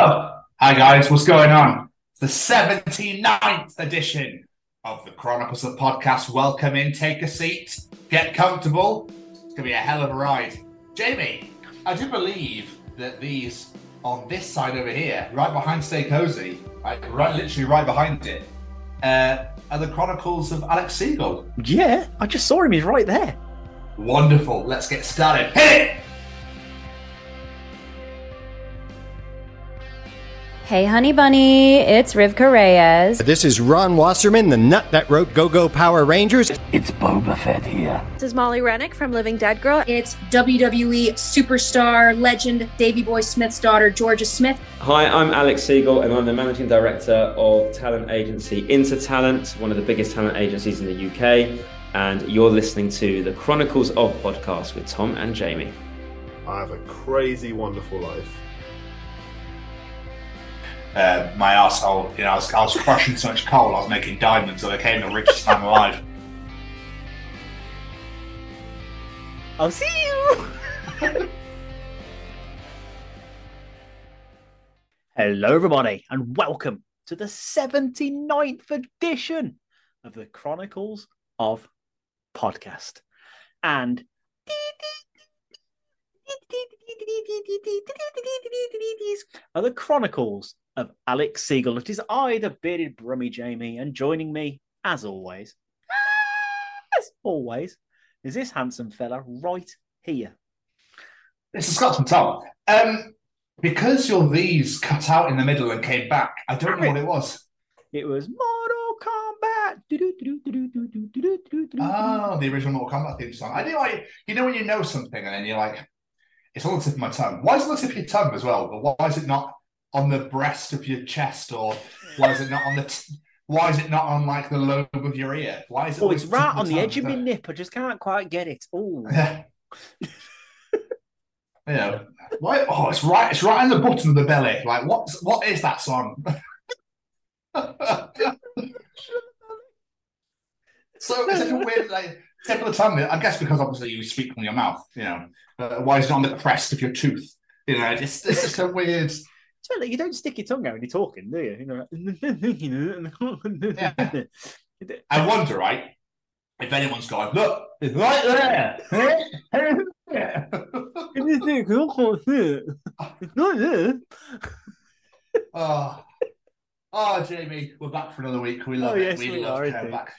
Hi guys, what's going on? It's the 79th edition of the Chronicles of Podcast. Welcome in, take a seat, get comfortable. It's gonna be a hell of a ride. Jamie, I do believe that these on this side over here, right behind Stay Cozy, right, right literally right behind it, uh, are the Chronicles of Alex Segal. Yeah, I just saw him. He's right there. Wonderful. Let's get started. Hit it! Hey, honey bunny, it's Rivkah Reyes. This is Ron Wasserman, the nut that wrote Go Go Power Rangers. It's Boba Fett here. This is Molly Rennick from Living Dead Girl. It's WWE superstar legend Davey Boy Smith's daughter, Georgia Smith. Hi, I'm Alex Segal, and I'm the managing director of talent agency InterTalent, one of the biggest talent agencies in the UK. And you're listening to the Chronicles of podcast with Tom and Jamie. I have a crazy, wonderful life. Uh, my asshole, you know, I was, I was crushing so much coal, I was making diamonds, so I became the richest man alive. I'll see you. Hello, everybody, and welcome to the 79th edition of the Chronicles of Podcast. And are the Chronicles of Alex Segal. It is I, the bearded Brummy Jamie, and joining me, as always, as always, is this handsome fella right here. It's a Scotsman Tom. Um, because your these cut out in the middle and came back, I don't know what it was. It was Mortal Kombat. Oh, the original Mortal Kombat theme song. I know, I, you know, when you know something and then you're like, it's on the tip of my tongue. Why is it on the tip of your tongue as well? But why is it not on the breast of your chest, or why is it not on the? T- why is it not on like the lobe of your ear? Why is it? Oh, it's right on the edge of my nip. I just can't quite get it. Oh, you know, why? Oh, it's right. It's right on the bottom of the belly. Like, what? What is that song? so it's like a weird like tip of the tongue. I guess because obviously you speak from your mouth. You know, uh, why is it on the crest of your tooth? You know, it's it's just a weird. It's like you don't stick your tongue out when you're talking, do you? you know, Yeah. I wonder, right? If anyone's going, look, it's right there. It's not there. oh, oh, Jamie, we're back for another week. We love Oh, it. yes, we, we love to back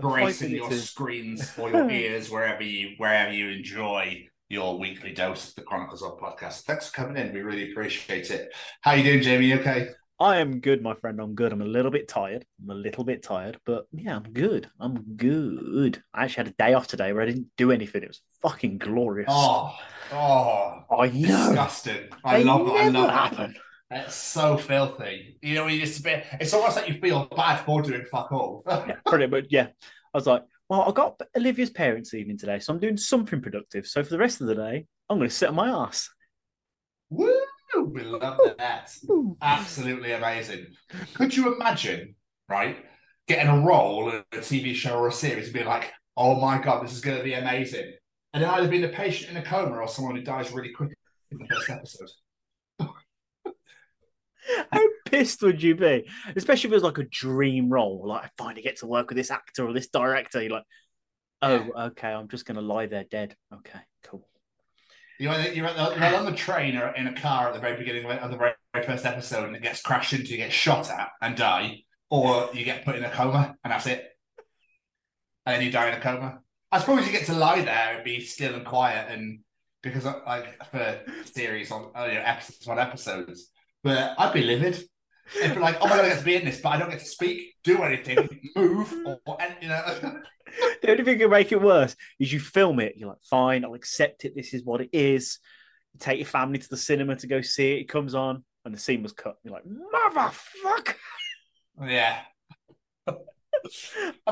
gracing fighting your too. screens or your ears wherever you wherever you enjoy your weekly dose of the Chronicles of podcast. Thanks for coming in. We really appreciate it. How you doing, Jamie? You Okay. I am good, my friend. I'm good. I'm a little bit tired. I'm a little bit tired, but yeah, I'm good. I'm good. I actually had a day off today where I didn't do anything. It was fucking glorious. Oh, oh, I know. disgusting. I They love it. I love happen. it. It's so filthy. You know, you just bit, it's almost like you feel bad for doing fuck all. Yeah, pretty much. Yeah. I was like, well, I got Olivia's parents' evening today, so I'm doing something productive. So for the rest of the day, I'm going to sit on my ass. Woo! We love that. Absolutely amazing. Could you imagine, right, getting a role in a TV show or a series and being like, oh my God, this is going to be amazing? And then either being a patient in a coma or someone who dies really quickly in the first episode. How pissed would you be? Especially if it was like a dream role, like I finally get to work with this actor or this director. You're like, oh, okay, I'm just going to lie there dead. Okay, cool. You're, you're, the, you're on the train or in a car at the very beginning of the very, first episode and it gets crashed into, you get shot at and die, or you get put in a coma and that's it. And then you die in a coma. I suppose you get to lie there and be still and quiet and because like for series on you know, episodes on episodes. But I'd be livid. If like, oh my god, I get to be in this, but I don't get to speak, do anything, move, or, or you know. The only thing that can make it worse is you film it. You're like, fine, I'll accept it. This is what it is. You take your family to the cinema to go see it. It comes on, and the scene was cut. You're like, motherfucker! yeah. I've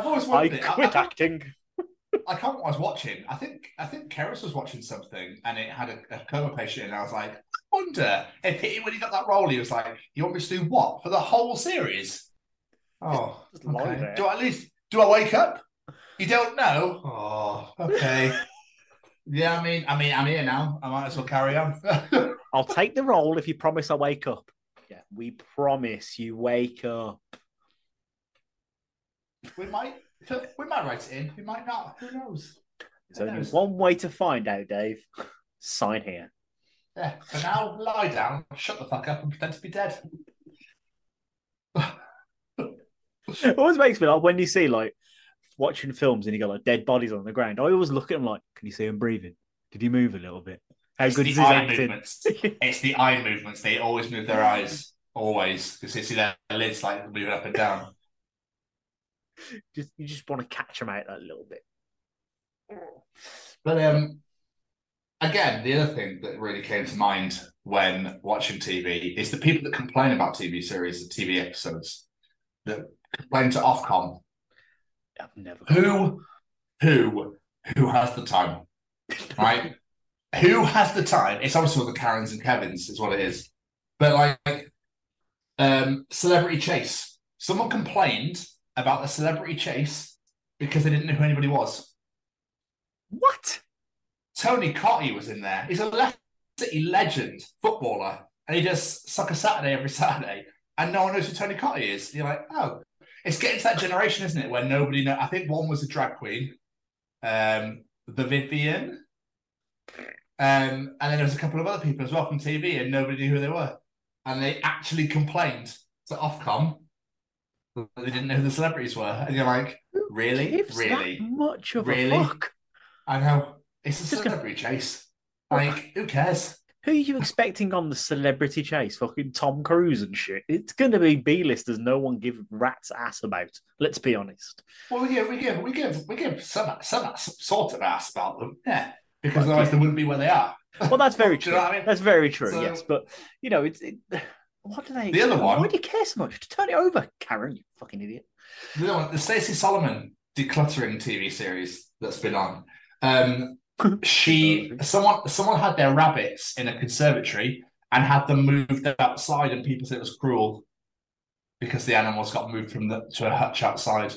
always I wondered. I, I, quit can't, acting. I can't what I was watching. I think I think Keris was watching something and it had a, a coma patient, and I was like, I wonder if he, when he got that role, he was like, "You want me to do what for the whole series?" Oh, Just lie okay. Do I at least do I wake up? You don't know. Oh, okay. yeah, I mean, I mean, I'm here now. I might as well carry on. I'll take the role if you promise I'll wake up. Yeah, we promise you wake up. We might we might write it in. We might not. Who knows? There's only knows? one way to find out, Dave. Sign here. Yeah. For now, lie down, shut the fuck up, and pretend to be dead. It always makes me laugh when you see like watching films and you got like dead bodies on the ground. I always look at them like, can you see him breathing? Did he move a little bit? How It's good is his eye acting? movements. It's the eye movements. They always move their eyes. Always. Because you see their lids like moving up and down. Just you just want to catch them out a little bit. But um, again, the other thing that really came to mind when watching TV is the people that complain about TV series and TV episodes that complain to Ofcom. I've never. Who, who, who has the time, right? who has the time? It's obviously the Karens and Kevins, is what it is. But like, um, celebrity chase. Someone complained about the celebrity chase because they didn't know who anybody was. What? Tony Cottee was in there. He's a Leicester City legend footballer, and he does Soccer Saturday every Saturday, and no one knows who Tony Cottee is. You're like, oh, it's getting to that generation, isn't it, where nobody know. I think one was a drag queen, um, the Vivienne, um, and then there was a couple of other people as well from TV, and nobody knew who they were, and they actually complained to Ofcom they didn't know who the celebrities were, and you're like, really, really. much of Really? a fuck. I know. It's a Just gonna- celebrity chase. Like, who cares? Who are you expecting on the celebrity chase? Fucking Tom Cruise and shit. It's going to be B-listers no one give rat's ass about. Let's be honest. Well, we give, we give, we give, we give some, some sort of ass about them, yeah, because otherwise they wouldn't be where they are. Well, that's very true. you know I mean? That's very true. So- yes, but you know, it's it, what do they? The other one- Why do you care so much? To Turn it over, Karen. You fucking idiot. You know, the Stacey Solomon decluttering TV series that's been on. Um, she, someone, someone had their rabbits in a conservatory and had them moved outside, and people said it was cruel because the animals got moved from the to a hutch outside.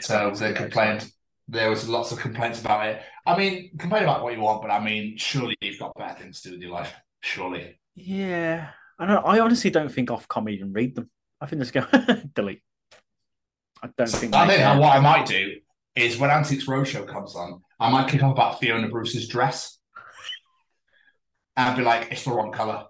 So they complained. There was lots of complaints about it. I mean, complain about what you want, but I mean, surely you've got better things to do with your life. Surely. Yeah, I know. I honestly don't think Ofcom even read them. I think this go delete. I don't think. I think what I might do is when Antiques Roadshow comes on, I might kick off about Fiona Bruce's dress and be like, it's the wrong colour.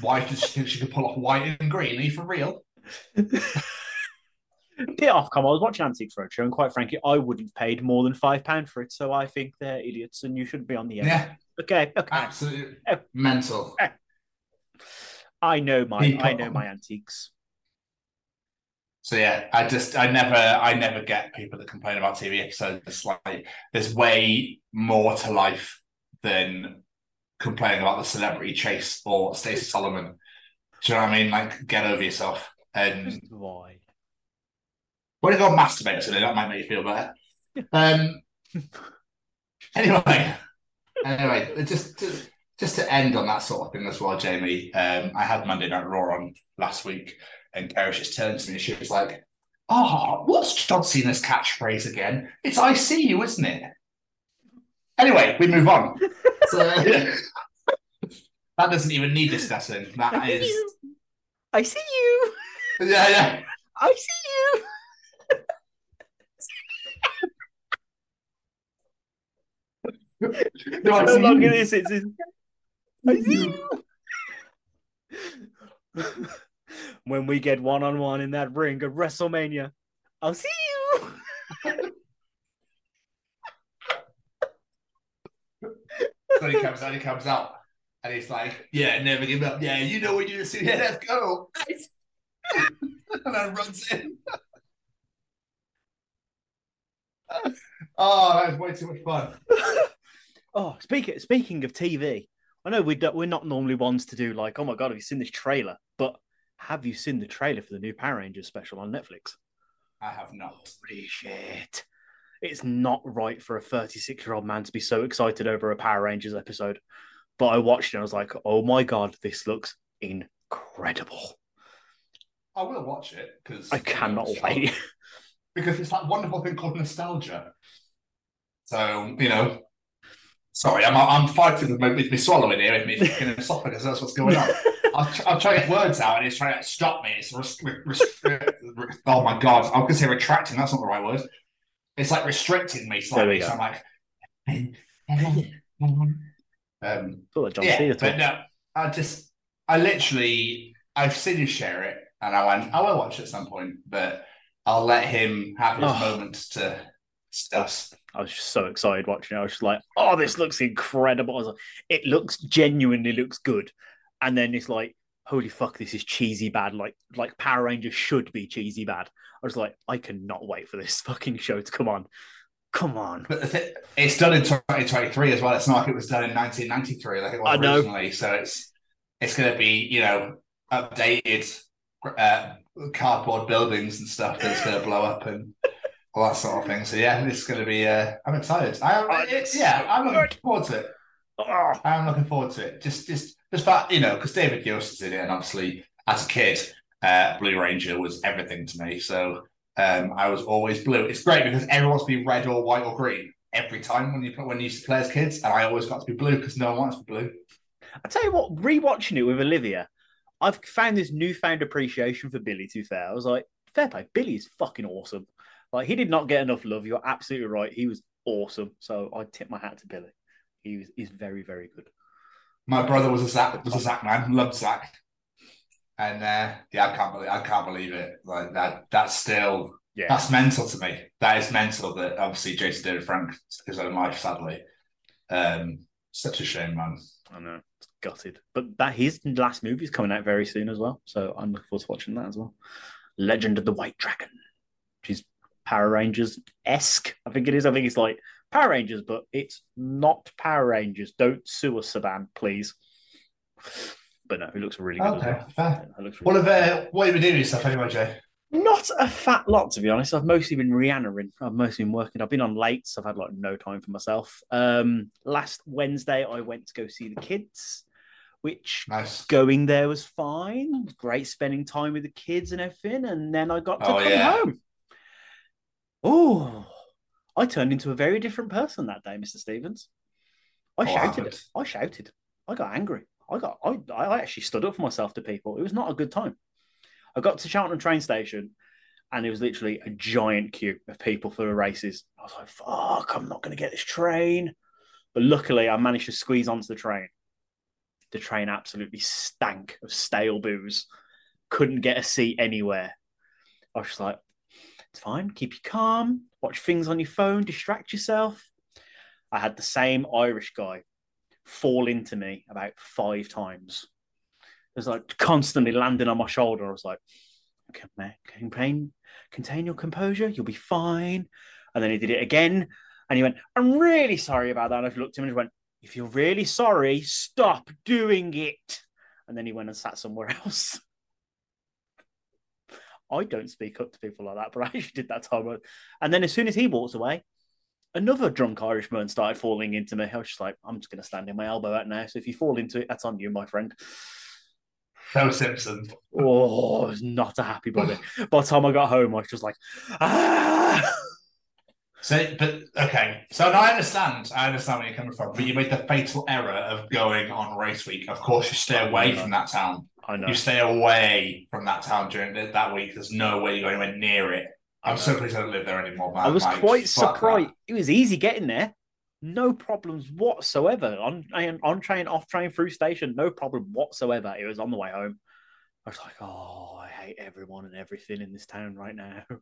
Why does she think she could pull off white and green? Are you for real? Dear Ofcom, I was watching Antiques Roadshow, and quite frankly, I wouldn't have paid more than five pound for it. So I think they're idiots, and you shouldn't be on the air. Yeah, Okay, okay. absolutely Oh. Eh. mental. Eh. I know my, People- I know my antiques. So yeah, I just I never I never get people that complain about TV episodes. It's like there's way more to life than complaining about the celebrity chase or Stacey Solomon. Do you know what I mean? Like get over yourself. And Just why? when you go masturbate today, that might make you feel better. Um anyway. Anyway, just to, just to end on that sort of thing as well, Jamie. Um, I had Monday Night Raw on last week, and Garish just turned to me and she was like, "Oh, what's John Cena's catchphrase again? It's I see you, isn't it?" Anyway, we move on. So, that doesn't even need discussing. That I see is, you. I see you. yeah, yeah. I see you. No, I No see longer this. It's, it's I see you. when we get one on one in that ring at WrestleMania, I'll see you. So he comes out, he comes out, and he's like, "Yeah, never give up. Yeah, you know what you do. Yeah, let's go." and then runs in. oh, that was way too much fun. Oh, speaking speaking of TV, I know we we're not normally ones to do like, oh my god, have you seen this trailer? But have you seen the trailer for the new Power Rangers special on Netflix? I have not. Holy shit! It's not right for a 36 year old man to be so excited over a Power Rangers episode. But I watched it and I was like, oh my god, this looks incredible. I will watch it because I cannot wait. because it's that wonderful thing called nostalgia. So you know, sorry, I'm I'm fighting with me, with me swallowing here, with me fucking esophagus. That's what's going on. I'll, tr- I'll try to get words out, and it's trying to stop me. It's rest- rest- oh my god! I was gonna say retracting. That's not the right word. It's like restricting me There we slightly. go. So I'm like, um, Thought John yeah, Cena but no, I just, I literally, I've seen you share it, and I went, I will watch it at some point, but I'll let him have his Oh. moment to discuss. I was just so excited watching it. I was just like, "Oh, this looks incredible!" I was like, "It looks genuinely looks good," and then it's like, "Holy fuck, this is cheesy bad!" Like, like Power Rangers should be cheesy bad. I was like, "I cannot wait for this fucking show to come on, come on!" But it's done in 2023 as well. It's not like it was done in 1993 like it was I know. originally. So it's it's going to be you know updated uh, cardboard buildings and stuff that's going to blow up and all that sort of thing. So yeah, this is going to be. Uh, I'm excited. I, Oh, it's, yeah, I'm looking forward to it. Oh, I'm looking forward to it. Just just just that you know because David Yost is in it, and obviously as a kid, uh, Blue Ranger was everything to me. So. Um, I was always blue. It's great because everyone wants to be red or white or green every time when you when you used to play as kids, and I always got to be blue because no one wants to be blue. I tell you what, rewatching it with Olivia, I've found this newfound appreciation for Billy. To be fair, I was like, fair play, Billy is fucking awesome. Like he did not get enough love. You're absolutely right. He was awesome. So I tip my hat to Billy. He was he's very very good. My brother was a Zach was a Zach man, loved Zach, and uh, yeah, I can't believe I can't believe it. Like that, that's still Yeah, that's mental to me. That is mental. That obviously Jason David Frank took his own life, sadly. Um, such a shame, man. I know. It's gutted. But that his last movie is coming out very soon as well. So I'm looking forward to watching that as well. Legend of the White Dragon, which is Power Rangers esque. I think it is. I think it's like Power Rangers, but it's not Power Rangers. Don't sue us, Saban, please. But no, it looks really good. Okay, well. fair. It looks What really have uh, what have you been doing with yourself anyway, Jay? Not a fat lot, to be honest. I've mostly been Rihannaing. I've mostly been working. I've been on late, so I've had like no time for myself. Um, last Wednesday, I went to go see the kids, which Nice. going there was fine. It was great spending time with the kids and everything. And then I got to Oh, come yeah. home. Oh, I turned into a very different person that day, Mr. Stevens. I shouted. happened? I shouted. I got angry. I got. I, I actually stood up for myself to people. It was not a good time. I got to Cheltenham train station, and it was literally a giant queue of people for the races. I was like, "Fuck! I'm not going to get this train." But luckily, I managed to squeeze onto the train. The train absolutely stank of stale booze. Couldn't get a seat anywhere. I was just like, "It's fine. Keep you calm. Watch things on your phone. Distract yourself." I had the same Irish guy fall into me about five times. It was like constantly landing on my shoulder. I was like, okay, contain, contain your composure. You'll be fine. And then he did it again. And he went, I'm really sorry about that. And I looked at him and went, if you're really sorry, stop doing it. And then he went and sat somewhere else. I don't speak up to people like that, but I actually did that time. And then as soon as he walks away, another drunk Irishman started falling into me. I was just like, I'm just going to stand in my elbow out now. So if you fall into it, that's on you, my friend. No Simpson. Oh, I was not a happy bunny. By the time I got home, I was just like, ah. So, but okay. So now I understand. I understand where you're coming from. But you made the fatal error of going on race week. Of course, you stay away from that town. I know. You stay away from that town during th- that week. There's no way you're going anywhere near it. I'm so pleased I don't live there anymore, man. I was Like, quite surprised. that. It was easy getting there. No problems whatsoever. On on train, off train, through station, no problem whatsoever. It was on the way home. I was like, oh, I hate everyone and everything in this town right now.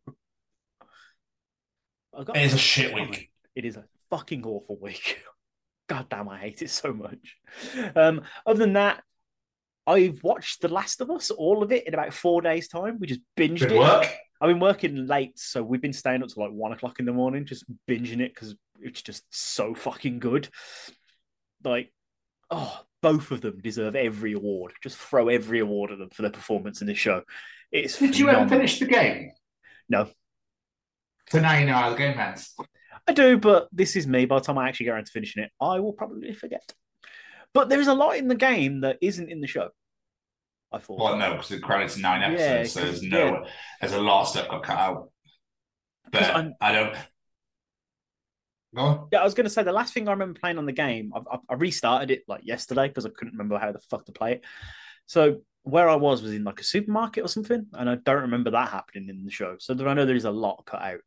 Got- It is a shit week. It is a fucking awful week. God damn, I hate it so much. Um, other than that, I've watched The Last of Us, all of it in about four days' time. We just binged Good it. work. I've been working late, so we've been staying up to like one o'clock in the morning, just binging it because it's just so fucking good. Like, oh, both of them deserve every award. Just throw every award at them for their performance in this show. It's Did you ever finish the game? No, So now you know how the game ends. I do, but this is me. By the time I actually get around to finishing it, I will probably forget. But there's a lot in the game that isn't in the show. I thought. Well, no, because the credits are nine episodes, Yeah, so there's no, yeah. there's a lot of stuff got cut out. But I'm- I don't. Go on. Yeah, I was going to say the last thing I remember playing on the game, I, I, I restarted it like yesterday because I couldn't remember how the fuck to play it. So where I was was in like a supermarket or something, and I don't remember that happening in the show. So I know there is a lot cut out,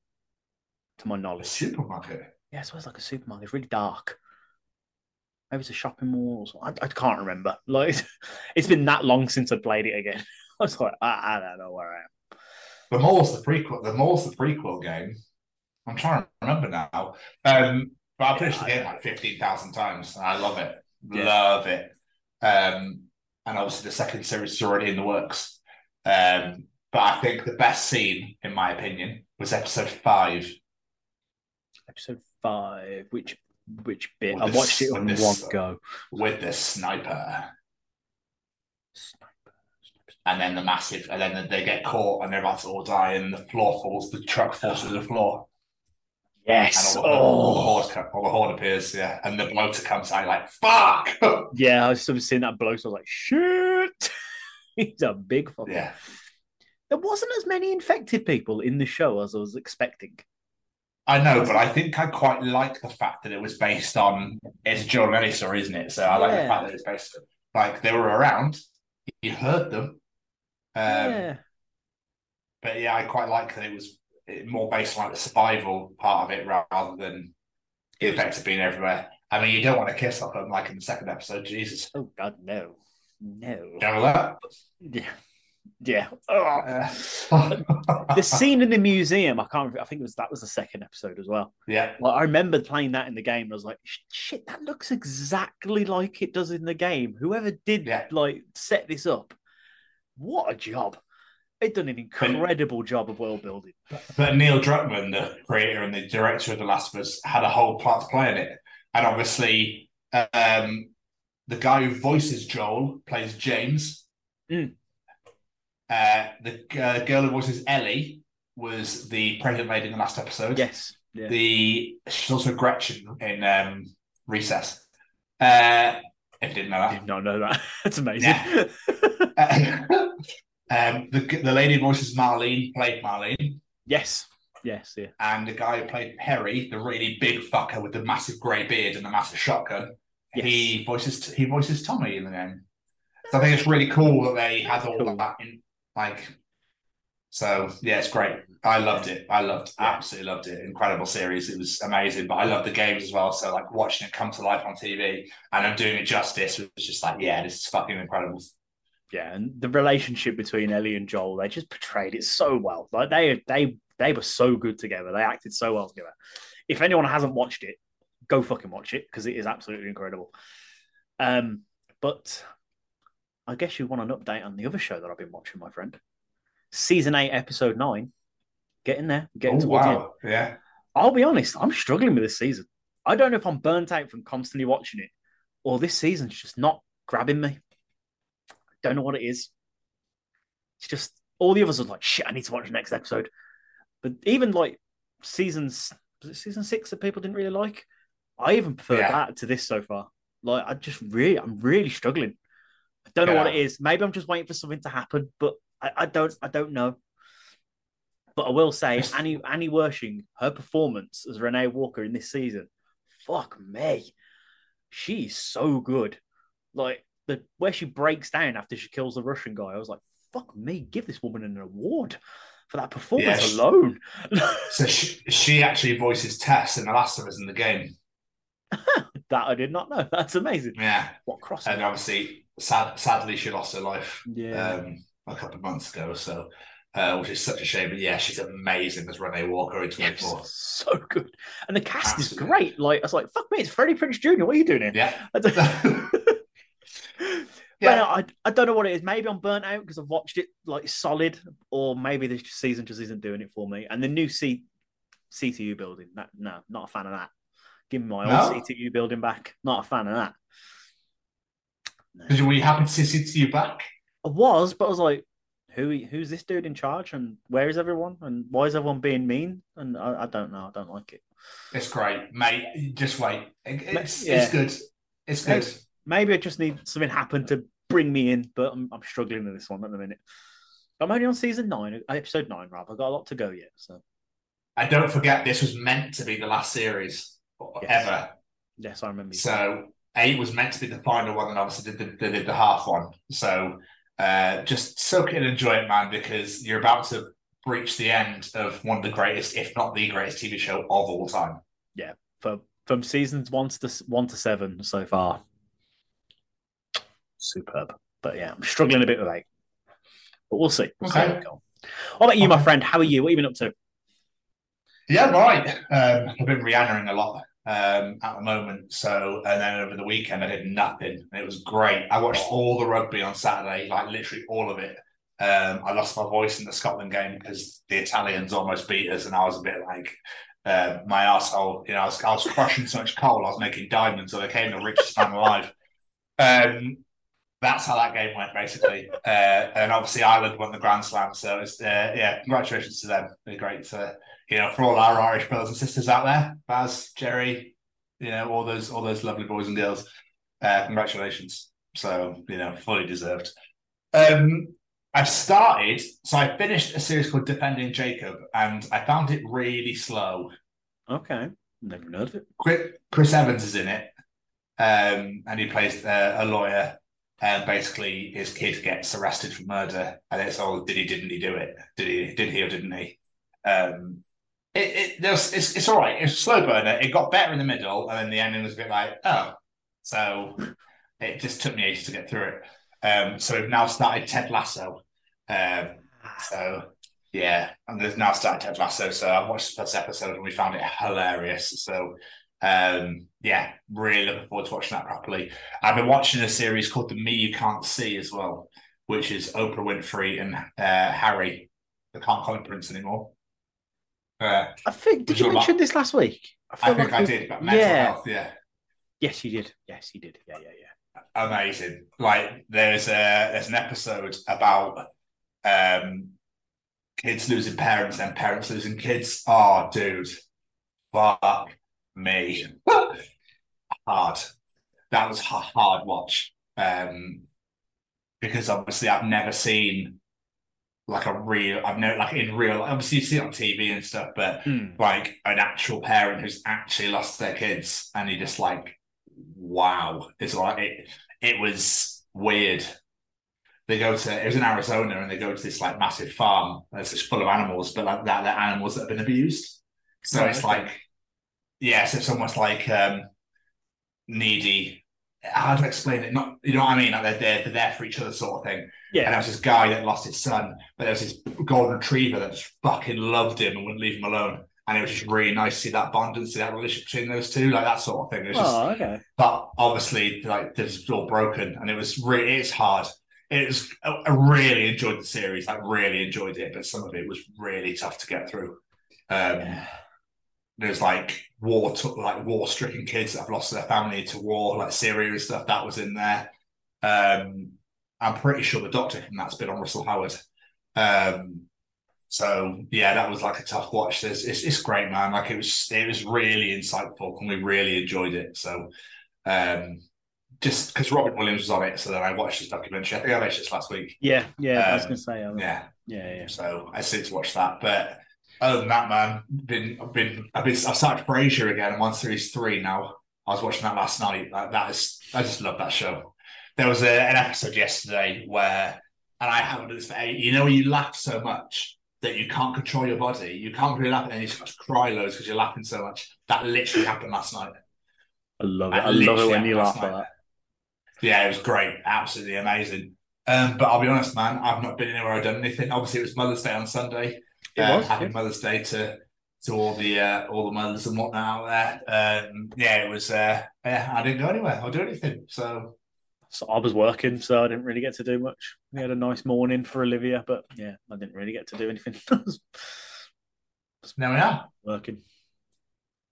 to my A knowledge. supermarket. Yeah, so it's like a supermarket. It's really dark. Maybe it's a shopping mall. Or. I, I can't remember. Like it's been that long since I played it again. I was like, I, I don't know where I am. The mall's the prequel. The mall's the prequel game. I'm trying to remember now. Um, but I've finished the game like fifteen thousand times. I love it. Yeah. Love it. Um, and obviously the second series is already in the works. Um, but I think the best scene, in my opinion, was episode five. Episode five. Which which bit? With I this- watched it on this- one go. with the sniper. And then the massive, and then they get caught and they're about to all die, and the floor falls, the truck falls to the floor, Yes. and all the, all the Oh. horde, co- all the horde appears, yeah, and the bloater comes out like fuck, Yeah, I was sort of seeing that so I was like, shit. He's a big fucker. yeah, There wasn't as many infected people in the show as I was expecting. I know, but I think I quite like the fact that it was based on it's Ellie story, isn't it? So I like Yeah. the fact that it's based like they were around, you heard them, um, yeah. but yeah, I quite like that it was more based on like the survival part of it rather than the effects of being everywhere. I mean, you don't want to kiss off them like in the second episode. Jesus, Oh God, no, no. know that? Yeah, yeah. Oh. Uh, The scene in the museum, I can't. I think it was that was the second episode as well. yeah, Well, I remember playing that in the game. And I was like, shit, that looks exactly like it does in the game. Whoever did Yeah. like set this up, what a job! They've done an incredible job of world building. but Neil Druckmann, the creator and the director of The Last of Us, had a whole part to play in it, and obviously, um, the guy who voices Joel plays James. Mm. Uh, the uh, girl who voices Ellie was the pregnant lady in the last episode. Yes, yeah. The she's also Gretchen in um, Recess. Uh, if you didn't know I that. did not know that. That's amazing. Yeah. um, the the lady who voices Marlene played Marlene, yes, yes, yeah. and the guy who played Perry, the really big fucker with the massive grey beard and the massive shotgun, Yes. he voices he voices Tommy in the game. So I think it's really cool that they had all Cool. that in like. So yeah, it's great. I loved it. I loved, Yeah. absolutely loved it. Incredible series. It was amazing. But I love the games as well. So like watching it come to life on TV and I'm doing it justice was just like, yeah, this is fucking incredible. Yeah, and the relationship between Ellie and Joel, they just portrayed it so well. Like they they they were so good together. They acted so well together. If anyone hasn't watched it, go fucking watch it because it is absolutely incredible. Um, but I guess you want an update on the other show that I've been watching, my friend. Season eight, episode nine. Getting there, getting Oh towards the end. wow, yeah. I'll be honest, I'm struggling with this season. I don't know if I'm burnt out from constantly watching it, or this season's just not grabbing me. Don't know what it is. It's just all the others are like, shit, I need to watch the next episode. But even like seasons, was it season six that people didn't really like? I even prefer Yeah. that to this so far. Like, I just really, I'm really struggling. Don't know what it Yeah. Maybe I'm just waiting for something to happen, but I, I don't, I don't know. But I will say, Annie Annie Wersching, her performance as Renee Walker in this season, fuck me, she's so good. Like the where she breaks down after she kills the Russian guy, I was like, fuck me, give this woman an award for that performance Yeah, she- alone. So she, she actually voices Tess in The Last of Us in the game. that I did not know. That's amazing. Yeah. What cross? And obviously, sad, sadly, she lost her life Yeah. um, a couple of months ago. So, uh, which is such a shame. But yeah, she's amazing as Renee Walker in Yes, 24. so good, and the cast Absolutely. is great. Like I was like, "Fuck me, it's Freddie Prinze Jr. What are you doing here?" Yeah. I don't, Yeah. No, I, I don't know what it is. Maybe I'm burnt out because I've watched it like solid, or maybe this season just isn't doing it for me. And the new C, CTU building, that, no, not a fan of that. Give me my No? old CTU building back. Not a fan of that. Did you- Were you happy to see back? I was, but I was like, who who's this dude in charge, and where is everyone, and why is everyone being mean? And I, I don't know. I don't like it. It's great, mate. Just wait. It's, Yeah. it's good. It's good. Maybe I just need something happen to bring me in, but I'm, I'm struggling with this one at the minute. I'm only on season nine, episode nine, rather. I've got a lot to go yet. So And don't forget, this was meant to be the last series Yes. ever. yes, I remember. So eight was meant to be the final one, and obviously they did, they did the half one. So uh, just soak it and enjoy it, man, because you're about to breach the end of one of the greatest, if not the greatest, TV show of all time. Yeah, from from seasons one to one to seven so far, superb. But yeah, I'm struggling a bit with eight, but we'll see. We'll see Okay. we. What about you, my friend? How are you? What have you been up to? Yeah, right. Um, I've been Rihannaing a lot um, at the moment. So, and then over the weekend, I did nothing. And it was great. I watched all the rugby on Saturday, like literally all of it. Um, I lost my voice in the Scotland game because the Italians almost beat us, and I was a bit like uh, my asshole. You know, I was, I was crushing so much coal, I was making diamonds, so I became the richest man alive. Um, that's how that game went, basically. Uh, and obviously, Ireland won the Grand Slam, so it's uh, yeah, congratulations to them. They're great to you know, for all our Irish brothers and sisters out there, Baz, Jerry, you know, all those all those lovely boys and girls. Uh, congratulations. So, you know, fully deserved. Um I started, so I finished a series called Defending Jacob, and I found it really slow. Okay, never heard of it. Chris, Chris Evans is in it, um, and he plays uh, a lawyer. And basically, his kid gets arrested for murder, and it's all did he, didn't he do it? Did he, did he, or didn't he? Um, it, it there's, it's, it's all right. It's a slow burner. It got better in the middle, and then the ending was a bit like, oh, so it just took me ages to get through it. Um, so we've now started Ted Lasso. Um, so yeah, and there's now started Ted Lasso. So I watched the first episode and we found it hilarious. So um, yeah, really looking forward to watching that properly. I've been watching a series called The Me You Can't See as well, which is Oprah Winfrey and uh, Harry. They can't call him Prince anymore. Uh, I think did you mention but- this last week? I feel think like I did, but mental yeah. health, yeah. Yes, you did. Yes, you did. Yeah, yeah, yeah. amazing. Like there's a there's an episode about um kids losing parents and parents losing kids. Oh, dude, fuck me, hard. That was a hard watch. Um, because obviously I've never seen like a real. I've never like in real. Obviously you see it on TV and stuff, but Hmm. like an actual parent who's actually lost their kids and you're just like wow it's like it it was weird they go to it was in arizona and they go to this like massive farm that's full of animals but like that they're animals that have been abused so Oh, it's okay. like yes it's almost like um needy how to explain it not you know what i mean like they're there they're there for each other sort of thing Yeah. and there was this guy that lost his son, but there was this golden retriever that just fucking loved him and wouldn't leave him alone. And it was just really nice to see that bond and see that relationship between those two, like that sort of thing. It was just, Oh, okay. but obviously, like this is all broken, and it was really, it's hard. It was, I I really enjoyed the series, I really enjoyed it, but some of it was really tough to get through. Um, there's like war, to, like war-stricken kids that have lost their family to war, like Syria and stuff. That was in there. Um, I'm pretty sure the doctor from that's been on Russell Howard. Um, so yeah, that was like a tough watch. There's, it's it's great, man. Like it was it was really insightful, and we really enjoyed it. So um, just because Robin Williams was on it, so then I watched his documentary. I think I watched this last week. Yeah, yeah. I was Um, to say, um, Yeah, yeah, yeah. so I still to watch that. But other than that, man, been I've been I've been I've started Frasier again. I'm on series three now. I was watching that last night. Like, that is I just love that show. There was a, an episode yesterday where, and I haven't done this for eight. You know, you laugh so much that you can't control your body, you can't really laugh, and you start to cry loads because you're laughing so much. That literally happened last night. I love it. That I love it when you laugh like that. Yeah, it was great. Absolutely amazing. Um, but I'll be honest, man, I've not been anywhere I've done anything. Obviously, it was Mother's Day on Sunday. It Um, was, Happy yeah. Mother's Day to to all the uh, all the mothers and whatnot out there. Um, yeah, it was. Uh, yeah, I didn't go anywhere or do anything. So So I was working, so I didn't really get to do much. We had a nice morning for Olivia, but yeah, I didn't really get to do anything. I now we are. working.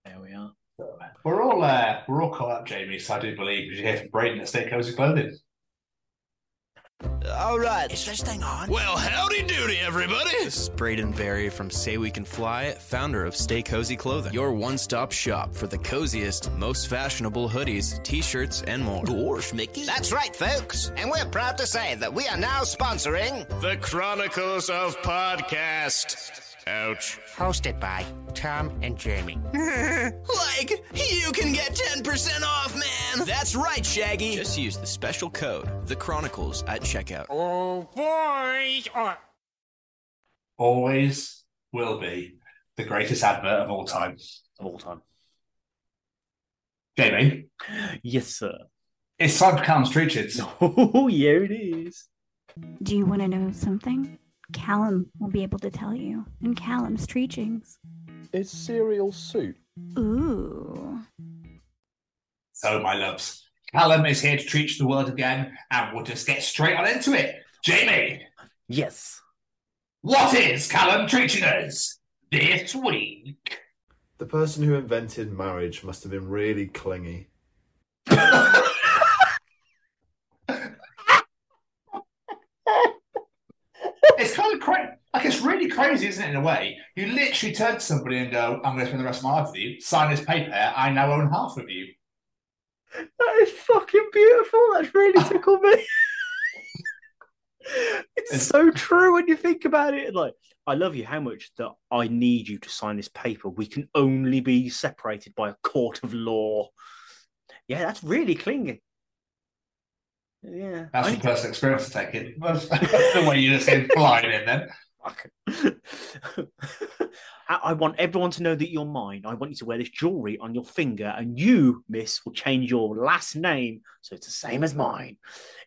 There we are. We're all uh, we're all caught up, Jamie. So I do believe because you hear from Braden at Stay Cozy Clothing. All right. Is this thing on? Well, howdy doody, everybody. This is Braden Barrie from Say We Can Fly, founder of Stay Cozy Clothing, your one stop shop for the coziest, most fashionable hoodies, t shirts, and more. Gosh, Mickey. That's right, folks. And we're proud to say that we are now sponsoring The Chronicles of Podcast. Ouch. Hosted by Tom and Jamie. like, you can get 10% off, man! That's right, Shaggy! Just use the special code, The Chronicles, at checkout. Oh, boys! Oh. Always will be the greatest advert of all time. Of all time. Jamie, Yes, sir. it's time for Callum's Treaches. Oh, yeah, it is. Do you want to know something? Callum will be able to tell you in Callum's Treachings. Is cereal soup? Ooh. So, my loves, Callum is here to treat the world again, and we'll just get straight on into it. Jamie, Yes. what is Callum treating us this week? The person who invented marriage must have been really clingy. It's kind of crazy. Like, it's really crazy, isn't it, in a way? You literally turn to somebody and go, I'm going to spend the rest of my life with you, sign this paper, I now own half of you. That is fucking beautiful. That's really tickled me. it's so true when you think about it. Like, I love you how much that I need you to sign this paper. We can only be separated by a court of law. Yeah, that's really clinging. Yeah. That's I the personal experience to take it. That's the way you just flying in then. I I want everyone to know that you're mine. I want you to wear this jewelry on your finger, and you, miss, will change your last name so it's the same as mine.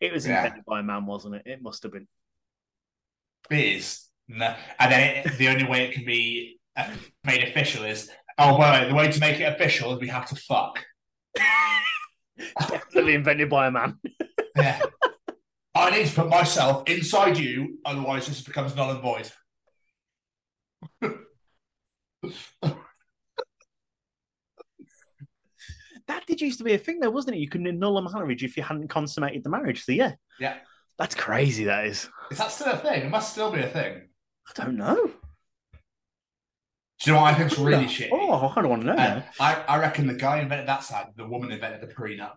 It was Yeah. invented by a man, wasn't it? It must have been. It is. No. And then it, the only way it can be uh, made official is oh, well, the way to make it official is we have to fuck. Definitely invented by a man. Yeah. I need to put myself inside you, otherwise, this becomes null and void. That did used to be a thing, though, wasn't it? You could annul a marriage if you hadn't consummated the marriage. So yeah, Yeah. that's crazy. That is. Is that still a thing? It must still be a thing. I don't know. Do you know what I think's really shit? Oh, I don't want to know. Uh. I, I reckon the guy invented that side, the woman invented the prenup.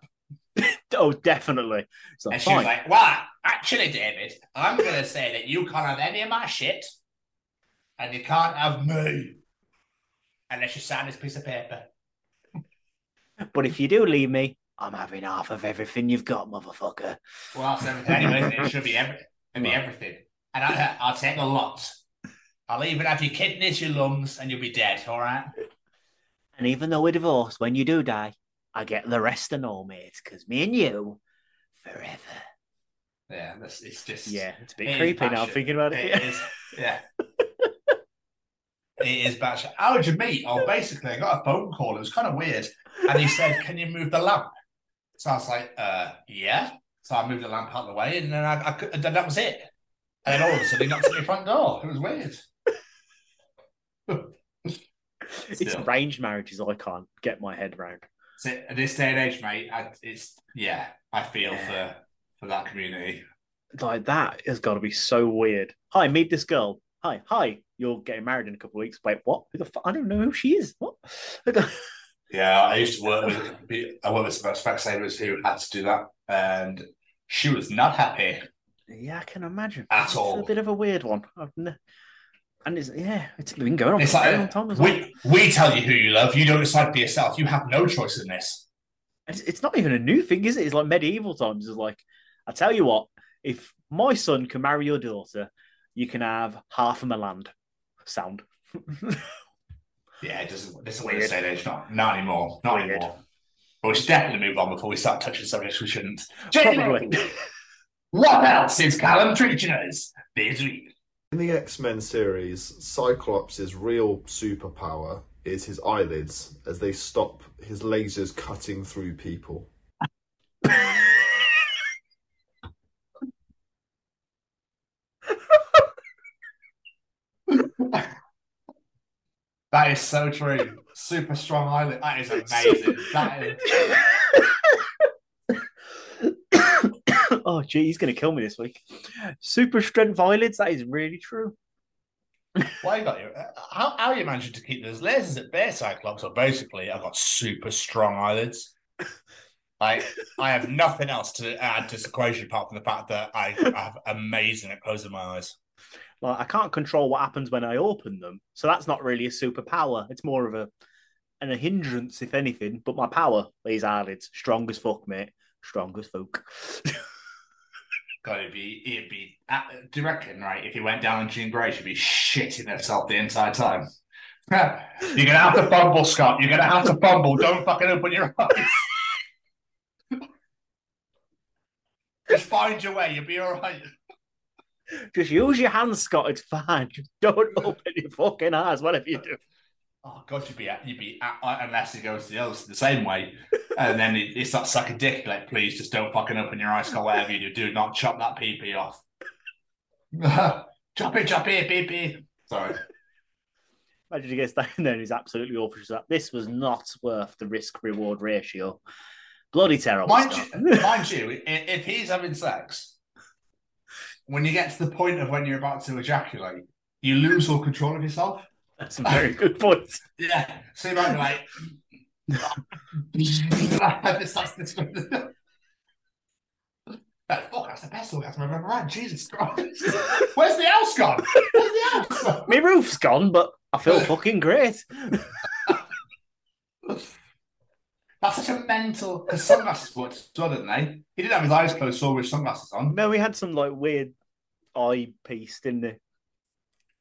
Oh, definitely. So And she was like, well, actually, David, I'm going to say that you can't have any of my shit and you can't have me unless you sign this piece of paper. But if you do leave me, I'm having half of everything you've got, motherfucker. Well, that's everything anyway. it? It should be every, be Right. everything. And I, I'll take a lot. I'll even have your kidneys, your lungs, and you'll be dead, all right? And even though we're divorced, when you do die, I get the rest and all, mate, because me and you, forever. Yeah, that's, it's just. Yeah, it's a bit it creepy now. Thinking about it. It is, yeah. it is batshit. How did you meet? Oh, basically, I got a phone call. It was kind of weird. And he said, Can you move the lamp? So I was like, uh, Yeah. So I moved the lamp out of the way, and then I, I could, and then that was it. And then all of a sudden, he knocked at my front door. It was weird. It's arranged marriages I can't get my head round. So at this day and age, mate, I, it's yeah, I feel for for that community. Like that has got to be so weird. Hi, meet this girl. Hi, hi. You're getting married in a couple of weeks. Wait, what? Who the fuck? I don't know who she is. What? Yeah, I used to work with I worked with some Specsavers who had to do that, and she was not happy. yeah, I can imagine. At it's all. a bit of a weird one. I've ne- And it's yeah, it's been going on It's for a like long time as well. we we tell you who you love. You don't decide for yourself. You have no choice in this. It's, it's not even a new thing, is it? It's like medieval times. It's like, I tell you what, if my son can marry your daughter, you can have half of my land. Sound. Yeah, it doesn't. This is Weird. state age. Not not anymore. Not Weird. anymore. But we should definitely move on before we start touching subjects we shouldn't. Probably. What else is Callum treating us this week? In the X Men series, Cyclops' real superpower is his eyelids, as they stop his lasers cutting through people. That is so true. Super strong eyelid. That is amazing. that is. Oh, gee, he's going to kill me this week. Super strength eyelids. That is really true. Why got you? How, how are you managing to keep those lasers at bay, Cyclops? So basically, I've got super strong eyelids. Like I have nothing else to add to this equation apart from the fact that I, I have amazing at closing my eyes. Like I can't control what happens when I open them, so that's not really a superpower. It's more of a and a hindrance, if anything. But my power, these eyelids, strong as fuck, mate. Strong as fuck. God, it'd be, it'd be. Uh, do you reckon, right? If he went down on Jean Grey, she'd be shitting herself the entire time. You're gonna have to fumble, Scott. You're gonna have to fumble. Don't fucking open your eyes. Just find your way. You'll be all right. Just use your hands, Scott. It's fine. Just don't open your fucking eyes, whatever you do. Oh God, you'd be you'd be uh, unless he goes the other the same way, and then he, he starts sucking dick. Like, please, just don't fucking open your eyes, Scott. Whatever you do, do not chop that pee pee off. chop it, chop it, pee pee. Sorry. Imagine he gets down there and he's absolutely awful. She's like, this was not worth the risk reward ratio. Bloody terrible. Mind stuff. you, mind you, if he's having sex, when you get to the point of when you're about to ejaculate, you lose all control of yourself. That's a very good point. Yeah. So you might like, this, that's, That- fuck, that's the best orgasm I've ever had. Jesus Christ. Where's the house gone? Where's the house? My roof's gone, but I feel fucking great. That's such a mental. Because sunglasses worked as well, didn't they? He didn't have his eyes closed, saw with sunglasses on. No, we had some like weird eye piece, didn't he?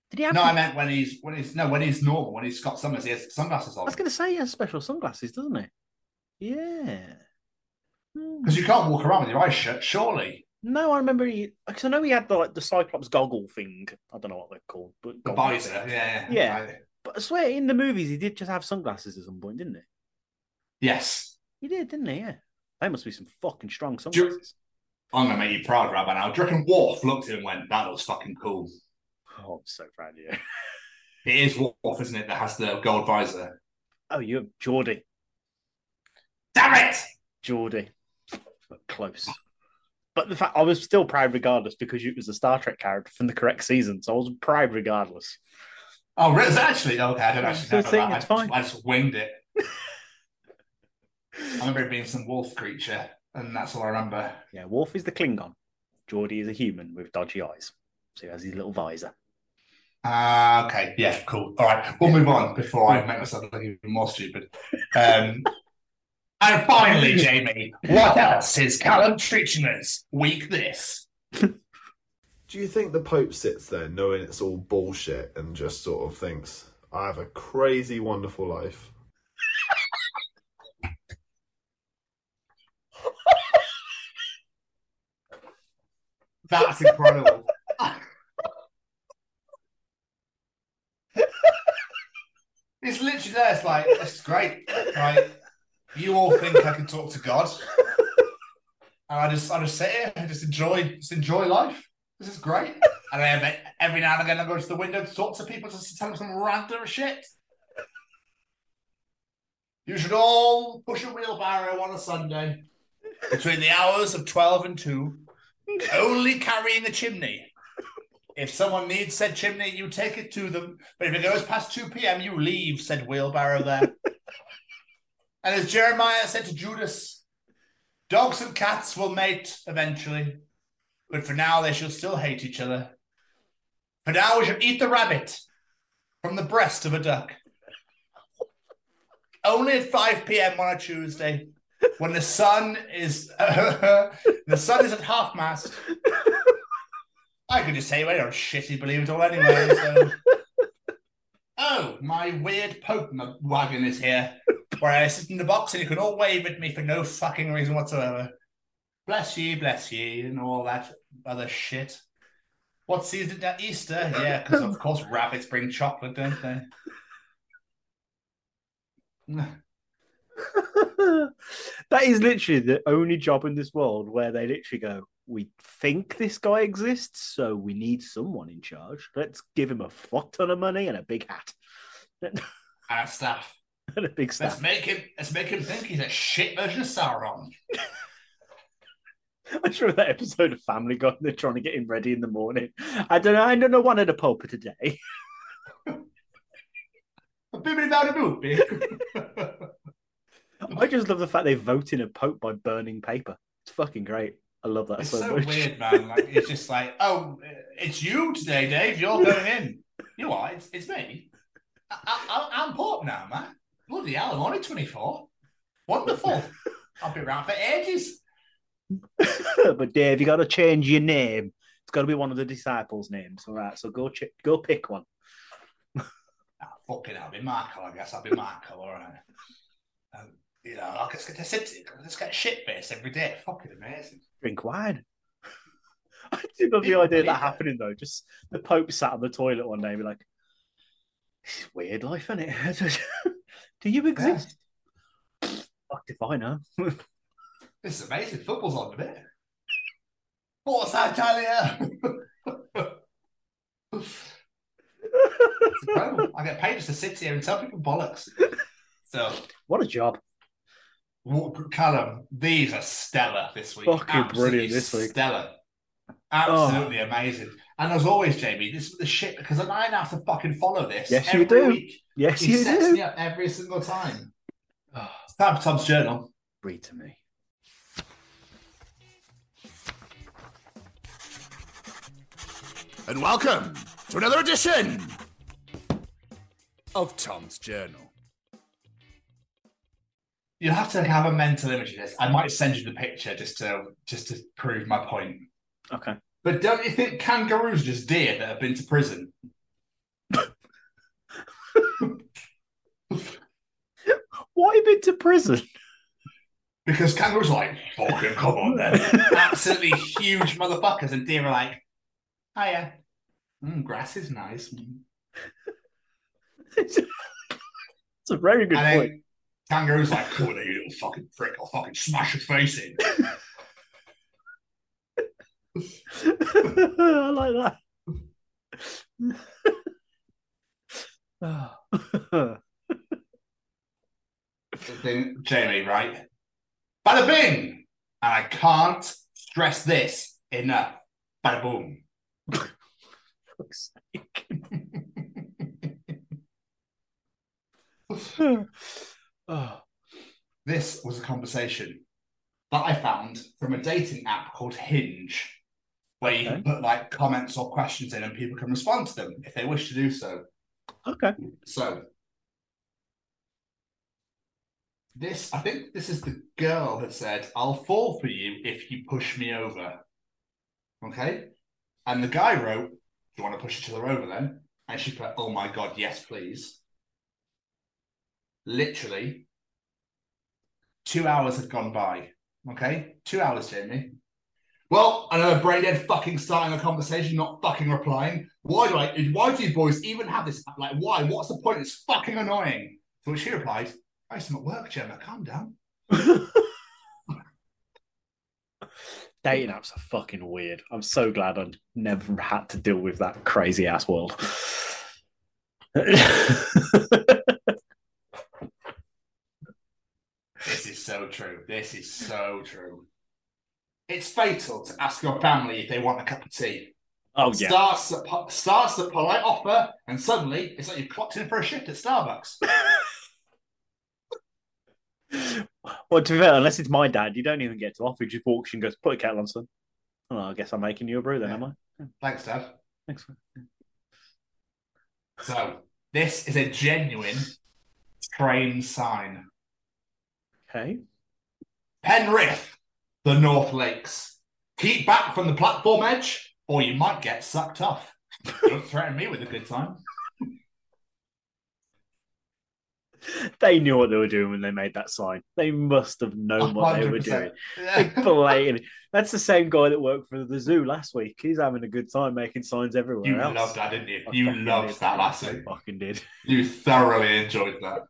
Did he have? No, I meant when he's when he's no when he's normal when he's got sunglasses, he has sunglasses I on. was going to say he has special sunglasses, doesn't he? Yeah. Hmm. Because you can't walk around with your eyes shut, surely. No, I remember he. Because I know he had the like the Cyclops goggle thing. I don't know what they're called, but The visor, thing. yeah, yeah. But I swear, in the movies, he did just have sunglasses at some point, didn't he? Yes. He did, didn't he? Yeah. They must be some fucking strong Do you- sunglasses. I'm gonna make you proud, Rabbi. Now, do you reckon Worf looked at him and went, "That looks fucking cool"? Oh, I'm so proud of you. It is Worf, isn't it? That has the gold visor. Oh, you're Geordi. Damn it! Geordi. But close. But the fact I was still proud regardless because it was a Star Trek character from the correct season, so I was proud regardless. Oh, really? Is it actually? Okay, I don't actually know that. it's I, fine. I just winged it. I remember it being some wolf creature, and that's all I remember. Yeah, Worf is the Klingon. Geordi is a human with dodgy eyes. So he has his little visor. Ah, okay. Yeah, cool. All right, we'll move on before I make myself look even more stupid. Um, and finally, Jamie, what else is Callum teaching us week this? Do you think the Pope sits there knowing it's all bullshit and just sort of thinks, I have a crazy, wonderful life? That's incredible. It's literally there. It's like, it's great. Right? You all think I can talk to God. And I just I just sit here and just enjoy just enjoy life. This is great. And then every, now and again I go to the window to talk to people just to tell them some random shit. You should all push a wheelbarrow on a Sunday between the hours of 12 and 2, only carrying a chimney. If someone needs said chimney, you take it to them. But if it goes past 2 p.m., you leave said wheelbarrow there. and as Jeremiah said to Judas, dogs and cats will mate eventually. But for now, they shall still hate each other. For now, we shall eat the rabbit from the breast of a duck. Only at 5 p.m. on a Tuesday, when the sun is the sun is at half mast. I could just say, well, you're a shitty believe it all anyway. So. Oh, my weird Pope wagon is here, where I sit in the box and you can all wave at me for no fucking reason whatsoever. Bless ye, bless ye, and all that other shit. What season at Easter? Yeah, because of course rabbits bring chocolate, don't they? that is literally the only job in this world where they literally go, We think this guy exists, so we need someone in charge. Let's give him a fuck ton of money and a big hat. And a staff. and a big staff. Let's make him. Let's make him think he's a shit version of Sauron. I just remember that episode of Family Guy. They're trying to get him ready in the morning. I don't know. I don't know one at a pulpit today. Bibbidi bobbidi boop. I just love the fact they vote in a pope by burning paper. It's fucking great. I love that It's so, so much. weird, man. Like it's just like, oh, it's you today, Dave. You're going in. You are. It's, it's me. I, I, I'm Pop now, man. Bloody hell! I'm only 24. Wonderful. I'll be around for ages. but Dave, you got to change your name. It's got to be one of the disciples' names. All right, so go ch- go pick one. Ah, fucking, hell, I'll be Marco. I guess I'll be Marco. All right. You know, just get to sit. Let's get shit faced every day. Fucking amazing. Drink wine. I did love the idea of that happening though. Just the Pope sat on the toilet one day and be like, "This weird life, isn't it? Do you exist? Fucked if I know. This is amazing. Football's on a bit. Forza Italia. it's incredible. I get paid just to sit here and tell people bollocks. So, what a job. Callum, these are stellar this week. Fucking Absolutely brilliant this week. Stellar. Absolutely oh. amazing. And as always, Jamie, this is the shit because I now have to fucking follow this. Yes, every you do. Week. Yes, he you sets do. me up every single time. It's time for Tom's journal. Read to me. And welcome to another edition of Tom's Journal. You have to have a mental image of this. I might send you the picture just to just to prove my point. Okay. But don't you think kangaroos are just deer that have been to prison? Why you been to prison? Because kangaroos are like, fucking come on then. Absolutely huge motherfuckers. And deer are like, hiya. Mm, grass is nice. It's a very good And then kangaroos like, cool, you little fucking prick. I'll fucking smash your face in. I like that. thing, Jamie, right? Bada bing! And I can't stress this enough. Bada boom. fuck's oh. This was a conversation that I found from a dating app called Hinge, where you can put like comments or questions in and people can respond to them if they wish to do so. Okay. So, this, I think this is the girl that said, I'll fall for you if you push me over. Okay? And the guy wrote, Do you want to push each other over then? And she put, Oh my God, yes, please. Literally, two hours had gone by. Okay? Two hours, Jamie. Well, another brain dead fucking starting a conversation, not fucking replying. Why do I? Why do you boys even have this? Like, why? What's the point? It's fucking annoying. To which she replies, "I am at work, Gemma. Calm down." Dating apps are fucking weird. I'm so glad I never had to deal with that crazy ass world. This is so true. This is so true. It's fatal to ask your family if they want a cup of tea. Oh yeah. Starts po- starts at polite offer, and suddenly it's like you've clocked in for a shift at Starbucks. Well, to be fair, unless it's my dad, you don't even get to offer. He just walks and goes, "Put a kettle on, son." Oh, I guess I'm making you a brew then, am I? Thanks, Dad. Thanks. So this is a genuine train sign. Okay. Penrith, the North Lakes. Keep back from the platform edge, or you might get sucked off. Don't threaten me with a good time. They knew what they were doing when they made that sign. They must have known what they were doing. Blatant. That's the same guy that worked for the zoo last week. He's having a good time making signs everywhere. You else. loved that, didn't you? I You loved did. that last I week. fucking did. You thoroughly enjoyed that.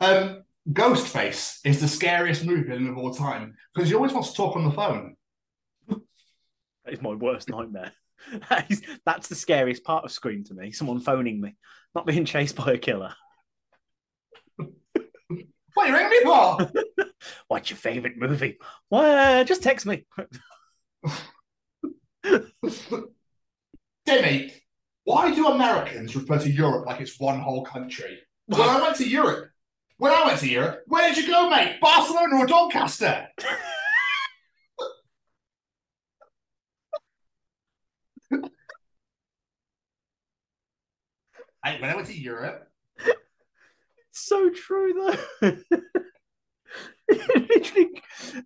Um, Ghostface is the scariest movie villain of all time because he always wants to talk on the phone. That is my worst nightmare. That is, that's the scariest part of Scream to me. Someone phoning me, not being chased by a killer. What are you ringing me for? What's your favorite movie? Well, just text me. Jamie, why do Americans refer to Europe like it's one whole country? When I went to Europe, when I went to Europe, where did you go, mate? Barcelona or Doncaster? I, when I went to Europe. So true, though. literally,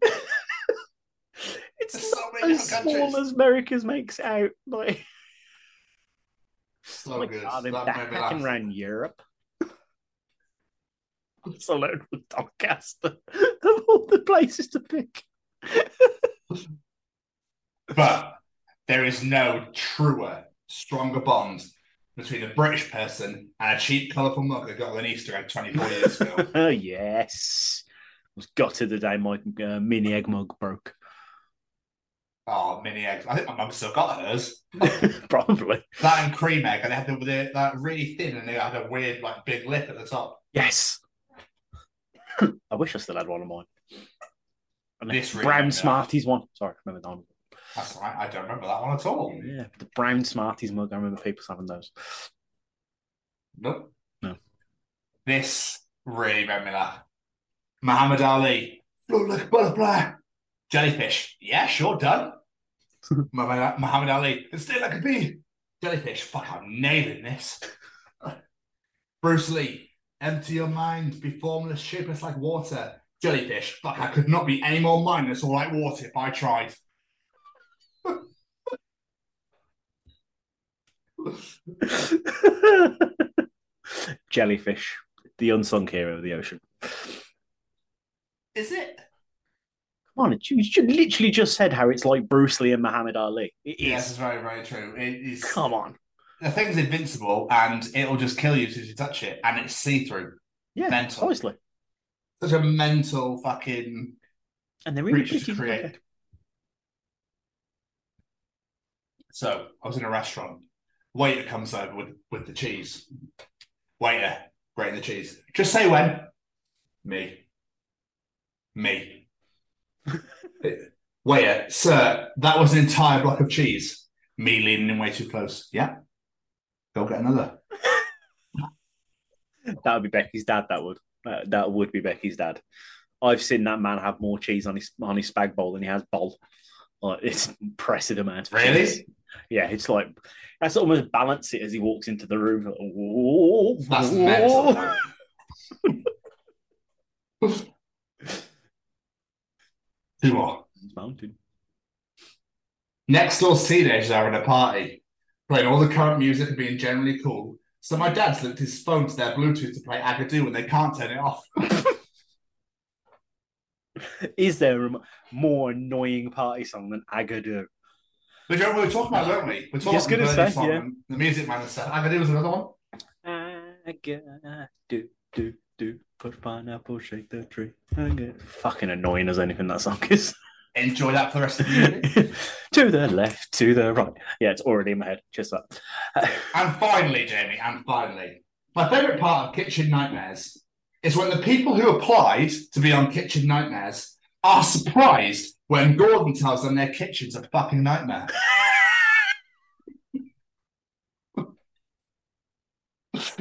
it's not as small as America's makes out. Like, so oh good. God, back, and around Europe. It's alone with Doncaster of all the places to pick. But there is no truer, stronger bond between a British person and a cheap, colourful mug that got an Easter egg 24 years ago. Oh yes, I was gutted the day my uh, mini egg mug broke. Oh, mini eggs. I think my mum still got hers. Probably. That and cream egg, and they had the, the like really thin, and they had a weird like big lip at the top. Yes. I wish I still had one of mine. This really brown Smarties one. Sorry, I remember that one. That's right. I don't remember that one at all. Yeah, the brown Smarties mug. I remember people having those. Nope. No. This really made me laugh. Muhammad Ali, float like a butterfly. Jellyfish, yeah, sure, done. Muhammad, Muhammad Ali, and stay like a bee. Jellyfish, fuck, I'm nailing this. Bruce Lee, empty your mind, be formless, shapeless like water. Jellyfish, fuck, I could not be any more mindless or like water if I tried. Jellyfish, the unsung hero of the ocean. Is it? Come on, you you literally just said how it's like Bruce Lee and Muhammad Ali. It is. Yes, it's very, very true. It is. Come on. The thing's invincible and it'll just kill you as soon as you touch it, and it's see through. Yeah, Mental. precisely. Such a mental fucking And they're really creature to create. So I was in a restaurant. Waiter comes over with, with the cheese. Waiter, grating the cheese. Just say when. Me. Me. Waiter, sir, that was an entire block of cheese. Me leaning in way too close. Yeah. Go get another. That would be Becky's dad. That would. Uh, that would be Becky's dad. I've seen that man have more cheese on his on his spag bowl than he has bowl. Like it's impressive amount. Of Really? cheese. Yeah, it's like that's almost balance it as he walks into the room. "Whoa, That's whoa." Two more. Mountain. Next door's teenagers are at a party, playing all the current music and being generally cool. So my dad's linked his phone to their Bluetooth to play Agadoo and they can't turn it off. Is there a more annoying party song than Agadoo? But you know, we're talking about, weren't we? We're talking Just about the gonna say, song yeah. the music man and stuff. Agadoo was another one. Agadoo, do, do. Put pineapple, shake the tree. Agadoo. Fucking annoying as anything that song is. Enjoy that for the rest of the evening. to the left, to the right. Yeah, it's already in my head. Just that. and finally, Jamie, and finally, my favourite part of Kitchen Nightmares is when the people who applied to be on Kitchen Nightmares are surprised when Gordon tells them their kitchen's a fucking nightmare.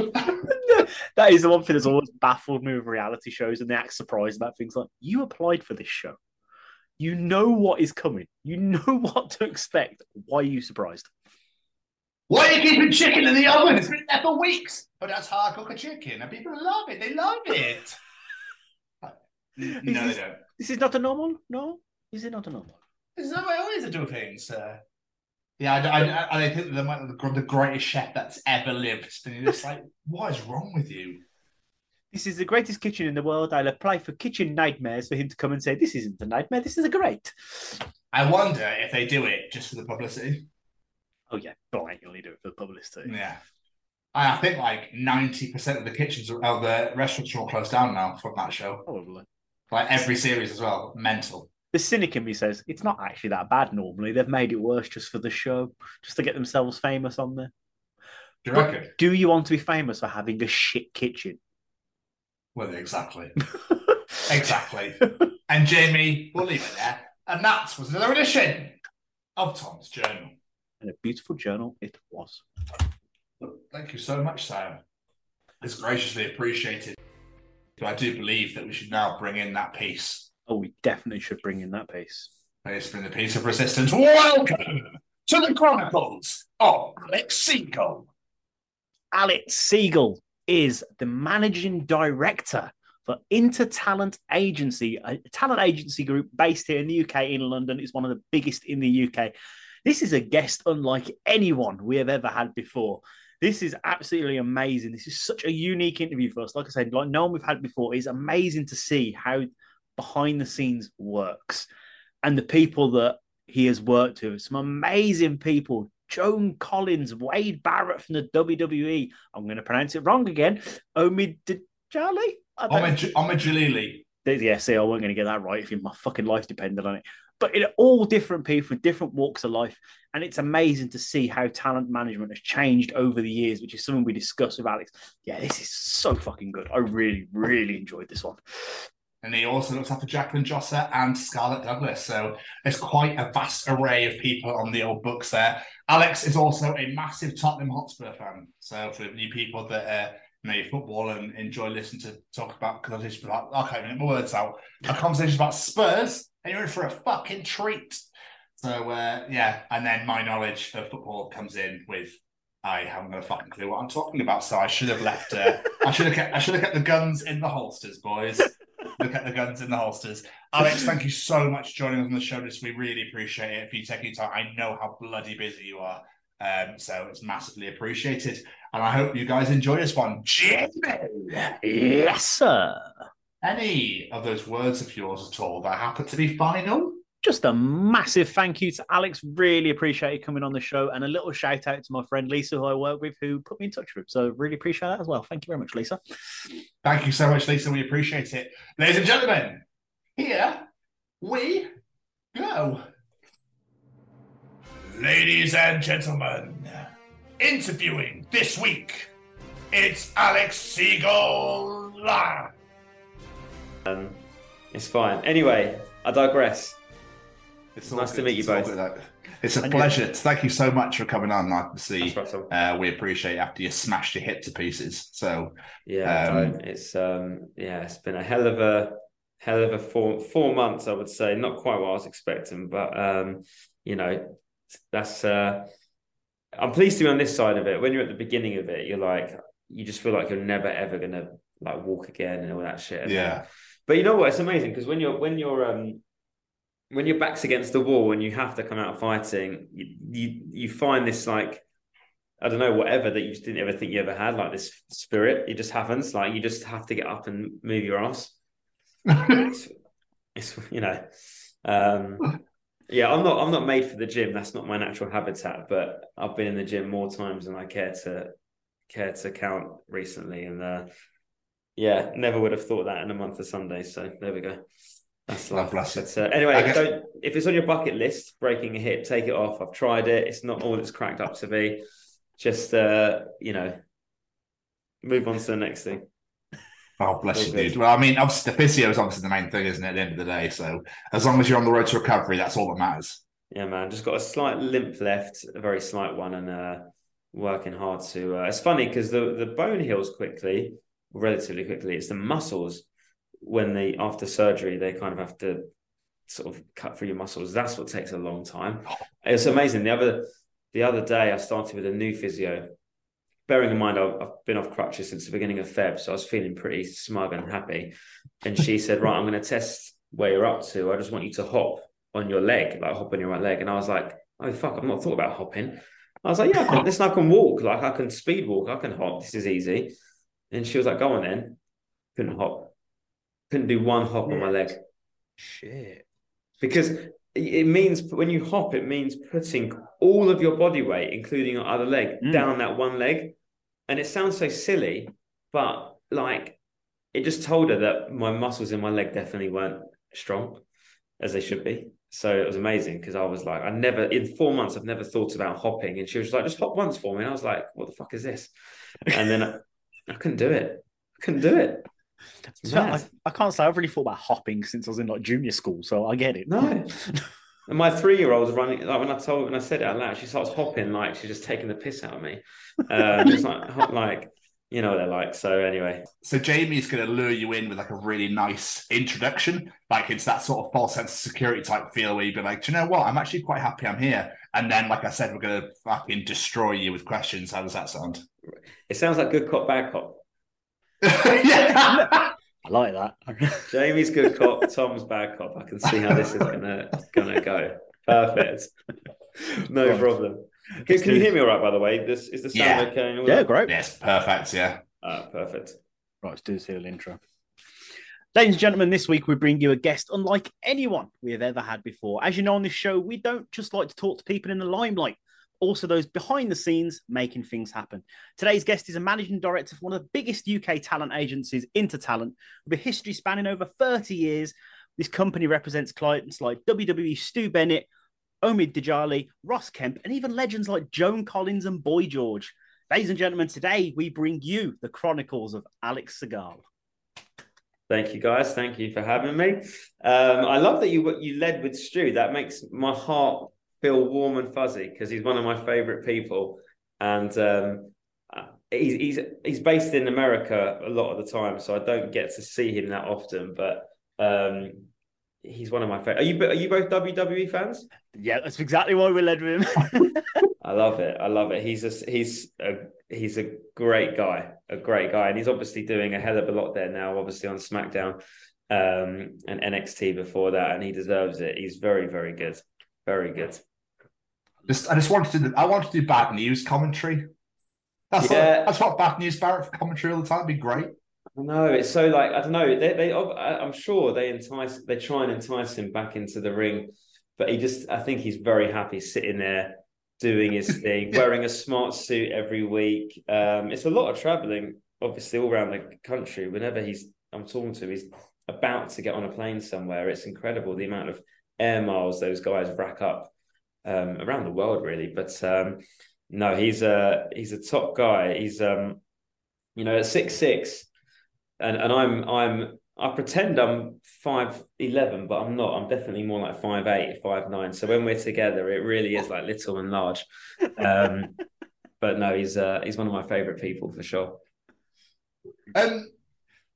that is the one thing that's always baffled me with reality shows and they act surprised about things like you applied for this show. You know what is coming. You know what to expect. Why are you surprised? Why are you keeping chicken in the oven? It's been there for weeks. But that's how I cook a chicken, and people love it. They love it. no, they this, don't. This is not a normal? No? Is it not a normal? This is how I always do things. Uh, yeah, I, I, I think they're the, the greatest chef that's ever lived. And you're just like, what is wrong with you? This is the greatest kitchen in the world. I'll apply for kitchen nightmares for him to come and say, This isn't a nightmare, this is a great. I wonder if they do it just for the publicity. Oh, yeah, blankly do it for the publicity. Yeah. I I think like 90% of the kitchens of the restaurants are all closed down now from that show. Oh, Probably. Like every series as well. Mental. The cynic in me says it's not actually that bad normally. They've made it worse just for the show, just to get themselves famous on there. Do you reckon? Do you want to be famous for having a shit kitchen? Well, exactly. exactly. And Jamie, we'll leave it there. And that was another edition of Tom's Journal. And a beautiful journal it was. Thank you so much, Sam. It's graciously appreciated. But I do believe that we should now bring in that piece. Oh, we definitely should bring in that piece. Let's bring the piece of resistance. Welcome to the Chronicles of Alex Segal. Alex Segal is the managing director for InterTalent Agency, a talent agency group based here in the UK in London. It's one of the biggest in the UK. This is a guest unlike anyone we have ever had before. This is absolutely amazing. This is such a unique interview for us. Like I said, like no one we've had before. It's amazing to see how behind the scenes works and the people that he has worked with. Some amazing people. Joan Collins, Wade Barrett from the WWE. I'm going to pronounce it wrong again. Omid Djali. Omid Djalili. Yeah, see, I wasn't going to get that right if my fucking life depended on it. But it, all different people with different walks of life. And it's amazing to see how talent management has changed over the years, which is something we discussed with Alex. Yeah, this is so fucking good. I really, really enjoyed this one. And he also looks after Jacqueline Jossa and Scarlett Douglas. So there's quite a vast array of people on the old books there. Alex is also a massive Tottenham Hotspur fan. So for new people that uh, know football and enjoy listening to talk about, because like, I can't even get my words out, a conversation about Spurs, and you're in for a fucking treat. So uh, yeah, and then my knowledge of football comes in with I haven't got a fucking clue what I'm talking about, so I should have left. Uh, I should have kept. I should have kept the guns in the holsters, boys. Look at the guns in the holsters. Alex, thank you so much for joining us on the show. This we really appreciate it. If you take your time, I know how bloody busy you are, um, so it's massively appreciated. And I hope you guys enjoy this one. Jimmy, yes, sir. Any of those words of yours at all that happen to be final? Just a massive thank you to Alex. Really appreciate you coming on the show, and a little shout out to my friend Lisa, who I work with, who put me in touch with. So really appreciate that as well. Thank you very much, Lisa. Thank you so much, Lisa. We appreciate it, ladies and gentlemen. Here we go. Ladies and gentlemen, interviewing this week, it's Alex Segal. Um, it's fine. Anyway, I digress. It's nice to meet you both. It's a Thank pleasure. You. Thank you so much for coming on. Nice to see. uh, we appreciate after you smashed your hip to pieces. So yeah, um, it's um, yeah, it's been a hell of a hell of a four four months. I would say not quite what I was expecting, but um, you know, that's. Uh, I'm pleased to be on this side of it. When you're at the beginning of it, you're like, you just feel like you're never ever gonna like walk again and all that shit. Yeah. But you know what? It's amazing because when you're when you're um when your back's against the wall and you have to come out fighting, you, you you find this like I don't know whatever that you just didn't ever think you ever had like this spirit. It just happens. Like you just have to get up and move your ass. it's, it's, you know, um, yeah. I'm not I'm not made for the gym. That's not my natural habitat. But I've been in the gym more times than I care to care to count recently, and uh, yeah, never would have thought that in a month of Sundays. So there we go. That's life. Bless it. Uh, anyway, guess... don't, if it's on your bucket list, breaking a hip, take it off. I've tried it. It's not all it's cracked up to be. Just uh, you know, move on to the next thing. Oh, bless you, dude. Well, I mean, obviously, the physio is obviously the main thing, isn't it? At the end of the day, so as long as you're on the road to recovery, that's all that matters. Yeah, man. Just got a slight limp left, a very slight one, and uh, working hard to. Uh, it's funny because the the bone heals quickly, relatively quickly. It's the muscles when they after surgery they kind of have to sort of cut through your muscles. That's what takes a long time. It's amazing. The other the other day I started with a new physio. Bearing in mind I've, been off crutches since the beginning of Feb, so I was feeling pretty smug and happy. And she said, "Right, I'm going to test where you're up to. I just want you to hop on your leg, like hop on your right leg." And I was like, "Oh fuck, I've not thought about hopping." I was like, "Yeah, I can, listen, I can walk. Like I can speed walk. I can hop. This is easy." And she was like, "Go on then." Couldn't hop couldn't do one hop on my leg. Shit. Because it means when you hop, it means putting all of your body weight, including your other leg, mm. down that one leg. And it sounds so silly, but like it just told her that my muscles in my leg definitely weren't strong as they should be. So it was amazing because I was like, I never in four months I've never thought about hopping, and she was like, just hop once for me. And I was like, what the fuck is this? And then I, I couldn't do it. I couldn't do it. So I, I, can't say I've really thought about hopping since I was in like junior school, so I get it. No. and my three year old was running like when I told when I said it out loud, she starts hopping like she's just taking the piss out of me. Um, just like like you know what they're like. So anyway. So Jamie's gonna lure you in with like a really nice introduction. Like it's that sort of false sense of security type feel where you'd be like, Do you know what? I'm actually quite happy I'm here. And then, like I said, we're gonna fucking destroy you with questions. How does that sound? It sounds like good cop, bad cop. I like that. Jamie's good cop, Tom's bad cop. I can see how this is gonna gonna go. Perfect. No Right. problem. Can, can you hear me all right? By the way, this is the sound Yeah. okay? Yeah, that? great. Yes, perfect. Yeah. Ah, perfect. Right, let's do this little intro. Ladies and gentlemen, this week we bring you a guest unlike anyone we have ever had before. As you know on this show, we don't just like to talk to people in the limelight, also those behind the scenes making things happen. Today's guest is a managing director for one of the biggest UK talent agencies, InterTalent, with a history spanning over 30 years. This company represents clients like WWE Stu Bennett, Omid Djalili, Ross Kemp, and even legends like Joan Collins and Boy George. Ladies and gentlemen, today we bring you the chronicles of Alex Segal. Thank you, guys. Thank you for having me. Um, I love that you you led with Stu. That makes my heart feel warm and fuzzy because he's one of my favorite people, and um, he's he's he's based in America a lot of the time, so I don't get to see him that often. But um, he's one of my favorite. Are you are you both WWE fans? Yeah, that's exactly why we led with him. I love it. I love it. He's a he's a he's a great guy, a great guy, and he's obviously doing a hell of a lot there now. Obviously on SmackDown um, and NXT before that, and he deserves it. He's very very good, very good. Just, I just wanted to. I wanted to do bad news commentary. That's Yeah. what, that's what bad news Barrett for commentary all the time. It'd be great. No, it's so like I don't know. They they I'm sure they entice they try and entice him back into the ring, but he just I think he's very happy sitting there doing his thing, wearing a smart suit every week. Um, it's a lot of traveling, obviously all around the country. Whenever he's I'm talking to, him, he's about to get on a plane somewhere. It's incredible the amount of air miles those guys rack up um, around the world, really. But um, no, he's a he's a top guy. He's um, you know at six six and and I'm I'm I pretend I'm five eleven, but I'm not. I'm definitely more like five eight, five nine. So when we're together, it really is like little and large. Um, but no, he's uh, he's one of my favorite people for sure. Um,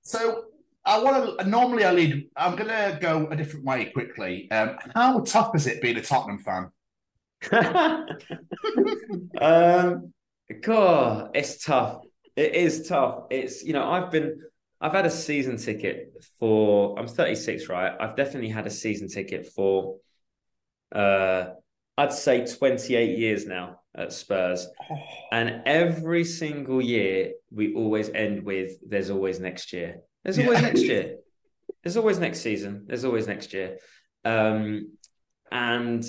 so I want to. Normally, I lead. I'm going to go a different way quickly. Um, how tough is it being a Tottenham fan? um, God, it's tough. It is tough. It's you know I've been I've had a season ticket for I'm 36 right. I've definitely had a season ticket for uh I'd say 28 years now at Spurs. And every single year we always end with there's always next year. There's always Yeah. next year. There's always next season. There's always next year. Um and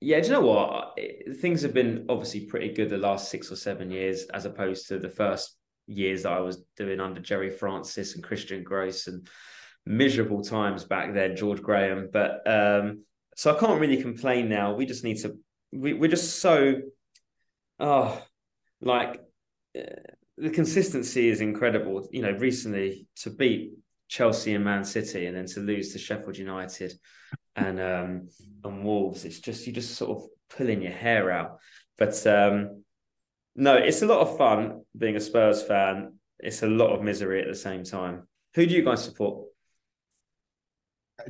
yeah, do you know what? It- Things have been obviously pretty good the last six or seven years, as opposed to the first years that I was doing under Gerry Francis and Christian Gross and miserable times back then, George Graham. But um, so I can't really complain now. We just need to. We, we're just so, oh, like uh, the consistency is incredible. You know, recently to beat Chelsea and Man City, and then to lose to Sheffield United and um, and Wolves. It's just you just sort of pulling your hair out. But um, no, it's a lot of fun being a Spurs fan. It's a lot of misery at the same time. Who do you guys support?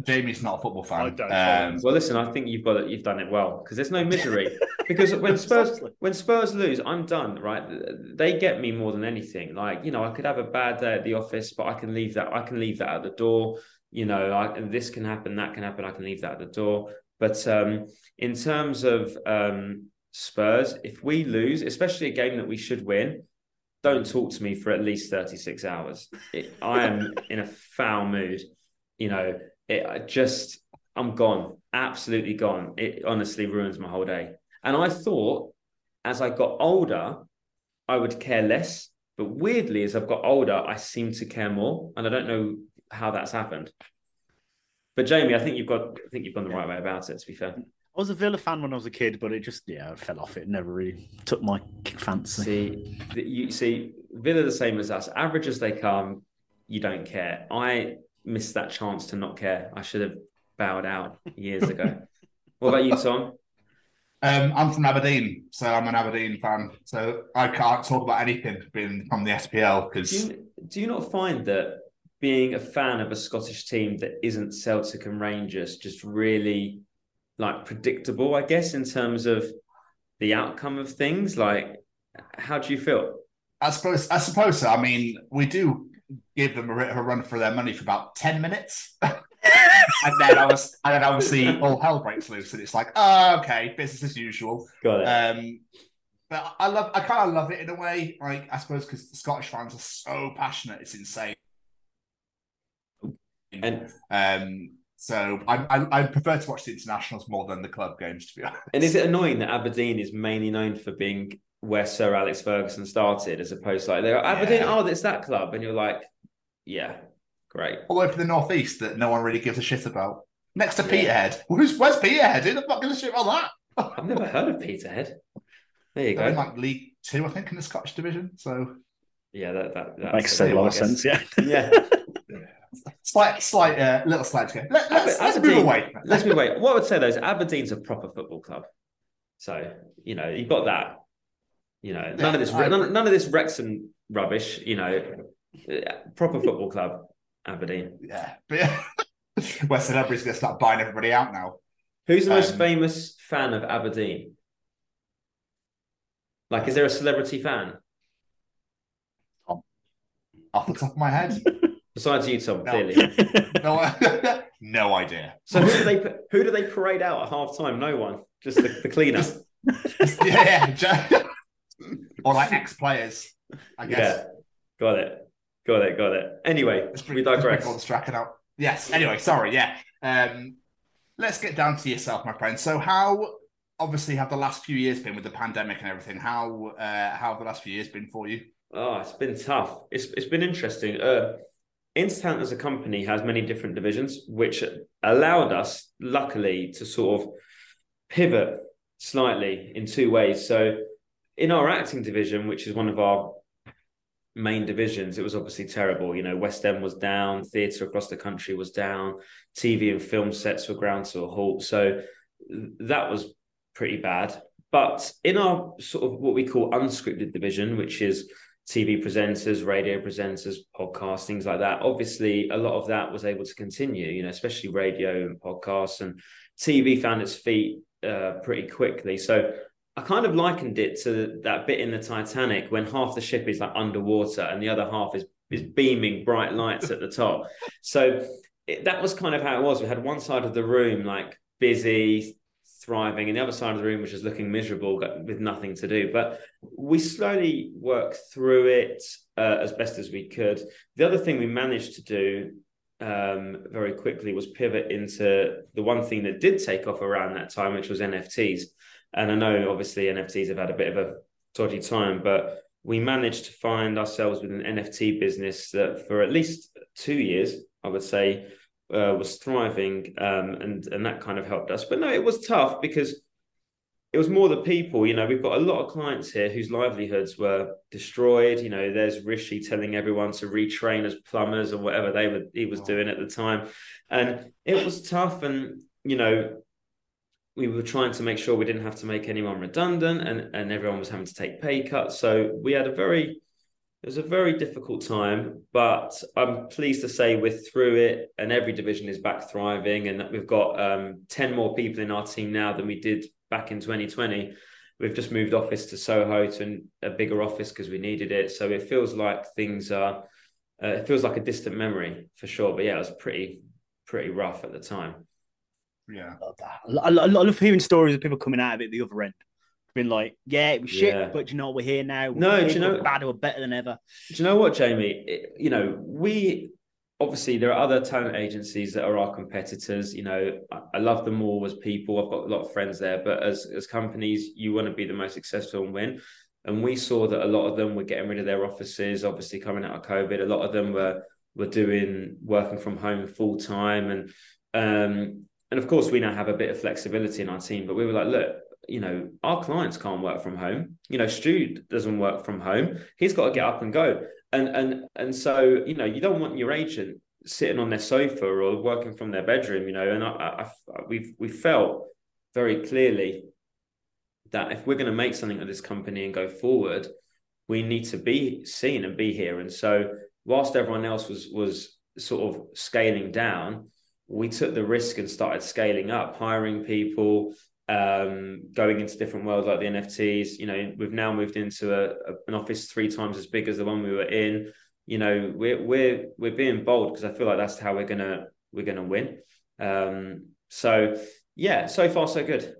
Jamie's not a football fan. I don't Um, Well, listen, I think you've got it. You've done it well because there's no misery. because when Spurs when Spurs lose, I'm done. Right? They get me more than anything. Like you know, I could have a bad day at the office, but I can leave that. I can leave that at the door. You know, I, this can happen, that can happen. I can leave that at the door. But um, in terms of um, Spurs, if we lose, especially a game that we should win, don't talk to me for at least 36 hours. It, I am in a foul mood. You know, it I just, I'm gone, absolutely gone. It honestly ruins my whole day. And I thought as I got older, I would care less. But weirdly, as I've got older, I seem to care more. And I don't know how that's happened. But Jamie, I think you've got, I think you've gone the right way about it. To be fair, I was a Villa fan when I was a kid, but it just yeah, fell off. It never really took my fancy. See, you see, Villa the same as us. Average as they come, you don't care. I missed that chance to not care. I should have bowed out years ago. what about you, Tom? Um, I'm from Aberdeen, so I'm an Aberdeen fan. So I can't talk about anything being from the SPL Do because you, do you not find that being a fan of a Scottish team that isn't Celtic and Rangers just really like predictable? I guess in terms of the outcome of things? Like, how do you feel? I suppose I suppose so. I mean, we do give them a, a run for their money for about ten minutes, and then I was, and then obviously all hell breaks loose, and it's like, oh, okay, business as usual. Got it. Um, but I love, I kind of love it in a way. Like I suppose because Scottish fans are so passionate, it's insane. And um, so I, I I prefer to watch the internationals more than the club games, to be honest. And is it annoying that Aberdeen is mainly known for being where Sir Alex Ferguson started, as opposed to like they're Aberdeen? Yeah. Oh, it's that club, and you're like, yeah, great. all the way from the northeast that no one really gives a shit about. Next to Yeah. Peterhead, who's where's Peterhead? Who the fuck gives a shit about that? I've never heard of Peterhead. There you They're in go. like League Two, I think, in the Scottish division. So Yeah, that that, that's Makes a lot of sense, yeah. Yeah. slight, slight, uh, little slight to. Let, let's, let's move away. Let's move away. What I would say though is Aberdeen's a proper football club. So you know you've got that. You know none of this I none, none of this Wrexham rubbish. You know, Uh, proper football club. Aberdeen. Yeah, but yeah. West Celebrity's going to start buying everybody out now. Who's the most Um, famous fan of Aberdeen? Like, is there a celebrity fan Off the top of my head, besides you, Tom? No. Clearly. no, no idea. So who do they who do they parade out at half time? No one. Just the, the cleaner. yeah, yeah. or like ex players, I guess. Yeah. Got it. Got it. Got it. Anyway, we digress. All distracted out. Yes. Anyway, sorry. Yeah. Um, let's get down to yourself, my friend. So, how obviously have the last few years been with the pandemic and everything? How uh, how have the last few years been for you? Oh, it's been tough. It's it's been interesting. Uh, InterTalent as a company has many different divisions, which allowed us, luckily, to sort of pivot slightly in two ways. So, in our acting division, which is one of our main divisions, it was obviously terrible. You know, West End was down, theatre across the country was down, TV and film sets were ground to a halt. So that was pretty bad. But in our sort of what we call unscripted division, which is TV presenters, radio presenters, podcasts, things like that. Obviously, a lot of that was able to continue, you know, especially radio and podcasts and TV found its feet uh, pretty quickly. So I kind of likened it to that bit in the Titanic when half the ship is like underwater and the other half is is beaming bright lights at the top. So it, that was kind of how it was. We had one side of the room like busy, thriving, and the other side of the room which was looking miserable with nothing to do. But we slowly worked through it uh, as best as we could. The other thing we managed to do um, very quickly was pivot into the one thing that did take off around that time, which was NFTs. And I know obviously NFTs have had a bit of a dodgy time, but we managed to find ourselves with an NFT business that for at least two years, I would say, uh, was thriving, um, and and that kind of helped us. But no, it was tough because it was more the people. You know, we've got a lot of clients here whose livelihoods were destroyed. You know, there's Rishi telling everyone to retrain as plumbers or whatever they were he was doing at the time, and it was tough. And you know, we were trying to make sure we didn't have to make anyone redundant, and and everyone was having to take pay cuts. So we had a very it was a very difficult time, but I'm pleased to say we're through it, and every division is back thriving, and we've got um, ten more people in our team now than we did back in 2020. We've just moved office to Soho to an, a bigger office because we needed it, so it feels like things are. Uh, it feels like a distant memory for sure, but yeah, it was pretty pretty rough at the time. Yeah, I, I, I love hearing stories of people coming out of it the other end, being like, "Yeah, it was shit, Yeah. but you know? We're here now. No, do you People know- are bad or better than ever." Do you know what, Jamie? It- you know, we obviously there are other talent agencies that are our competitors. You know, I, I love them all as people. I've got a lot of friends there, but as as companies, you want to be the most successful and win. And we saw that a lot of them were getting rid of their offices. Obviously, coming out of COVID, a lot of them were were doing working from home full time, and um, and of course, we now have a bit of flexibility in our team. But we were like, look, you know, our clients can't work from home. You know, Stu doesn't work from home. He's got to get up and go. And and and so, you know, you don't want your agent sitting on their sofa or working from their bedroom, you know. And I, I, we've we felt very clearly that if we're going to make something of this company and go forward, we need to be seen and be here. And so, whilst everyone else was was sort of scaling down, we took the risk and started scaling up, hiring people, um, going into different worlds like the NFTs. You know, we've now moved into a, a, an office three times as big as the one we were in. You know, we're we're we're being bold because I feel like that's how we're gonna we're gonna win. Um, so yeah, so far so good.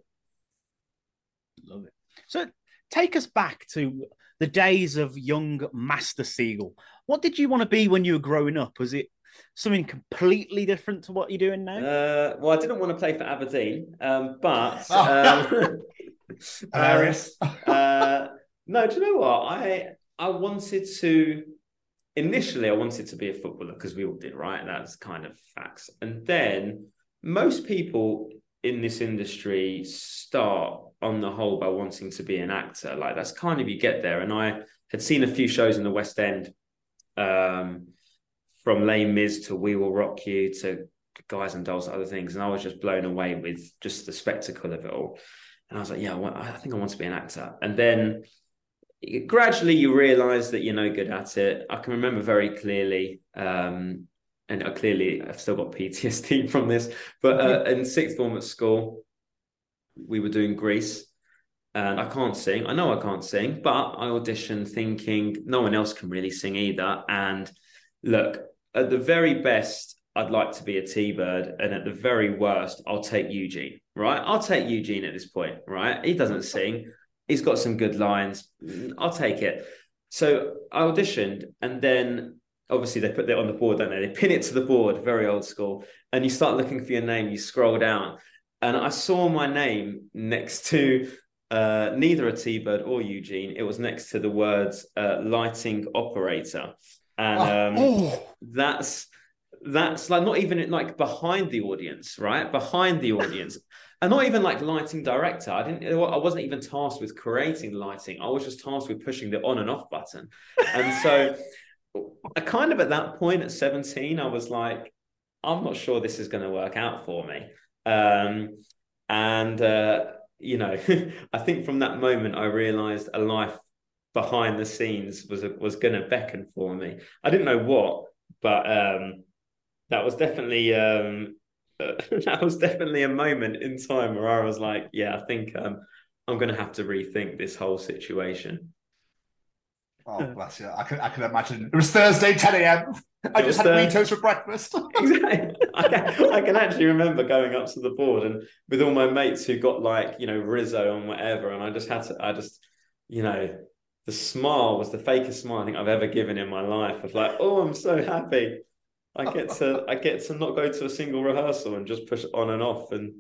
Love it. So take us back to the days of young Master Segal. What did you want to be when you were growing up? Was it something completely different to what you're doing now? Uh, well, I didn't want to play for Aberdeen, um, but Oh. um, Hilarious. uh, no, do you know what? I I wanted to initially I wanted to be a footballer because we all did, right? That's kind of facts. And then most people in this industry start on the whole by wanting to be an actor. Like that's kind of you get there. And I had seen a few shows in the West End, um, from Les Mis to We Will Rock You to Guys and Dolls, other things, and I was just blown away with just the spectacle of it all. And I was like, yeah, I, want, I think I want to be an actor. And then gradually you realize that you're no good at it. I can remember very clearly, um, and I clearly I've still got PTSD from this, but uh, in sixth form at school, we were doing Grease. And I can't sing. I know I can't sing, but I auditioned thinking no one else can really sing either. And look, at the very best, I'd like to be a T Bird. And at the very worst, I'll take Eugene, right? I'll take Eugene at this point, right? He doesn't sing. He's got some good lines. I'll take it. So I auditioned, and then obviously they put that on the board, don't they? They pin it to the board, very old school. And you start looking for your name, you scroll down, and I saw my name next to uh, neither a T Bird or Eugene. It was next to the words uh, lighting operator. And um, Oh. that's that's like not even like behind the audience, right? Behind the audience. And not even like lighting director. I didn't. I wasn't even tasked with creating lighting. I was just tasked with pushing the on and off button. And so, I kind of at that point at seventeen, I was like, I'm not sure this is going to work out for me. Um, and uh, you know, I think from that moment, I realized a life behind the scenes was was going to beckon for me. I didn't know what, but um, that was definitely um, that was definitely a moment in time where I was like, yeah, I think um, I'm going to have to rethink this whole situation. Oh, bless you. I can, I can imagine. It was Thursday, 10 a.m. I just had uh, Weetos for breakfast. exactly. I can, I can actually remember going up to the board and with all my mates who got like you know Rizzo and whatever, and I just had to, I just, you know, the smile was the fakest smile I think I've ever given in my life. Of like, oh, I'm so happy. I get to, I get to not go to a single rehearsal and just push on and off and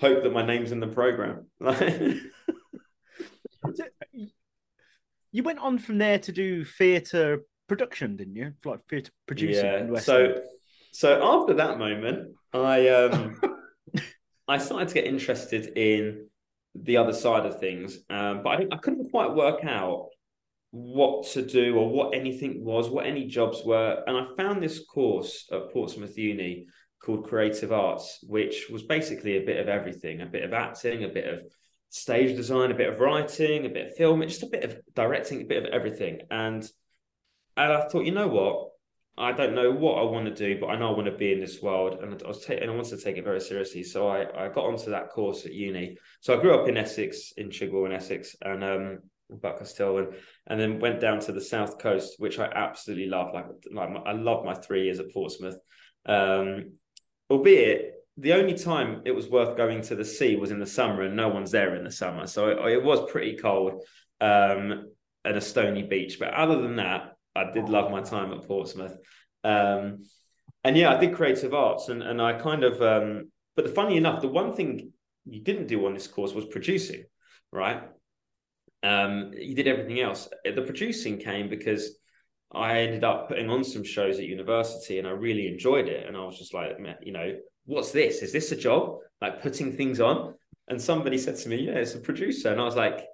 hope that my name's in the program. You went on from there to do theatre production, didn't you? Like theatre producing in yeah. So, so after that moment, I um, I started to get interested in the other side of things, um, but I I couldn't quite work out what to do or what anything was, what any jobs were, and I found this course at Portsmouth Uni called Creative Arts, which was basically a bit of everything, a bit of acting, a bit of stage design, a bit of writing, a bit of film, just a bit of directing, a bit of everything, and and I thought, you know what? I don't know what I want to do, but I know I want to be in this world, and I was ta- and I wanted to take it very seriously. So I, I got onto that course at uni. So I grew up in Essex, in Chigwell in Essex, and um, Buckcastle, and and then went down to the south coast, which I absolutely love. Like, like I love my three years at Portsmouth. Um, albeit the only time it was worth going to the sea was in the summer, and no one's there in the summer, so it, it was pretty cold um, and a stony beach. But other than that, I did love my time at Portsmouth. Um, and yeah, I did creative arts, and and I kind of. Um, but funny enough, the one thing you didn't do on this course was producing, right? Um, you did everything else. The producing came because I ended up putting on some shows at university, and I really enjoyed it. And I was just like, you know, what's this? Is this a job? Like putting things on? And somebody said to me, yeah, it's a producer, and I was like,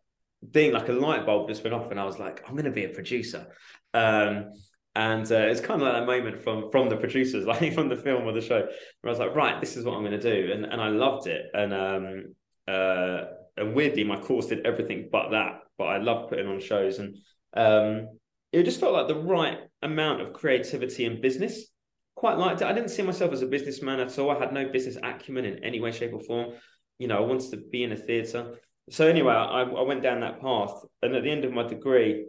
being like a light bulb just went off, and I was like, I'm going to be a producer. Um, and uh, it's kind of like that moment from from the producers, like from the film or the show, where I was like, right, this is what I'm going to do, and and I loved it. And um, uh, and weirdly, my course did everything but that. But I loved putting on shows, and um, it just felt like the right amount of creativity and business. Quite liked it. I didn't see myself as a businessman at all. I had no business acumen in any way, shape, or form. you know, I wanted to be in a theatre. So anyway, I, I went down that path, and at the end of my degree,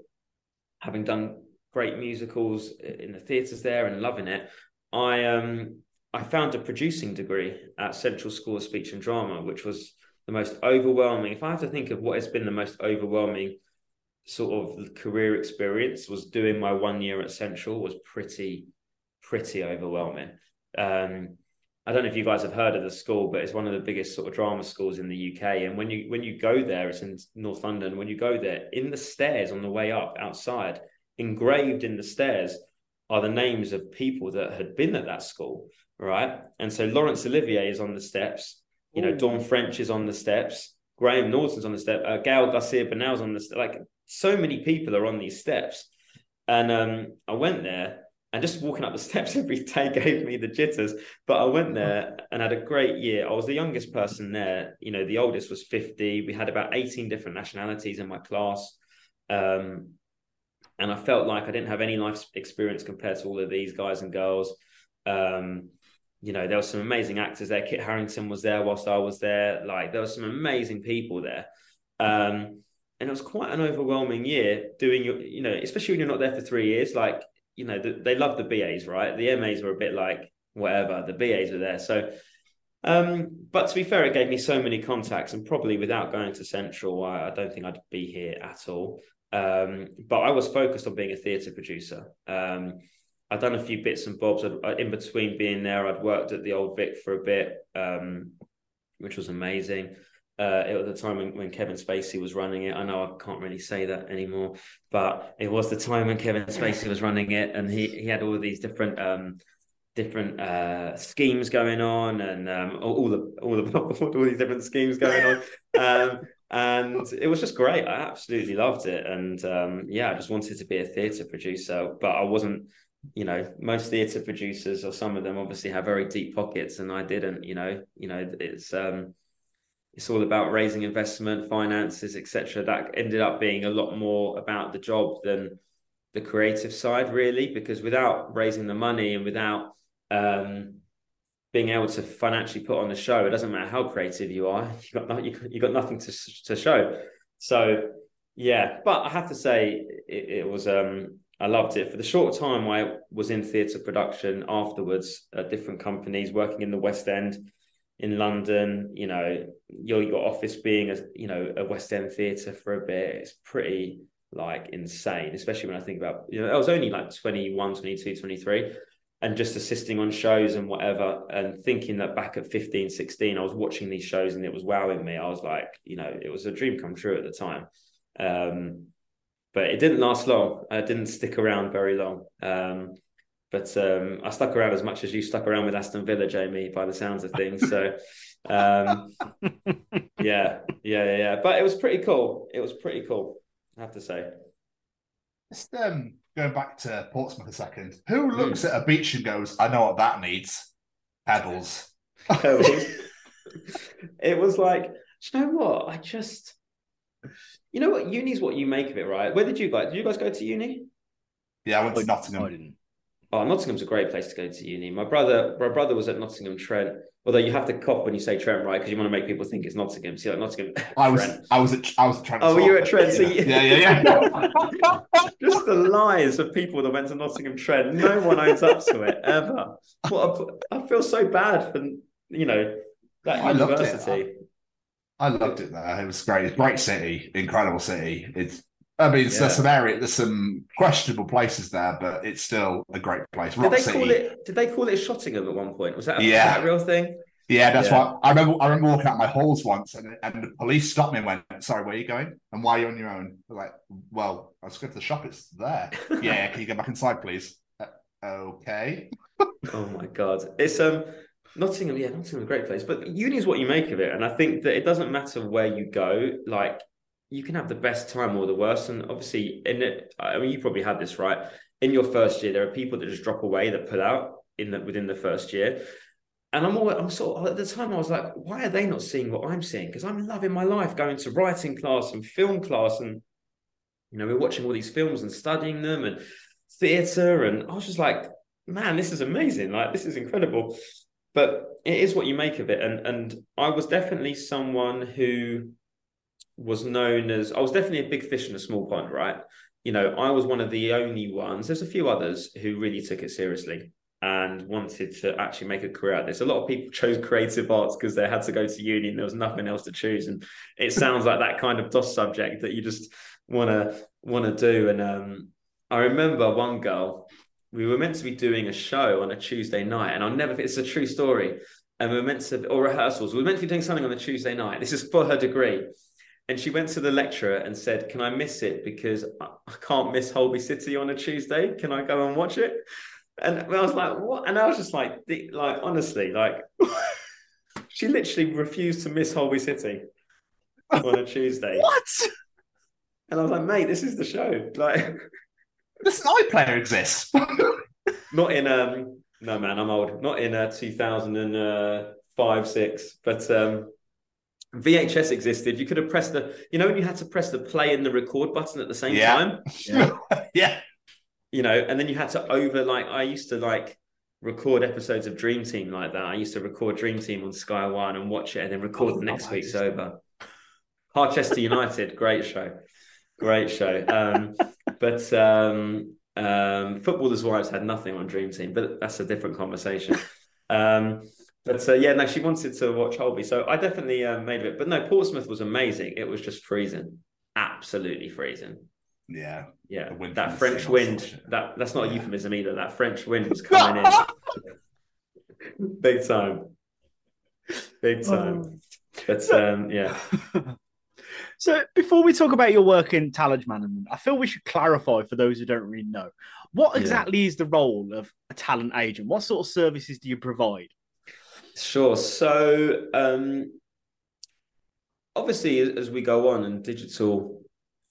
having done great musicals in the theatres there and loving it, I um I found a producing degree at Central School of Speech and Drama, which was the most overwhelming. If I have to think of what has been the most overwhelming sort of career experience, was doing my one year at Central was pretty pretty overwhelming. Um, I don't know if you guys have heard of the school, but it's one of the biggest sort of drama schools in the UK. And when you when you go there, it's in North London. When you go there, in the stairs on the way up outside, engraved in the stairs are the names of people that had been at that school, right? And so Laurence Olivier is on the steps. You know, Ooh. Dawn French is on the steps. Graham Norton's on the step. Uh, Gael Garcia Bernal's on the step. Like so many people are on these steps. And um, I went there and just walking up the steps every day gave me the jitters. But I went there and had a great year. I was the youngest person there. You know, the oldest was 50. We had about 18 different nationalities in my class. Um, and I felt like I didn't have any life experience compared to all of these guys and girls. Um, you know, there were some amazing actors there. Kit Harington was there whilst I was there. Like, there were some amazing people there. Um, and it was quite an overwhelming year doing your, you know, especially when you're not there for three years. Like, you know, the, they love the BAs, right? The MAs were a bit like whatever. The BAs were there, so. Um, but to be fair, it gave me so many contacts, and probably without going to Central, I, I don't think I'd be here at all. Um, but I was focused on being a theatre producer. Um, I'd done a few bits and bobs I'd, in between being there. I'd worked at the Old Vic for a bit, um, which was amazing. Uh, it was the time when, when Kevin Spacey was running it. I know I can't really say that anymore, but it was the time when Kevin Spacey was running it, and he he had all these different um, different uh, schemes going on, and um, all, all the all the all these different schemes going on. Um, and it was just great. I absolutely loved it, and um, yeah, I just wanted to be a theatre producer, but I wasn't. You know, most theatre producers, or some of them, obviously have very deep pockets, and I didn't. You know, you know, it's um, it's all about raising investment, finances, etc. That ended up being a lot more about the job than the creative side, really, because without raising the money and without um, being able to financially put on the show, it doesn't matter how creative you are, you got no, you, you got nothing to to show. So yeah, but I have to say it, it was um, I loved it for the short time I was in theatre production afterwards at different companies working in the West End in London, you know, your your office being a you know a West End theatre for a bit, it's pretty like insane, especially when I think about you know I was only like 21, 22, 23 and just assisting on shows and whatever and thinking that back at 15 16 I was watching these shows and it was wowing me. I was like, you know, it was a dream come true at the time. Um but it didn't last long. I didn't stick around very long. Um but um, I stuck around as much as you stuck around with Aston Villa, Jamie, by the sounds of things. So, um, yeah, yeah, yeah, yeah. But it was pretty cool. It was pretty cool, I have to say. Just um, going back to Portsmouth a second. Who looks at a beach and goes, "I know what that needs"? Pebbles. it was like, you know what? I just, you know what? Uni's what you make of it, right? Where did you guys? Did you guys go to uni? Yeah, I went to Nottingham. I didn't. Oh, Nottingham's a great place to go to uni. My brother, my brother was at Nottingham Trent. Although you have to cop when you say Trent, right? Because you want to make people think it's Nottingham. See, like Nottingham. I was, Trent. I was at, I was at Trent. Oh, as were well. you at Trent? So Yeah, you- yeah, yeah. yeah. Just the lies of people that went to Nottingham Trent. No one owns up to it ever. What a, I feel so bad for you know that I loved it. university. I loved it there. It was great. It's a great city, incredible city. It's, I mean, Yeah. there's some area, there's some questionable places there, but it's still a great place. Did they City. call it? Did they call it Shottingham at one point? Was that, a, Yeah. was that real thing? Yeah, that's Yeah. why I remember. I remember walking out my halls once, and, and the police stopped me and went, "Sorry, where are you going? And why are you on your own?" I was like, "Well, I was going to the shop. It's there." yeah, can you go back inside, please? Uh, okay. Oh my god, it's um Nottingham. Yeah, Nottingham's a great place, but uni is what you make of it, and I think that it doesn't matter where you go. Like you can have the best time or the worst, and obviously, in it, I mean, you probably had this right. In your first year, there are people that just drop away that pull out in the within the first year. And I'm all, I'm sort of, at the time I was like, why are they not seeing what I'm seeing? Because I'm loving my life, going to writing class and film class, and you know, we're watching all these films and studying them and theatre, and I was just like, man, this is amazing. Like, this is incredible. But it is what you make of it. And and I was definitely someone who was known as I was definitely a big fish in a small pond, right? You know, I was one of the only ones. There's a few others who really took it seriously and wanted to actually make a career out of this. A lot of people chose creative arts because they had to go to uni and there was nothing else to choose. And it sounds like that kind of DOS subject that you just want to want to do. And um, I remember one girl, we were meant to be doing a show on a Tuesday night, and I'll never. It's a true story. And we are meant to, or rehearsals. We were meant to be doing something on a Tuesday night. This is for her degree. And she went to the lecturer and said, Can I miss it? Because I can't miss Holby City on a Tuesday. Can I go and watch it? And I was like, What? And I was just like, like honestly, like she literally refused to miss Holby City on a Tuesday. what? And I was like, mate, this is the show. Like Does an player exists. not in um no man, I'm old. Not in uh 2005, six, but um VHS existed. You could have pressed the, you know, when you had to press the play and the record button at the same Yeah. time. yeah. yeah. You know, and then you had to over like I used to like record episodes of Dream Team like that. I used to record Dream Team on Sky One and watch it, and then record Oh, the next week's over. Harchester United, great show, great show. Um, but um, um, Footballers' Wives had nothing on Dream Team, but that's a different conversation. Um, but uh, yeah, no, she wanted to watch Holby, so I definitely uh, made of it. But no, Portsmouth was amazing. It was just freezing, absolutely freezing. Yeah. Yeah, that French wind. That that's not a euphemism either. That French wind was coming in, big time, big time. But um, yeah, So before we talk about your work in talent management, I feel we should clarify for those who don't really know. What Yeah. exactly is the role of a talent agent? What sort of services do you provide? Sure. So, um, obviously, as we go on and digital,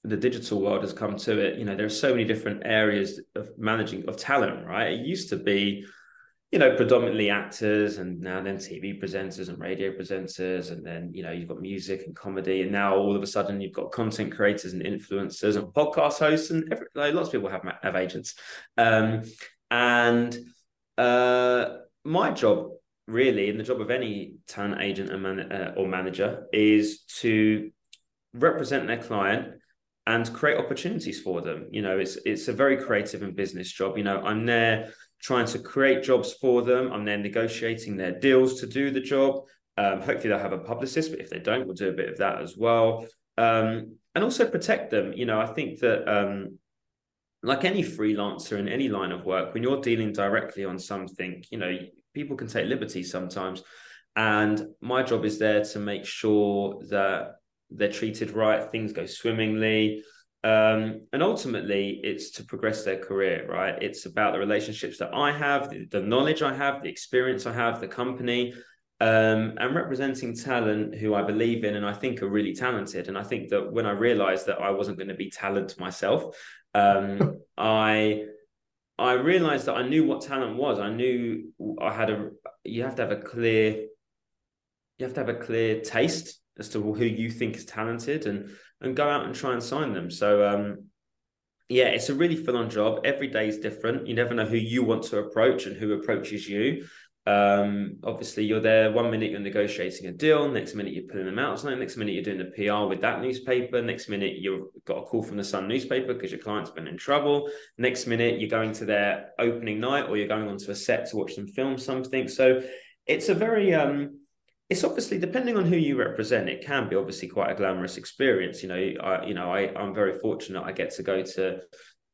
the digital world has come to it. You know, there are so many different areas of managing of talent. Right? It used to be, you know, predominantly actors, and now then TV presenters and radio presenters, and then you know you've got music and comedy, and now all of a sudden you've got content creators and influencers and podcast hosts, and every, like, lots of people have have agents, um, and uh, my job really, and the job of any talent agent and man, uh, or manager, is to represent their client and create opportunities for them. You know, it's it's a very creative and business job. You know, I'm there trying to create jobs for them. I'm there negotiating their deals to do the job. Um, hopefully, they'll have a publicist, but if they don't, we'll do a bit of that as well. Um, and also protect them. You know, I think that. Um, like any freelancer in any line of work, when you're dealing directly on something, you know, people can take liberties sometimes. And my job is there to make sure that they're treated right, things go swimmingly. Um, and ultimately, it's to progress their career, right? It's about the relationships that I have, the, the knowledge I have, the experience I have, the company, um, and representing talent who I believe in and I think are really talented. And I think that when I realized that I wasn't going to be talent myself, um, I I realized that I knew what talent was. I knew I had a. You have to have a clear. You have to have a clear taste as to who you think is talented, and and go out and try and sign them. So um, yeah, it's a really full on job. Every day is different. You never know who you want to approach and who approaches you. Um, obviously, you're there. One minute you're negotiating a deal, next minute you're pulling them out. something. Next minute you're doing the PR with that newspaper. Next minute you've got a call from the Sun newspaper because your client's been in trouble. Next minute you're going to their opening night or you're going onto a set to watch them film something. So it's a very um, it's obviously depending on who you represent. It can be obviously quite a glamorous experience. You know, I you know I I'm very fortunate. I get to go to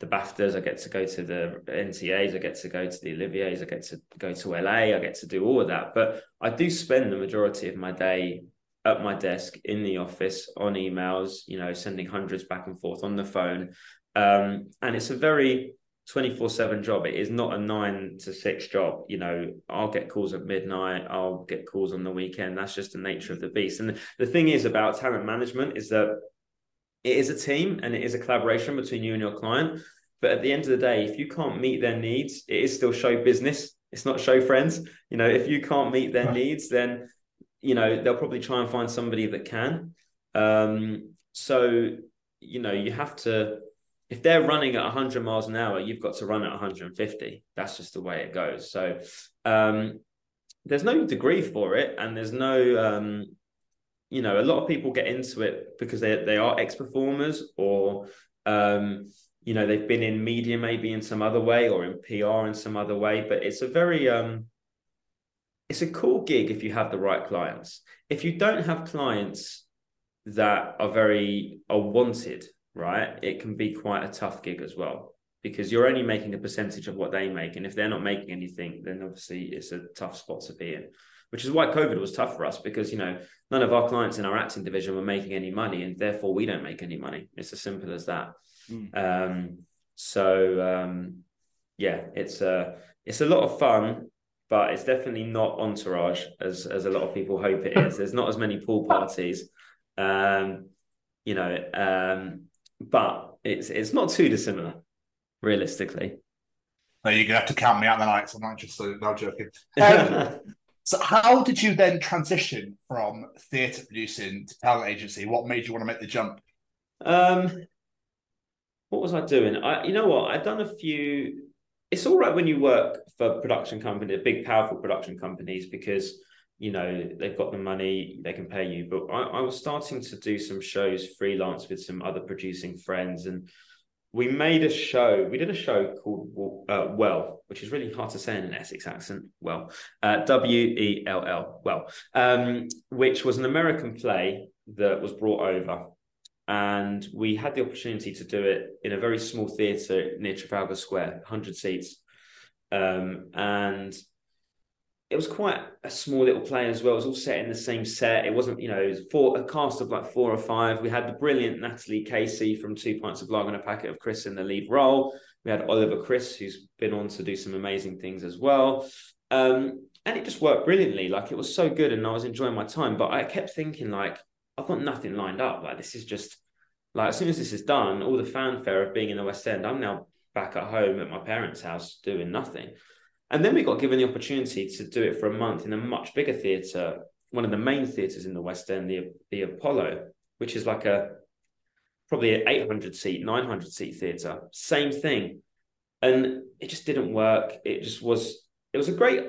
the BAFTAs, I get to go to the NTAs, I get to go to the Olivier's, I get to go to LA, I get to do all of that. But I do spend the majority of my day at my desk in the office on emails, you know, sending hundreds back and forth on the phone. Um, and it's a very 24 7 job. It is not a nine to six job. You know, I'll get calls at midnight, I'll get calls on the weekend. That's just the nature of the beast. And the thing is about talent management is that it is a team and it is a collaboration between you and your client. But at the end of the day, if you can't meet their needs, it is still show business. It's not show friends. You know, if you can't meet their needs, then you know they'll probably try and find somebody that can. Um, so you know, you have to. If they're running at 100 miles an hour, you've got to run at 150. That's just the way it goes. So, um, there's no degree for it, and there's no um, you know, a lot of people get into it because they they are ex performers or um, you know they've been in media maybe in some other way or in PR in some other way. But it's a very um, it's a cool gig if you have the right clients. If you don't have clients that are very are wanted, right, it can be quite a tough gig as well because you're only making a percentage of what they make, and if they're not making anything, then obviously it's a tough spot to be in which is why COVID was tough for us because you know none of our clients in our acting division were making any money, and therefore we don't make any money. It's as simple as that. Mm. Um, so um, yeah, it's a it's a lot of fun, but it's definitely not entourage as as a lot of people hope it is. There's not as many pool parties, um, you know, um, but it's it's not too dissimilar, realistically. No, you're gonna have to count me out the nights. I'm not interested just not joking. Um, so, how did you then transition from theatre producing to talent agency? What made you want to make the jump? Um, what was I doing? I, you know what? I've done a few. It's all right when you work for production company, big, powerful production companies, because you know they've got the money, they can pay you. But I, I was starting to do some shows freelance with some other producing friends, and we made a show. We did a show called uh, Well, which is really hard to say in an Essex accent. Well, uh, W E L L. Well, um, which was an American play that was brought over, and we had the opportunity to do it in a very small theatre near Trafalgar Square, hundred seats, um, and it was quite a small little play as well. It was all set in the same set. It wasn't, you know, it was four, a cast of like four or five. We had the brilliant Natalie Casey from Two Pints of Lager and a Packet of Crisps in the lead role. We had Oliver Chris, who's been on to do some amazing things as well. Um, and it just worked brilliantly. Like it was so good and I was enjoying my time. But I kept thinking, like, I've got nothing lined up. Like, this is just like, as soon as this is done, all the fanfare of being in the West End, I'm now back at home at my parents' house doing nothing. And then we got given the opportunity to do it for a month in a much bigger theatre, one of the main theatres in the West End, the, the Apollo, which is like a probably an 800 seat, 900 seat theatre. Same thing. And it just didn't work. It just was, it was a great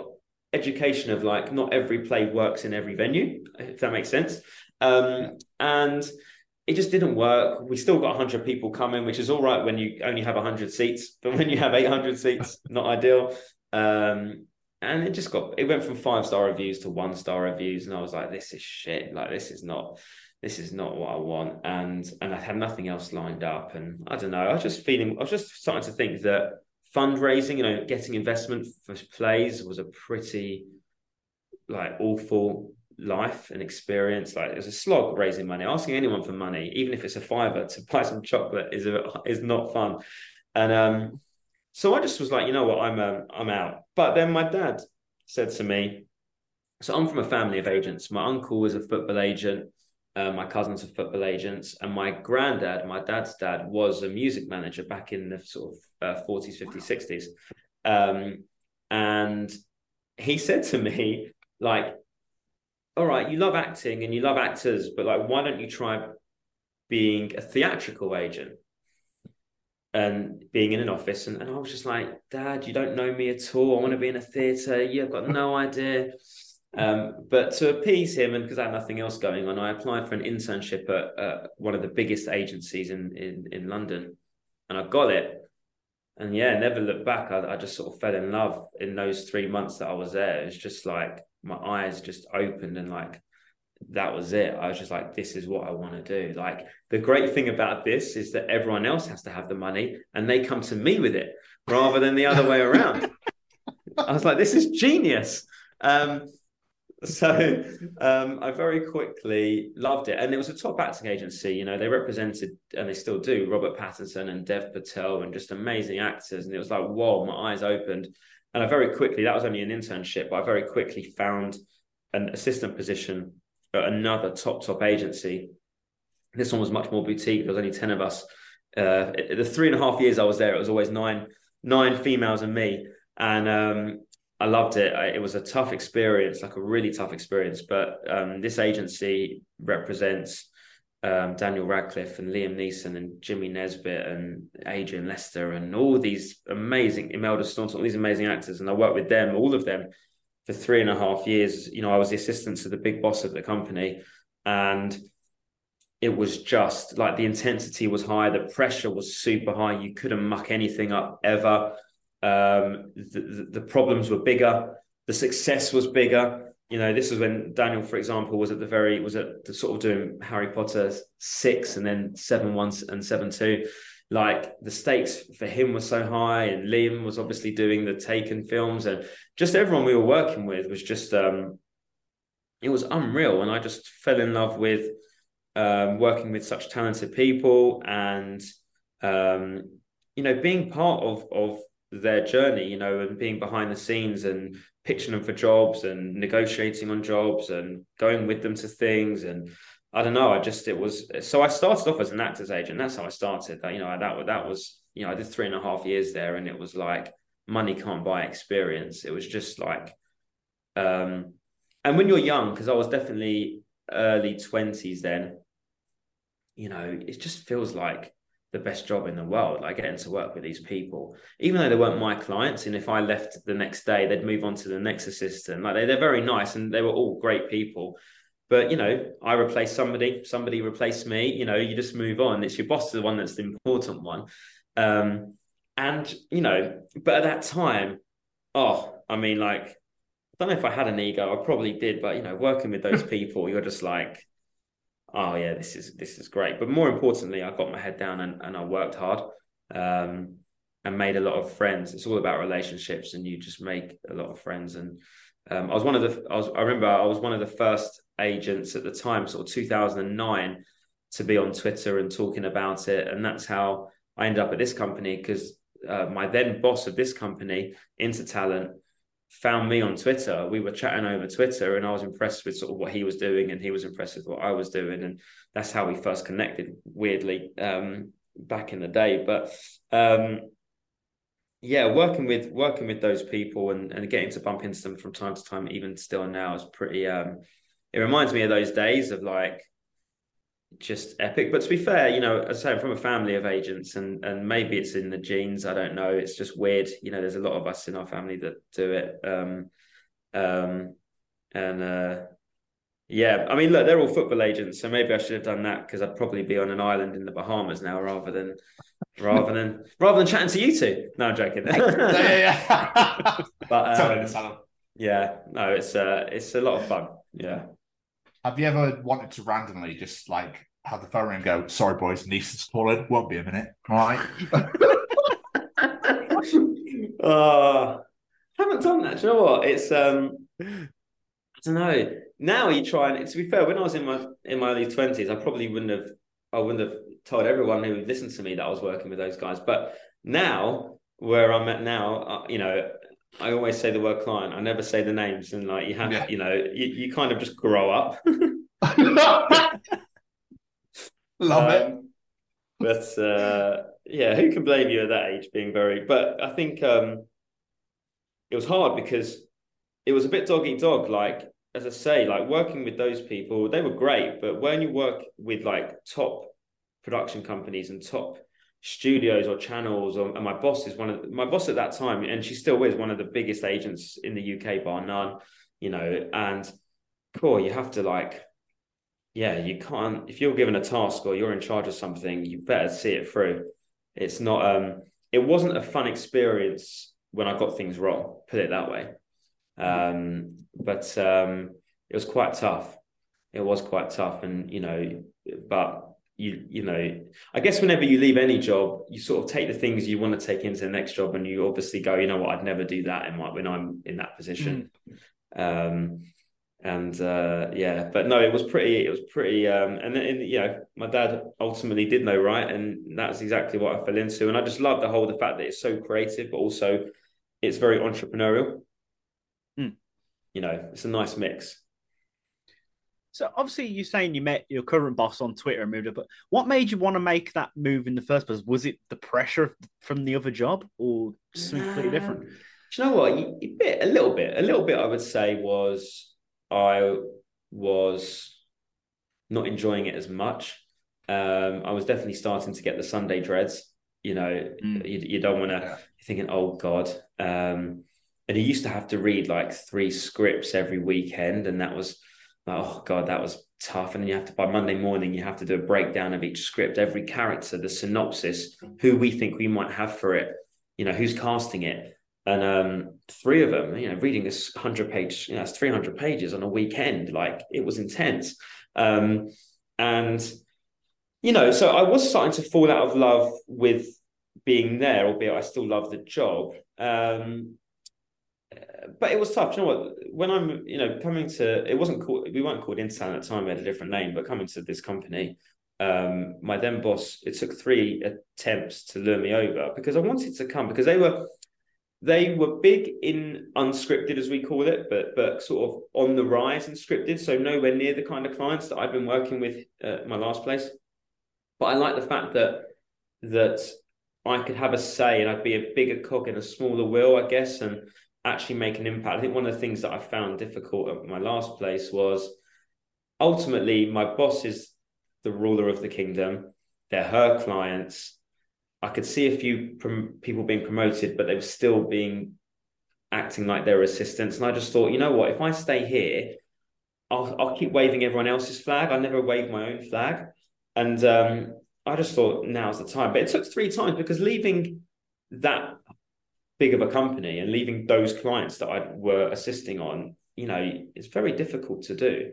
education of like, not every play works in every venue, if that makes sense. Um, and it just didn't work. We still got 100 people coming, which is all right when you only have 100 seats, but when you have 800 seats, not ideal. Um, and it just got it went from five star reviews to one star reviews, and I was like, this is shit. Like this is not this is not what I want. And and I had nothing else lined up. And I don't know. I was just feeling. I was just starting to think that fundraising, you know, getting investment for plays was a pretty like awful life and experience. Like it was a slog raising money. Asking anyone for money, even if it's a fiver to buy some chocolate, is a, is not fun. And um, so I just was like, you know what, I'm um, I'm out. But then my dad said to me, so I'm from a family of agents. My uncle was a football agent. Uh, my cousins are football agents, and my granddad, my dad's dad, was a music manager back in the sort of uh, 40s, 50s, 60s. Um, and he said to me, like, all right, you love acting and you love actors, but like, why don't you try being a theatrical agent? And being in an office. And, and I was just like, Dad, you don't know me at all. I want to be in a theatre. You've got no idea. Um, but to appease him, and because I had nothing else going on, I applied for an internship at uh, one of the biggest agencies in, in, in London, and I got it. And yeah, never looked back. I, I just sort of fell in love in those three months that I was there. It's just like my eyes just opened and like that was it. I was just like, this is what I want to do. Like the great thing about this is that everyone else has to have the money and they come to me with it rather than the other way around. I was like, this is genius. Um, so um, I very quickly loved it. And it was a top acting agency. You know, they represented, and they still do, Robert Pattinson and Dev Patel and just amazing actors. And it was like, whoa, my eyes opened. And I very quickly, that was only an internship, but I very quickly found an assistant position at another top top agency. This one was much more boutique. There was only ten of us. Uh, the three and a half years I was there, it was always nine nine females and me, and um, I loved it. I, it was a tough experience, like a really tough experience. But um, this agency represents um, Daniel Radcliffe and Liam Neeson and Jimmy Nesbitt and Adrian Lester and all these amazing Imelda Staunton, all these amazing actors, and I worked with them, all of them, for three and a half years. You know, I was the assistant to the big boss of the company, and it was just like the intensity was high, the pressure was super high. You couldn't muck anything up ever. Um, the, the, problems were bigger, the success was bigger. You know, this was when Daniel, for example, was at the very was at the sort of doing Harry Potter six and then seven one and seven two. Like the stakes for him were so high, and Liam was obviously doing the Taken films, and just everyone we were working with was just um, it was unreal, and I just fell in love with um, working with such talented people and um, you know being part of of their journey you know and being behind the scenes and pitching them for jobs and negotiating on jobs and going with them to things and I don't know I just it was so I started off as an actor's agent that's how I started that you know that that was you know I did three and a half years there and it was like money can't buy experience it was just like um and when you're young because I was definitely early 20s then you know, it just feels like the best job in the world, like getting to work with these people, even though they weren't my clients. And if I left the next day, they'd move on to the next assistant. Like they, they're very nice and they were all great people. But, you know, I replaced somebody, somebody replaced me, you know, you just move on. It's your boss, is the one that's the important one. Um, and, you know, but at that time, oh, I mean, like, I don't know if I had an ego, I probably did, but, you know, working with those people, you're just like, oh yeah, this is this is great. But more importantly, I got my head down and, and I worked hard um, and made a lot of friends. It's all about relationships, and you just make a lot of friends. And um, I was one of the I was I remember I was one of the first agents at the time, sort of 2009, to be on Twitter and talking about it, and that's how I ended up at this company because uh, my then boss of this company, InterTalent, found me on Twitter. We were chatting over Twitter, and I was impressed with sort of what he was doing, and he was impressed with what I was doing, and that's how we first connected. Weirdly, um, back in the day, but um, yeah, working with working with those people and, and getting to bump into them from time to time, even still now, is pretty. Um, it reminds me of those days of like just epic. But to be fair, you know, I say, I'm from a family of agents, and and maybe it's in the genes. I don't know. It's just weird. You know, there's a lot of us in our family that do it. Um, um, and uh, yeah, I mean, look, they're all football agents, so maybe I should have done that because I'd probably be on an island in the Bahamas now rather than rather than rather than chatting to you two. No, I'm joking. yeah, yeah. but um, yeah, no, it's uh, it's a lot of fun. Yeah. Have you ever wanted to randomly just like have the phone ring and go, sorry boys, niece is calling, won't be a minute. All right. uh, haven't done that. Do you know what? It's um, I don't know. Now you try and to be fair, when I was in my in my early twenties, I probably wouldn't have I wouldn't have told everyone who listened to me that I was working with those guys. But now, where I'm at now, uh, you know, I always say the word client. I never say the names, and like you have, Yeah. you know, you, you kind of just grow up. Love it. Um, But uh, yeah, who can blame you at that age being very? But I think um, it was hard because it was a bit dog eat dog. Like as I say, like working with those people, they were great. But when you work with like top production companies and top studios or channels, or and my boss is one of my boss at that time, and she still is one of the biggest agents in the UK, bar none. You know, and cool, you have to like yeah, you can't if you're given a task or you're in charge of something, you better see it through. It's not um it wasn't a fun experience when I got things wrong, put it that way. Um but um it was quite tough. It was quite tough and you know, but you you know, I guess whenever you leave any job, you sort of take the things you want to take into the next job and you obviously go, you know what, I'd never do that in my when I'm in that position. Um and uh yeah but no it was pretty it was pretty um and then you know my dad ultimately did know right? And that's exactly what i fell into. And i just love the whole the fact that it's so creative but also it's very entrepreneurial. Hmm. you know it's a nice mix So obviously, you're saying you met your current boss on Twitter and moved up. But what made you want to make that move in the first place? Was it the pressure from the other job, or something completely different? Um, do you know what You- a bit a little bit a little bit i would say was i was not enjoying it as much um i was definitely starting to get the sunday dreads you know you, you don't want to you're thinking oh god um and he used to have to read like three scripts every weekend, and that was oh god, that was tough. And then you have to by Monday morning, you have to do a breakdown of each script, every character, the synopsis, who we think we might have for it, you know, who's casting it. And um, three of them, you know, reading this hundred page, you know, three hundred pages on a weekend. Like it was intense. Um, and you know, so I was starting to fall out of love with being there, albeit I still love the job. Um, but it was tough. You know what? When I'm, you know, coming to, it wasn't called, we weren't called InterTalent at the time, we had a different name, but coming to this company, um, my then boss, it took three attempts to lure me over because I wanted to come because they were, they were big in unscripted, as we call it, but but sort of on the rise in scripted. So nowhere near the kind of clients that I've been working with at my last place. But I like the fact that that I could have a say and I'd be a bigger cog in a smaller wheel, I guess, and actually make an impact. I think one of the things that I found difficult at my last place was ultimately my boss is the ruler of the kingdom. They're her clients. I could see a few prom- people being promoted, but they were still being acting like their assistants. And I just thought, you know what? If I stay here, I'll, I'll keep waving everyone else's flag. I never wave my own flag. And um, I just thought now's the time. But it took three times because leaving that big of a company and leaving those clients that I were assisting on, you know, it's very difficult to do.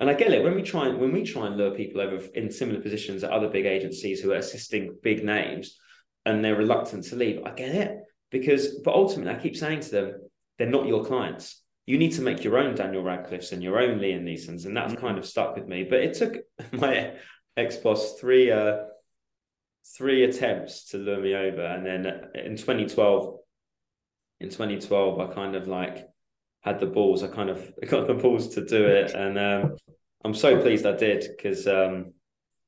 And I get it when we try and when we try and lure people over in similar positions at other big agencies who are assisting big names and they're reluctant to leave. I get it because, but ultimately, I keep saying to them, they're not your clients. You need to make your own Daniel Radcliffe's and your own Liam Neeson's, and that's kind of stuck with me. But it took my ex boss three uh, three attempts to lure me over, and then in 2012, in 2012, I kind of like had the balls. I kind of got the balls to do it, and um, I'm so pleased I did because um,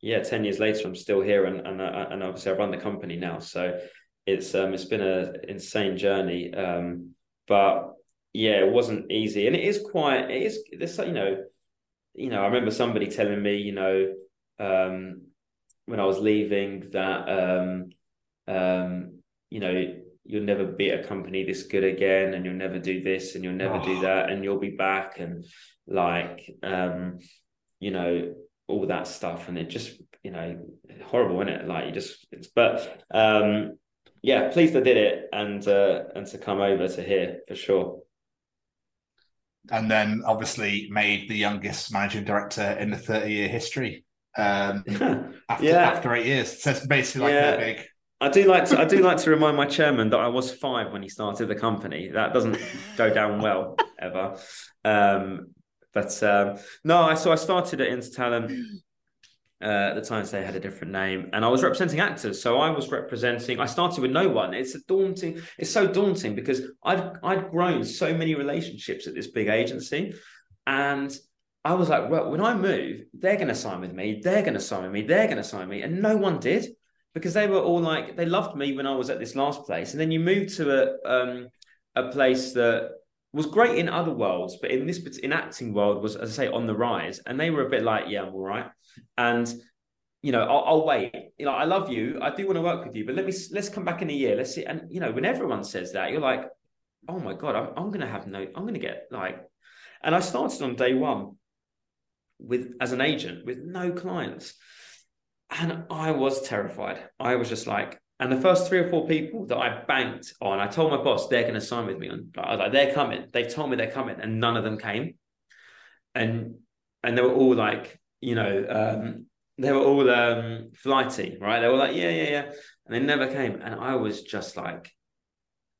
yeah, ten years later, I'm still here, and and uh, and obviously I run the company now. So it's um, it's been an insane journey, um, but yeah, it wasn't easy, and it is quite it is. There's you know, you know, I remember somebody telling me, you know, um, when I was leaving that um, um, you know you'll never be a company this good again and you'll never do this and you'll never oh. do that and you'll be back and like um you know all that stuff and it just you know horrible isn't it like you just it's but um yeah pleased I did it and uh and to come over to here for sure and then obviously made the youngest managing director in the 30 year history um after yeah. after eight years so it's basically like yeah. a big I do like to I do like to remind my chairman that I was five when he started the company. That doesn't go down well ever. Um, but um, no, I so I started at InterTalent. Uh, at the time, they had a different name, and I was representing actors. So I was representing. I started with no one. It's a daunting. It's so daunting because I'd I'd grown so many relationships at this big agency, and I was like, well, when I move, they're going to sign with me. They're going to sign with me. They're going to sign me, and no one did because they were all like they loved me when I was at this last place, and then you moved to a um, a place that was great in other worlds, but in this in acting world was, as I say, on the rise, and they were a bit like, yeah, I'm all right, and you know, I'll, I'll, wait. You know, I love you, I do want to work with you, but let me let's come back in a year, let's see. And you know, when everyone says that, you're like, oh my god, I'm I'm gonna have no, I'm gonna get like, and I started on day one with as an agent with no clients and I was terrified. I was just like, and the first three or four people that I banked on, I told my boss they're going to sign with me. And I was like, they're coming. They've told me they're coming, and none of them came. And and they were all like, you know, um, they were all um, flighty, right? They were like, yeah, yeah, yeah, and they never came. And I was just like,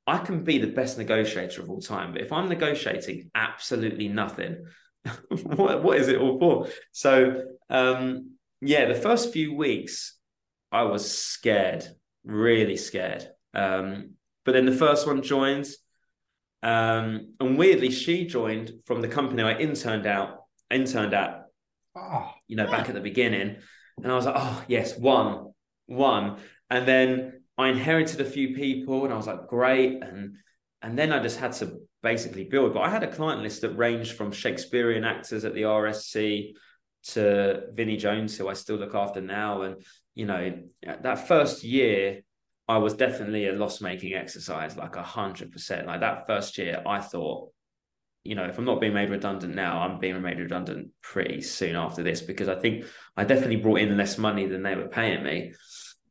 I can be the best negotiator of all time, but if I'm negotiating absolutely nothing, what what is it all for? So um, yeah, the first few weeks, I was scared, really scared. Um, but then the first one joins, um, and weirdly, she joined from the company I interned out, interned at, oh, you know, back at the beginning, and I was like, oh yes, one, one, and then I inherited a few people, and I was like, great, and and then I just had to basically build. But I had a client list that ranged from Shakespearean actors at the RSC to Vinnie Jones, who I still look after now. And, you know, that first year I was definitely a loss making exercise, like a hundred percent. Like that first year, I thought, you know, if I'm not being made redundant now, I'm being made redundant pretty soon after this because I think I definitely brought in less money than they were paying me.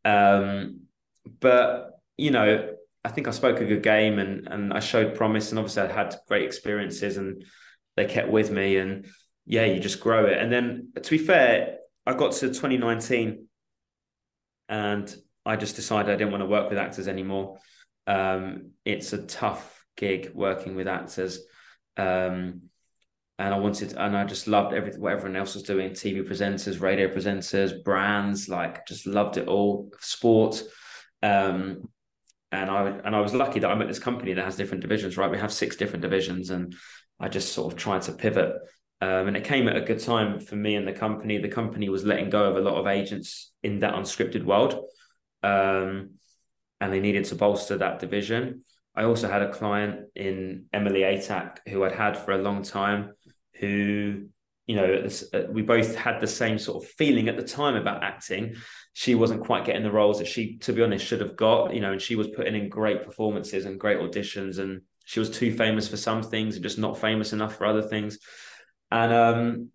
Um, but you know, I think I spoke a good game and and I showed promise, and obviously I had great experiences, and they kept with me, and yeah, you just grow it. And then to be fair, I got to 2019, and I just decided I didn't want to work with actors anymore. Um, it's a tough gig working with actors. Um, and I wanted, and I just loved everything, what everyone else was doing TV presenters, radio presenters, brands, like just loved it all, sport. Um, and I and I was lucky that I'm at this company that has different divisions, right? We have six different divisions, and I just sort of tried to pivot. Um, and it came at a good time for me and the company. The company was letting go of a lot of agents in that unscripted world um, and they needed to bolster that division. I also had a client in Emily Atack who I'd had for a long time, who, you know, uh, we both had the same sort of feeling at the time about acting. She wasn't quite getting the roles that she, to be honest, should have got, you know, and she was putting in great performances and great auditions, and she was too famous for some things and just not famous enough for other things. And um,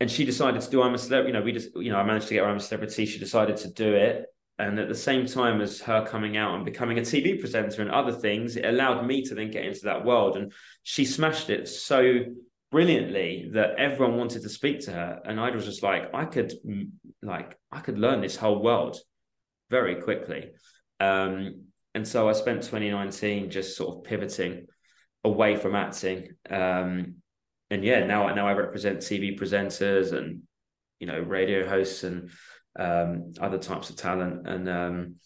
and she decided to do I'm a celebrity. You know, we just, you know, I managed to get her I'm a celebrity. She decided to do it and at the same time as her coming out and becoming a TV presenter and other things, it allowed me to then get into that world. And she smashed it so brilliantly that everyone wanted to speak to her. And I was just like, I could like I could learn this whole world very quickly. Um, and so I spent 2019 just sort of pivoting away from acting. Um, and yeah, now now I represent TV presenters and you know radio hosts and um, other types of talent, and um,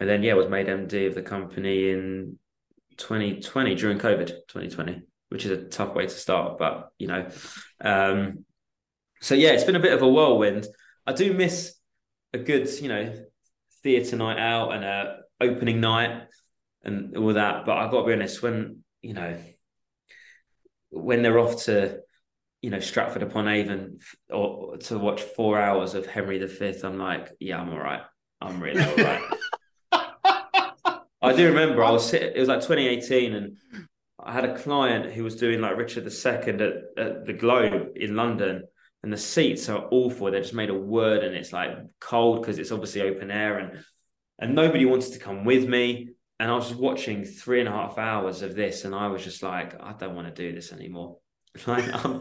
and then yeah, was made MD of the company in 2020 during COVID 2020, which is a tough way to start, but you know, um, so yeah, it's been a bit of a whirlwind. I do miss a good, you know, theatre night out and a opening night and all that, but I've got to be honest, when you know, when they're off to you know Stratford upon Avon or to watch four hours of Henry V, I'm like, yeah, I'm all right. I'm really all right. I do remember I was sitting, it was like 2018 and I had a client who was doing like Richard II at, at the Globe in London and the seats are awful. They're just made of wood and it's like cold because it's obviously open air and and nobody wanted to come with me. And I was just watching three and a half hours of this and I was just like, I don't want to do this anymore. Like I'm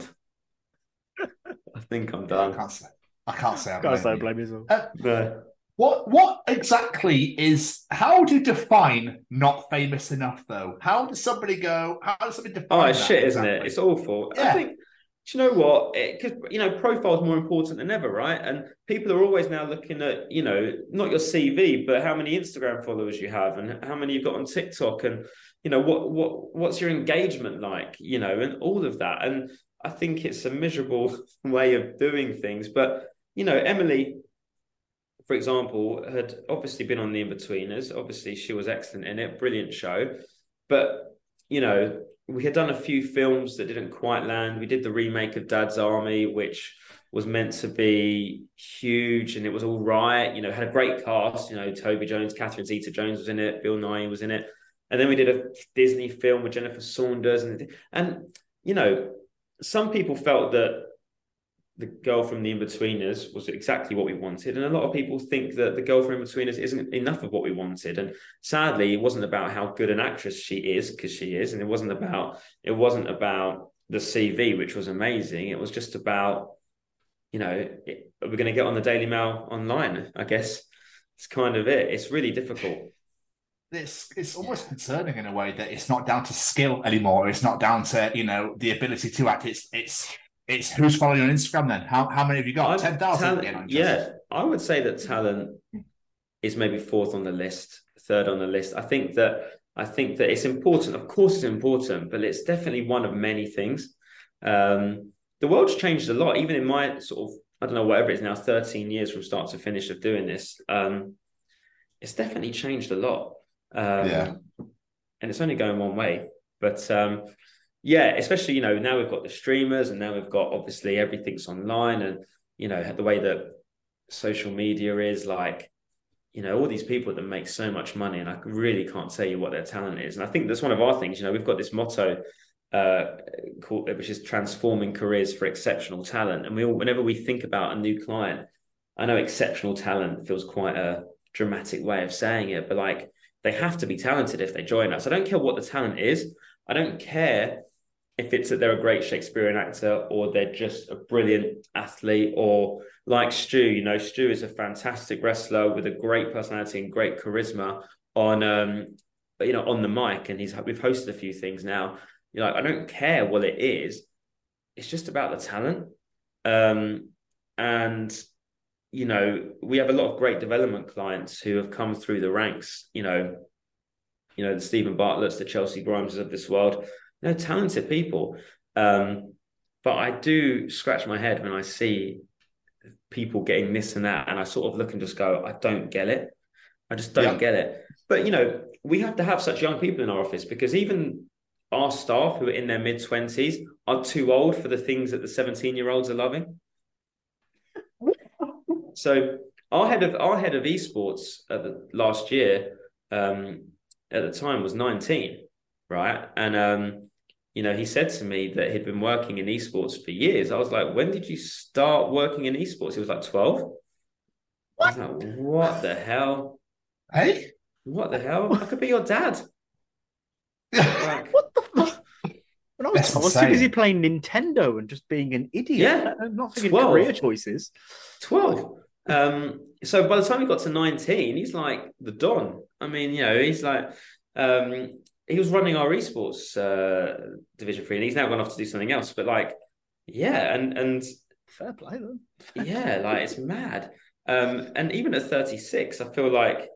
I think I'm done. I can't say. I can't say. I Can't say blame blame yourself. Uh, No. What what exactly is how do you define not famous enough though? How does somebody go? How does somebody define? Oh, it's that shit, isn't it? It's awful. I Yeah. think. Do you know what? Because you know, profile is more important than ever, right? And people are always now looking at, you know, not your CV, but how many Instagram followers you have, and how many you've got on TikTok, and you know, what what what's your engagement like, you know, and all of that. And I think it's a miserable way of doing things. But you know, Emily, for example, had obviously been on the Inbetweeners. Obviously, she was excellent in it, brilliant show. But you know, we had done a few films that didn't quite land. We did the remake of Dad's Army, which was meant to be huge and it was all right. You know, had a great cast. You know, Toby Jones, Catherine Zeta Jones was in it, Bill Nighy was in it. And then we did a Disney film with Jennifer Saunders and and you know, some people felt that the girl from the Inbetweeners was exactly what we wanted, and a lot of people think that the girl from Inbetweeners isn't enough of what we wanted. And sadly, it wasn't about how good an actress she is because she is, and it wasn't about it wasn't about the CV, which was amazing. It was just about you know we're going to get on the Daily Mail online. I guess it's kind of it. It's really difficult. it's it's almost concerning in a way that it's not down to skill anymore. It's not down to you know the ability to act. It's it's it's who's following on Instagram then. How how many have you got? Ten thousand. Talent- yeah, I would say that talent is maybe fourth on the list, third on the list. I think that I think that it's important. Of course, it's important, but it's definitely one of many things. Um, the world's changed a lot, even in my sort of I don't know whatever it is now, thirteen years from start to finish of doing this. Um, it's definitely changed a lot. Um, Yeah. and it's only going one way. But um, yeah, especially you know now we've got the streamers, and now we've got obviously everything's online, and you know the way that social media is like you know, all these people that make so much money, and I really can't tell you what their talent is. And I think that's one of our things. You know, we've got this motto uh, called, which is transforming careers for exceptional talent. And we all, whenever we think about a new client, I know exceptional talent feels quite a dramatic way of saying it, but like they have to be talented if they join us. I don't care what the talent is. I don't care if it's that they're a great Shakespearean actor or they're just a brilliant athlete or like Stu, you know, Stu is a fantastic wrestler with a great personality and great charisma on um you know on the mic and he's we've hosted a few things now. You know, I don't care what it is. It's just about the talent. Um and you know, we have a lot of great development clients who have come through the ranks, you know, you know, the Steven Bartlett's, the Chelsea Grimeses of this world they're talented people. Um, but I do scratch my head when I see people getting this and that, and I sort of look and just go, I don't get it. I just don't yeah. get it. But you know, we have to have such young people in our office because even our staff who are in their mid twenties are too old for the things that the seventeen year olds are loving. so our head of our head of esports at the, last year um, at the time was nineteen, right? And um, you know, he said to me that he'd been working in esports for years. I was like, when did you start working in esports? He was like 12. What? Like, what the hell? Hey? What the hell? I could be your dad. like, what the fuck? When I was, I was too busy playing Nintendo and just being an idiot. Yeah. I'm not thinking 12. career choices. 12. Um, so by the time he got to 19, he's like the Don. I mean, you know, he's like, um, he was running our esports uh, division three, and he's now gone off to do something else. But like, yeah, and and fair play then. yeah, like it's mad. Um, and even at 36, I feel like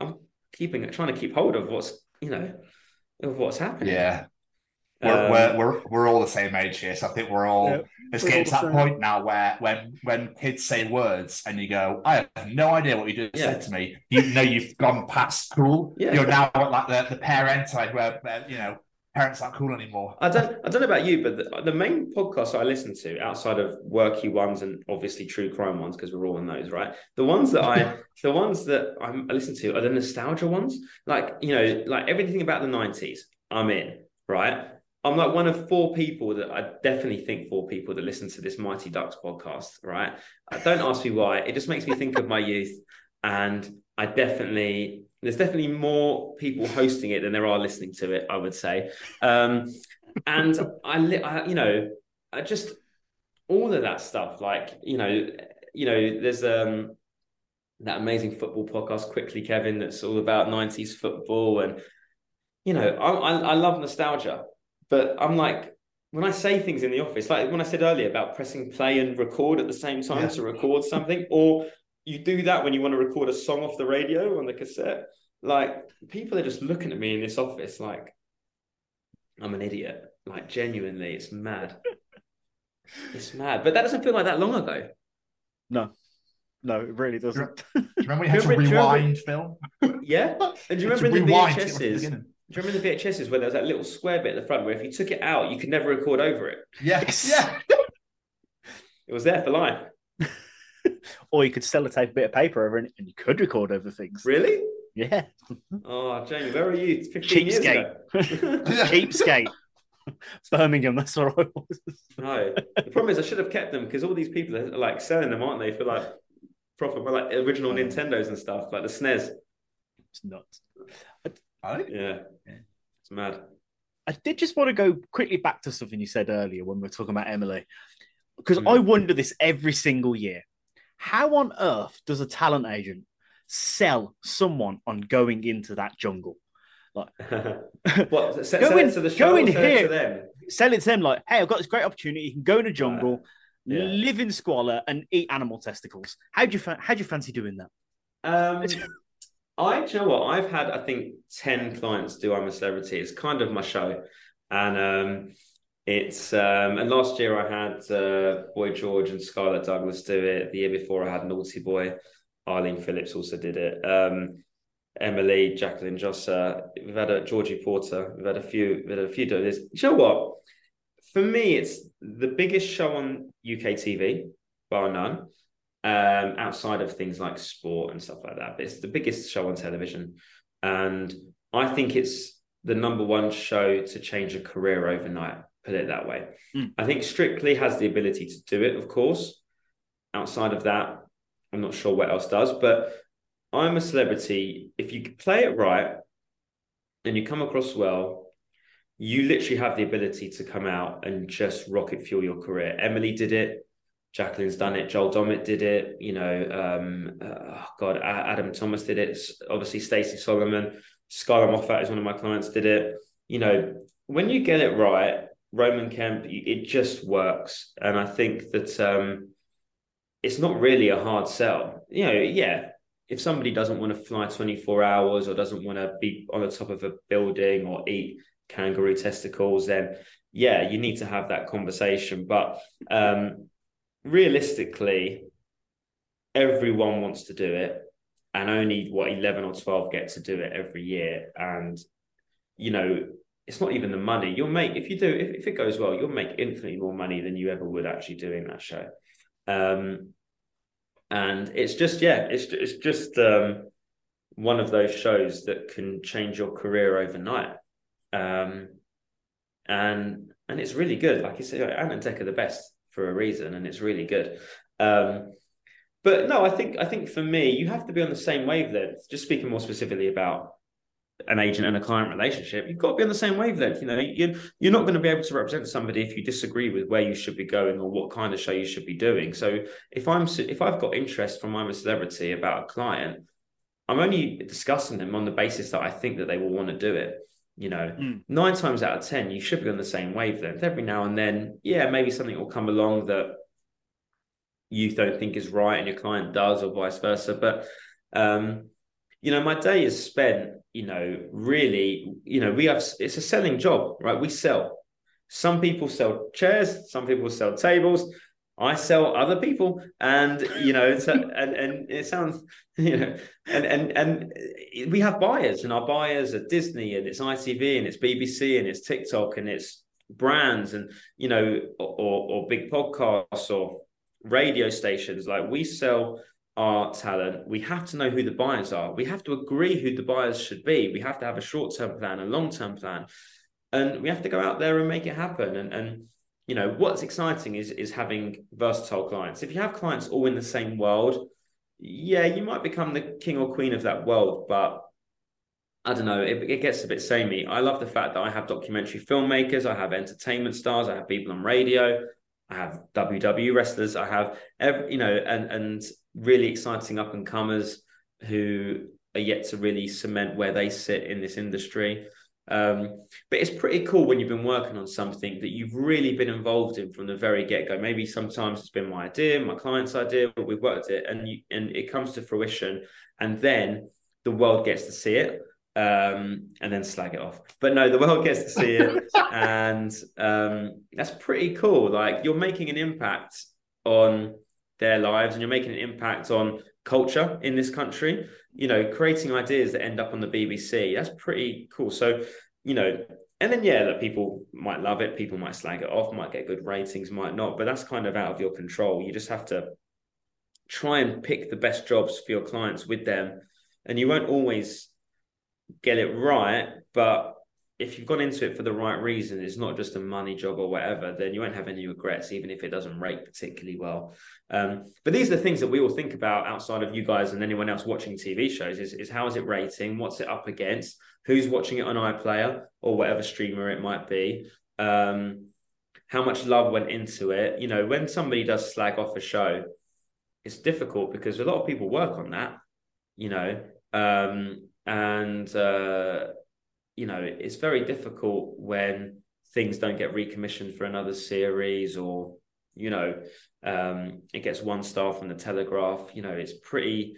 I'm keeping trying to keep hold of what's you know of what's happening. Yeah, we're, um, we're, we're, we're all the same age here, so I think we're all. it's getting to that point now where when when kids say words and you go, I have no idea what you just yeah. said to me. You know you've gone past school. Yeah. You're now like the the parent side where you know parents aren't cool anymore. I don't I don't know about you, but the, the main podcasts I listen to outside of worky ones and obviously true crime ones because we're all in those, right? The ones that I the ones that I'm, I listen to are the nostalgia ones, like you know, like everything about the '90s. I'm in, right? I'm like one of four people that I definitely think four people that listen to this Mighty Ducks podcast, right? Uh, don't ask me why. It just makes me think of my youth. And I definitely, there's definitely more people hosting it than there are listening to it, I would say. Um, and I, I, you know, I just, all of that stuff, like, you know, you know, there's um that amazing football podcast, Quickly Kevin, that's all about 90s football. And, you know, I, I, I love nostalgia but I'm like, when I say things in the office, like when I said earlier about pressing play and record at the same time yeah. to record something, or you do that when you want to record a song off the radio on the cassette, like people are just looking at me in this office like I'm an idiot. Like genuinely, it's mad. it's mad. But that doesn't feel like that long ago. No. No, it really doesn't. Do you remember we had to rewind film? Yeah. And do you remember in the VHSs? Do you remember the VHSs where there was that little square bit at the front where if you took it out, you could never record over it? Yes. Yeah. it was there for life. or you could sellotape a tape, a bit of paper over it and you could record over things. Really? Yeah. Oh, Jamie, where are you? It's 15 Cheapskate. Cheapskate. Birmingham, that's where I was. no. The problem is I should have kept them because all these people are like selling them, aren't they? For like proper like original Nintendos and stuff, like the SNES. It's nuts. Yeah. It's mad. I did just want to go quickly back to something you said earlier when we were talking about Emily, because mm. I wonder this every single year. How on earth does a talent agent sell someone on going into that jungle? Like, what? S- go in, to the show. Go in here. them? Sell it to them. Like, hey, I've got this great opportunity. You can go in a jungle, uh, yeah. live in squalor, and eat animal testicles. How do you fa- how do you fancy doing that? Um, I, you know what? I've had, I think, 10 clients do I'm a Celebrity. It's kind of my show. And um, it's, um, and last year I had uh, Boy George and Scarlette Douglas do it. The year before I had Naughty Boy. Arlene Phillips also did it. Um, Emily, Jacqueline Jossa. We've had a Georgie Porter. We've had a few, we've had a few do this. you know what? For me, it's the biggest show on UK TV, bar none. Um, outside of things like sport and stuff like that. But it's the biggest show on television, and I think it's the number one show to change a career overnight. Put it that way. Mm. I think Strictly has the ability to do it, of course. Outside of that, I'm not sure what else does, but I'm a celebrity. If you play it right and you come across well, you literally have the ability to come out and just rocket fuel your career. Emily did it. Jacqueline's done it. Joel Dommett did it. You know, um, uh, God, Adam Thomas did it. Obviously, Stacey Solomon, Scarlett Moffatt is one of my clients. Did it. You know, when you get it right, Roman Kemp, it just works. And I think that um, it's not really a hard sell. You know, yeah, if somebody doesn't want to fly 24 hours or doesn't want to be on the top of a building or eat kangaroo testicles, then yeah, you need to have that conversation. But um, realistically, everyone wants to do it, and only what 11 or 12 get to do it every year. And you know, it's not even the money you'll make if you do if, if it goes well, you'll make infinitely more money than you ever would actually doing that show. Um, and it's just yeah, it's it's just um, one of those shows that can change your career overnight. Um, and and it's really good. Like you said, Ant and Dec are the best for a reason, and it's really good. Um, but no, I think I think for me, you have to be on the same wavelength. Just speaking more specifically about an agent and a client relationship, you've got to be on the same wavelength. You know, you're, you're not going to be able to represent somebody if you disagree with where you should be going or what kind of show you should be doing. So if I'm if I've got interest from I'm a celebrity about a client, I'm only discussing them on the basis that I think that they will want to do it. You know, Mm. nine times out of ten, you should be on the same wavelength. Every now and then, yeah, maybe something will come along that you don't think is right and your client does, or vice versa. But um, you know, my day is spent, you know, really, you know, we have it's a selling job, right? We sell. Some people sell chairs, some people sell tables. I sell other people, and you know, a, and and it sounds, you know, and and and we have buyers, and our buyers are Disney, and it's ITV, and it's BBC, and it's TikTok, and it's brands, and you know, or or big podcasts or radio stations. Like we sell our talent, we have to know who the buyers are. We have to agree who the buyers should be. We have to have a short term plan, a long term plan, and we have to go out there and make it happen. And and you know what's exciting is is having versatile clients. If you have clients all in the same world, yeah, you might become the king or queen of that world, but I don't know. It, it gets a bit samey. I love the fact that I have documentary filmmakers, I have entertainment stars, I have people on radio, I have WW wrestlers, I have every, you know, and and really exciting up and comers who are yet to really cement where they sit in this industry. Um, but it's pretty cool when you've been working on something that you've really been involved in from the very get go. Maybe sometimes it's been my idea, my client's idea, but we've worked it, and you, and it comes to fruition, and then the world gets to see it um, and then slag it off. But no, the world gets to see it, and um, that's pretty cool. Like you're making an impact on their lives, and you're making an impact on culture in this country. You know, creating ideas that end up on the BBC. That's pretty cool. So, you know, and then yeah, that people might love it, people might slag it off, might get good ratings, might not. But that's kind of out of your control. You just have to try and pick the best jobs for your clients with them, and you won't always get it right, but if you've gone into it for the right reason, it's not just a money job or whatever, then you won't have any regrets, even if it doesn't rate particularly well. Um, but these are the things that we all think about outside of you guys and anyone else watching TV shows is, is how is it rating? What's it up against? Who's watching it on iPlayer or whatever streamer it might be? Um, how much love went into it? You know, when somebody does slag off a show, it's difficult because a lot of people work on that, you know, um, and uh, you know it's very difficult when things don't get recommissioned for another series or you know um, it gets one star from the telegraph you know it's pretty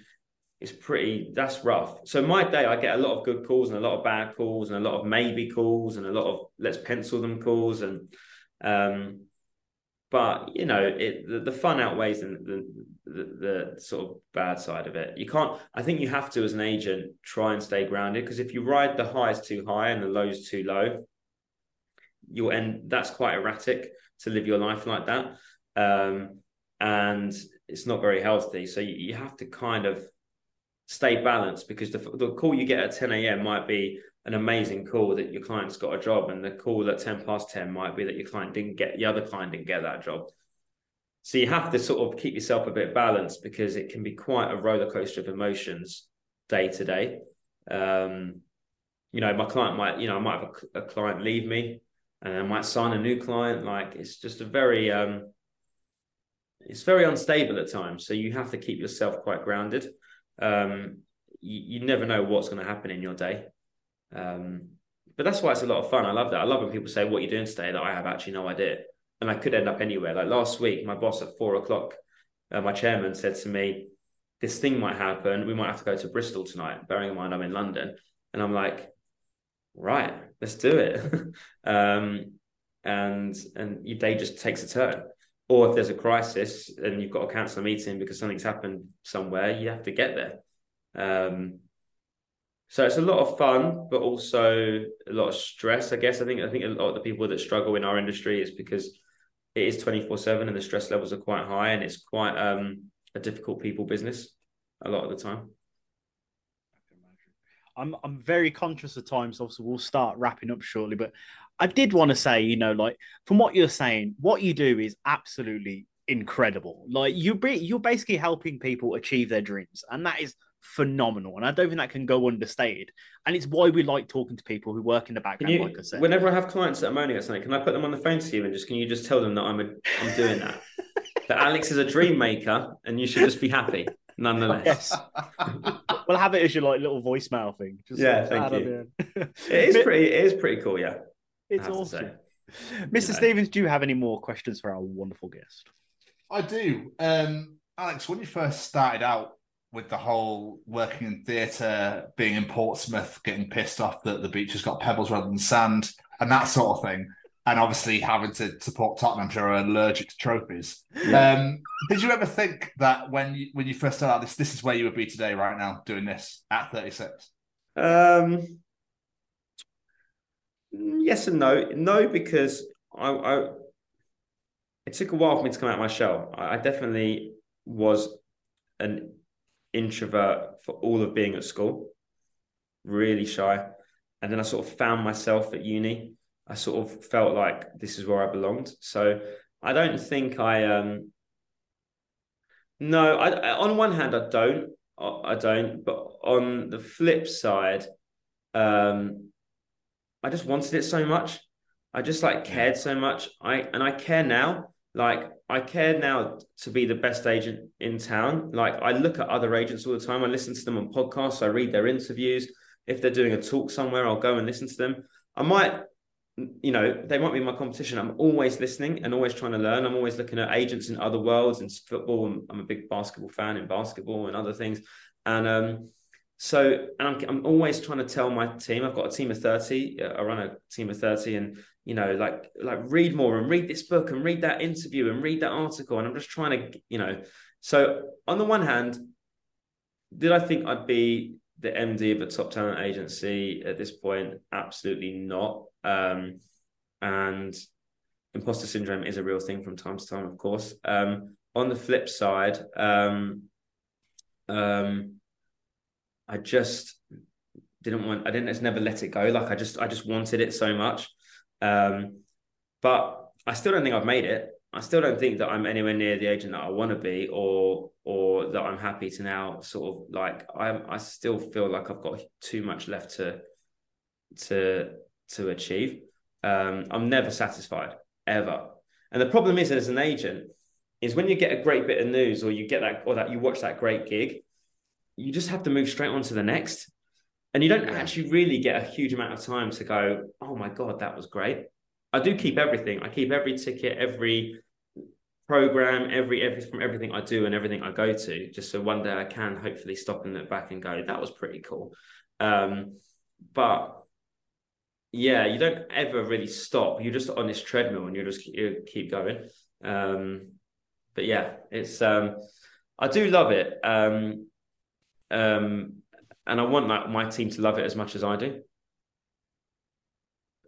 it's pretty that's rough. So my day i get a lot of good calls and a lot of bad calls and a lot of maybe calls and a lot of let's pencil them calls and um but you know it the, the fun outweighs the, the, the sort of bad side of it you can't i think you have to as an agent try and stay grounded because if you ride the highs too high and the lows too low you'll end that's quite erratic to live your life like that um and it's not very healthy. So you, you have to kind of stay balanced because the, the call you get at 10 a.m. might be an amazing call that your client's got a job, and the call at 10 past 10 might be that your client didn't get the other client didn't get that job. So you have to sort of keep yourself a bit balanced because it can be quite a roller coaster of emotions day to day. Um, you know, my client might, you know, I might have a, a, client leave me and I might sign a new client. Like it's just a very, um, it's very unstable at times. So you have to keep yourself quite grounded. Um, you, you never know what's going to happen in your day. Um, but that's why it's a lot of fun. I love that. I love when people say, "What are you doing today?" That I have actually no idea, and I could end up anywhere. Like last week, my boss at four o'clock, uh, my chairman said to me, "This thing might happen. We might have to go to Bristol tonight." Bearing in mind I'm in London, and I'm like, "Right, let's do it." um, and and your day just takes a turn or if there's a crisis and you've got to cancel a meeting because something's happened somewhere, you have to get there. Um, so it's a lot of fun, but also a lot of stress. I guess I think I think a lot of the people that struggle in our industry is because it is twenty four seven and the stress levels are quite high, and it's quite um, a difficult people business a lot of the time. I'm I'm very conscious of time, so we'll start wrapping up shortly. But I did want to say, you know, like from what you're saying, what you do is absolutely incredible. Like you, you're basically helping people achieve their dreams, and that is phenomenal. And I don't think that can go understated. And it's why we like talking to people who work in the background. You, like I said, whenever I have clients that are moaning at something, can I put them on the phone to you and just can you just tell them that I'm a, I'm doing that? that Alex is a dream maker, and you should just be happy nonetheless. Yes. we'll have it as your like little voicemail thing. Just yeah, thank you. it is pretty. It is pretty cool. Yeah. It's awesome. Mr. Stevens, do you have any more questions for our wonderful guest? I do. Um, Alex, when you first started out with the whole working in theatre, being in Portsmouth, getting pissed off that the beach has got pebbles rather than sand, and that sort of thing, and obviously having to support Tottenham, who are allergic to trophies. Yeah. Um, did you ever think that when you when you first started out, this this is where you would be today, right now, doing this at thirty six? Um, yes and no. No, because I, I it took a while for me to come out of my shell. I, I definitely was an introvert for all of being at school, really shy. And then I sort of found myself at uni. I sort of felt like this is where I belonged. So I don't think I um no, I, on one hand I don't I don't, but on the flip side, um, I just wanted it so much. I just like cared so much. I and I care now. Like I care now to be the best agent in town. Like I look at other agents all the time. I listen to them on podcasts. I read their interviews. If they're doing a talk somewhere, I'll go and listen to them. I might, you know, they might be my competition. I'm always listening and always trying to learn. I'm always looking at agents in other worlds in football. I'm, I'm a big basketball fan in basketball and other things. And um, so, and I'm, I'm always trying to tell my team, I've got a team of 30, I run a team of 30 and, you know, like, like read more and read this book and read that interview and read that article. And I'm just trying to, you know, so on the one hand, did I think I'd be the MD of a top talent agency at this point? Absolutely not. Um, and imposter syndrome is a real thing from time to time, of course. Um, on the flip side, um, um, I just didn't want. I didn't just never let it go. Like I just I just wanted it so much. Um, but I still don't think I've made it. I still don't think that I'm anywhere near the agent that I want to be, or or that I'm happy to now sort of like I'm. I still feel like I've got too much left to to to achieve. Um, I'm never satisfied ever. And the problem is, as an agent, is when you get a great bit of news, or you get that, or that you watch that great gig, you just have to move straight on to the next. And you don't actually really get a huge amount of time to go, oh my God, that was great. I do keep everything. I keep every ticket, every program, every every from everything I do and everything I go to, just so one day I can hopefully stop and look back and go, that was pretty cool. Um, but yeah, you don't ever really stop. You're just on this treadmill and you just you keep going. Um, but yeah, it's um, I do love it. Um, um, and I want like my team to love it as much as I do.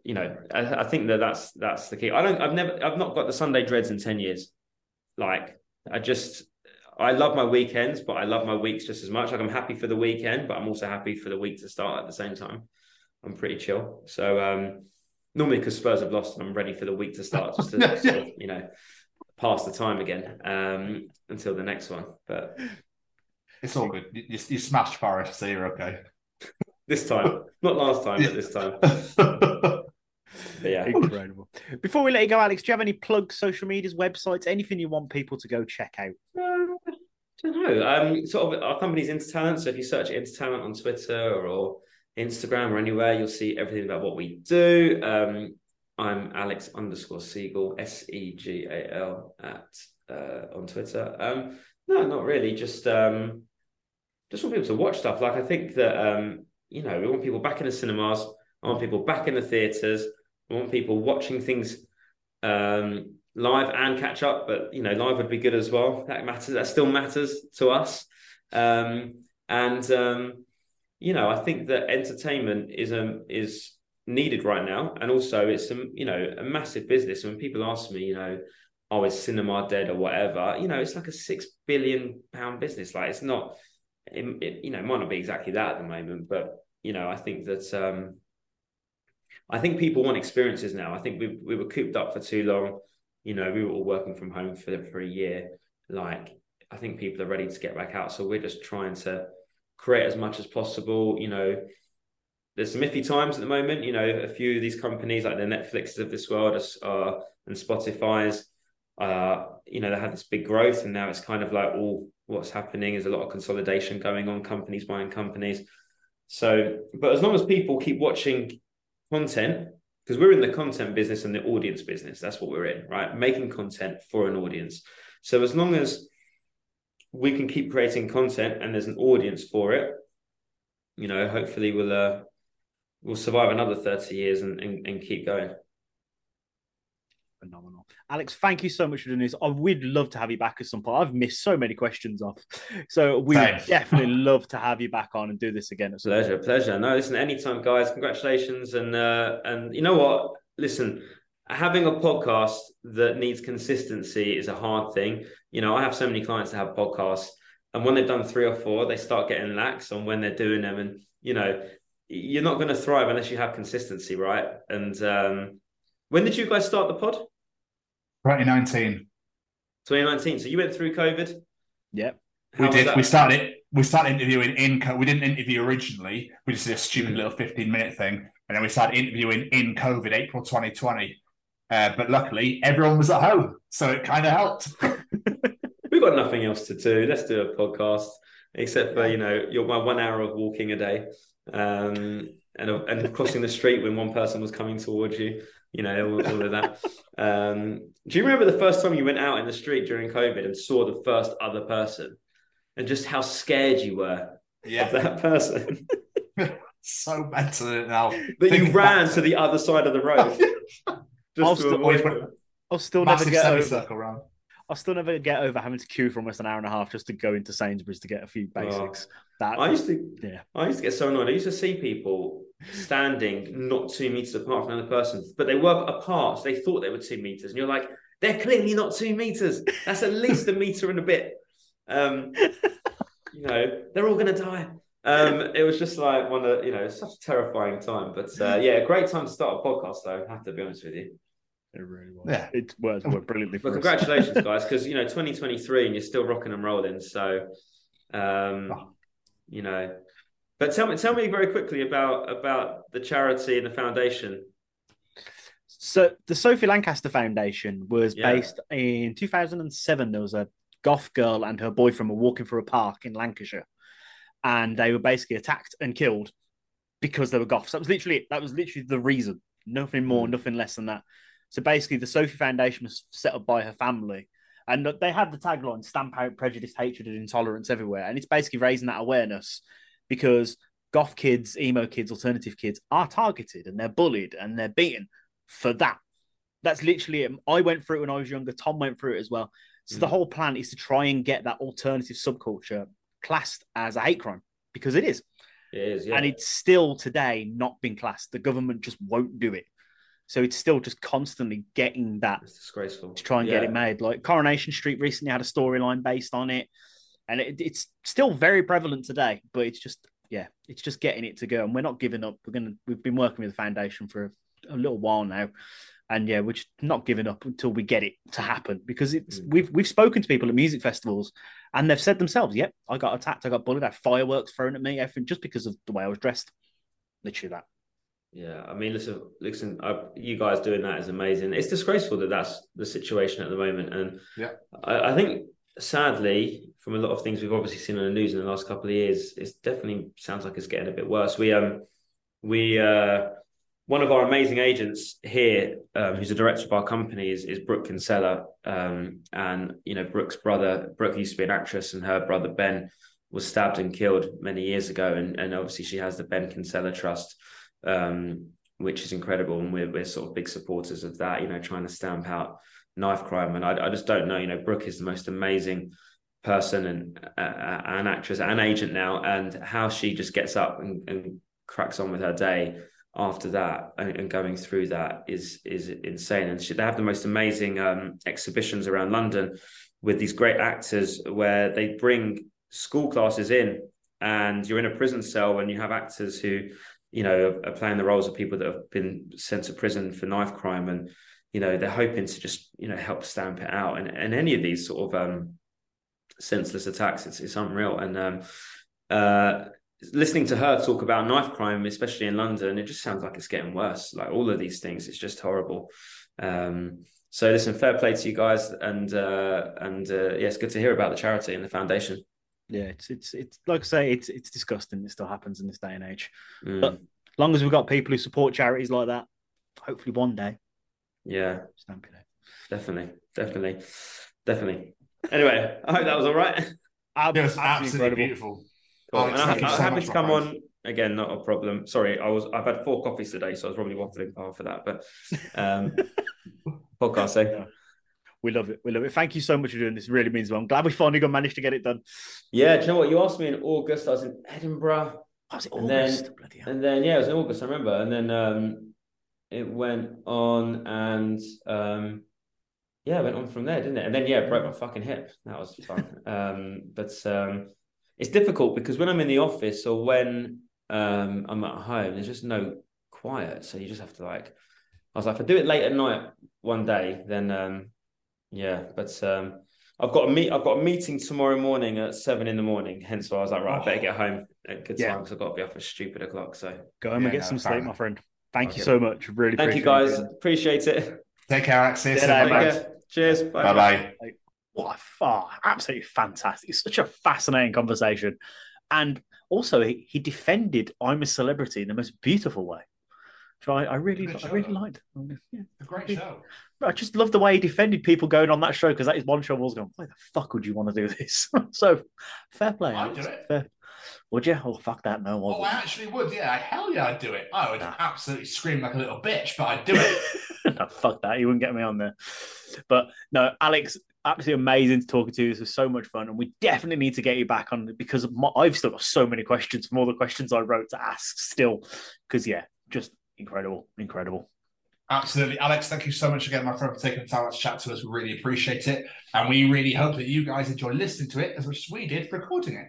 You know, I, I think that that's that's the key. I don't. I've never. I've not got the Sunday dreads in ten years. Like I just, I love my weekends, but I love my weeks just as much. Like I'm happy for the weekend, but I'm also happy for the week to start at the same time. I'm pretty chill. So um, normally because Spurs have lost, I'm ready for the week to start, just to sort of, you know pass the time again um, until the next one. But it's all good. You, you, you smashed Forest, so you're okay. this time, not last time, but this time. but yeah, incredible. Before we let you go, Alex, do you have any plugs, social medias, websites, anything you want people to go check out? Um, I don't know. Um, sort of our company's InterTalent. So if you search InterTalent on Twitter or Instagram or anywhere, you'll see everything about what we do. Um, I'm Alex underscore Segal, S E G A L at uh, on Twitter. Um, no, not really. Just um, just want people to watch stuff. Like I think that um, you know, we want people back in the cinemas. I want people back in the theaters. I want people watching things um, live and catch up. But you know, live would be good as well. That matters. That still matters to us. Um, and um, you know, I think that entertainment is um is needed right now. And also, it's some you know a massive business. When people ask me, you know, oh, is cinema dead or whatever? You know, it's like a six billion pound business. Like it's not, it, it, you know, might not be exactly that at the moment, but you know, I think that um, I think people want experiences now. I think we we were cooped up for too long. You know, we were all working from home for for a year. Like, I think people are ready to get back out. So we're just trying to create as much as possible. You know, there's some iffy times at the moment. You know, a few of these companies like the Netflixes of this world are, and Spotify's, uh, you know, they had this big growth, and now it's kind of like all what's happening is a lot of consolidation going on, companies buying companies. So, but as long as people keep watching content, because we're in the content business and the audience business, that's what we're in, right? Making content for an audience. So as long as we can keep creating content and there's an audience for it, you know, hopefully we'll uh, we'll survive another 30 years and, and, and keep going. Phenomenal. Alex, thank you so much for doing this. I would love to have you back at some point. I've missed so many questions off. So we would definitely love to have you back on and do this again. pleasure, point. pleasure. No, listen, anytime, guys. Congratulations. And uh, and you know what? Listen, having a podcast that needs consistency is a hard thing. You know, I have so many clients that have podcasts, and when they've done three or four, they start getting lax on when they're doing them. And you know, you're not going to thrive unless you have consistency, right? And um, when did you guys start the pod? 2019. 2019. So you went through COVID. Yep. How we did. We started. We started interviewing in. We didn't interview originally. We just did a stupid little 15 minute thing, and then we started interviewing in COVID, April 2020. Uh, but luckily, everyone was at home, so it kind of helped. We've got nothing else to do. Let's do a podcast, except for you know, your my one hour of walking a day um, and and crossing the street when one person was coming towards you. You know, all, all of that. Um, do you remember the first time you went out in the street during COVID and saw the first other person, and just how scared you were yeah. of that person? so bad to it now. That you ran to the other side of the road. I'll still, I'll still never get over. Around. I'll still never get over having to queue for almost an hour and a half just to go into Sainsbury's to get a few basics. Oh. That I used to, yeah, I used to get so annoyed. I used to see people standing not two meters apart from another person, but they were apart. So they thought they were two meters, and you're like, they're clearly not two meters. That's at least a meter and a bit. Um, you know, they're all going to die. Um, it was just like one of you know, such a terrifying time. But uh, yeah, great time to start a podcast, though. I have to be honest with you. It really was. Yeah, it worked, worked brilliantly. but congratulations, guys, because you know, 2023, and you're still rocking and rolling. So, um, oh you know. But tell me, tell me very quickly about about the charity and the foundation. So the Sophie Lancaster Foundation was yeah. based in 2007. There was a goth girl and her boyfriend were walking through a park in Lancashire, and they were basically attacked and killed because they were goths. That was literally that was literally the reason. Nothing more, mm. nothing less than that. So basically, the Sophie Foundation was set up by her family and they had the tagline stamp out prejudice, hatred, and intolerance everywhere. And it's basically raising that awareness because goth kids, emo kids, alternative kids are targeted and they're bullied and they're beaten for that. That's literally it. I went through it when I was younger. Tom went through it as well. So mm. the whole plan is to try and get that alternative subculture classed as a hate crime because it is. It is, yeah. And it's still today not been classed. The government just won't do it. So it's still just constantly getting that It's disgraceful. to try and get it made. Like Coronation Street recently had a storyline based on it, and it, it's still very prevalent today. But it's just yeah, it's just getting it to go, and we're not giving up. We're gonna we've been working with the foundation for a, a little while now, and yeah, we're just not giving up until we get it to happen because it's mm. we've we've spoken to people at music festivals, and they've said themselves, "Yep, I got attacked, I got bullied, I had fireworks thrown at me, everything just because of the way I was dressed." Literally that. Yeah, I mean, listen, listen, I, you guys doing that is amazing. It's disgraceful that that's the situation at the moment, and Yeah. I, I think sadly, from a lot of things we've obviously seen on the news in the last couple of years, it definitely sounds like it's getting a bit worse. We um, we uh, one of our amazing agents here, um, who's a director of our company, is is Brooke Kinsella, um, and you know Brooke's brother, Brooke used to be an actress, and her brother Ben was stabbed and killed many years ago, and and obviously she has the Ben Kinsella Trust um, which is incredible. And we're, we're sort of big supporters of that, you know, trying to stamp out knife crime. And I, I just don't know, you know, Brooke is the most amazing person and uh, an actress and agent now, and how she just gets up and, and cracks on with her day after that and, and going through that is is insane. And she, they have the most amazing um, exhibitions around London with these great actors where they bring school classes in and you're in a prison cell and you have actors who you know are playing the roles of people that have been sent to prison for knife crime and you know they're hoping to just you know help stamp it out and, and any of these sort of um senseless attacks. It's, it's unreal. And um uh listening to her talk about knife crime especially in london it just sounds like it's getting worse. Like all of these things it's just horrible. Um so listen fair play to you guys. And uh and uh yeah it's good to hear about the charity and the foundation. Yeah, it's it's it's like I say, it's it's disgusting. It still happens in this day and age. Mm. But as long as we've got people who support charities like that, hopefully one day. Yeah. Stamp it out. definitely. Definitely. Definitely anyway i hope that was all right Ab- It was absolutely incredible. beautiful. Cool. Alex, and I, you I'm so happy to come friend. on again. Not a problem. Sorry, I was. I've had four coffees today, so I was probably waffling half for that. But um, podcast, eh? We love it. We love it. Thank you so much for doing this. It really means well. I'm glad we finally got managed to get it done. Yeah. Do you know what? You asked me in August. I was in Edinburgh. Was it and August? then, Bloody hell. and then yeah, it was in August. I remember. And then um, it went on, and um, yeah, it went on from there, didn't it? And then yeah, it broke my fucking hip. That was fun. um, but um, it's difficult because when I'm in the office or when um, I'm at home, there's just no quiet. So you just have to like. I was like, if I do it late at night one day, then um, yeah. But um, I've got a meet. I've got a meeting tomorrow morning at seven in the morning. Hence why I was like, right, I better get home at good Yeah. time because I've got to be up at stupid o'clock. So Go home Yeah, and get no, some sleep, my friend. Thank you so much. Really thank you guys. it. Appreciate it. Take care, Alex. See you See soon. you my later, friend. Okay. Cheers. Bye. Bye bye. Like, what a far, absolutely fantastic. It's such a fascinating conversation. And also, he, he defended I'm a Celebrity in the most beautiful way. So I, I really, Good I show, really though. liked. Yeah. A great show. I just love the way he defended people going on that show because that is one show I was going, why the fuck would you want to do this? so fair play. I'd do it. Fair. Would you? Oh, fuck that. No, Oh, I actually would. Yeah, hell yeah, I'd do it. I would Nah. absolutely scream like a little bitch, but I'd do it. no, fuck that. You wouldn't get me on there. But no, Alex, absolutely amazing to talk to you. This was so much fun. And we definitely need to get you back on because my, I've still got so many questions from all the questions I wrote to ask still. Because, yeah, just incredible. Incredible. Absolutely. Alex, thank you so much again, my friend, for taking the time to chat to us. We really appreciate it. And we really hope that you guys enjoy listening to it as much as we did recording it.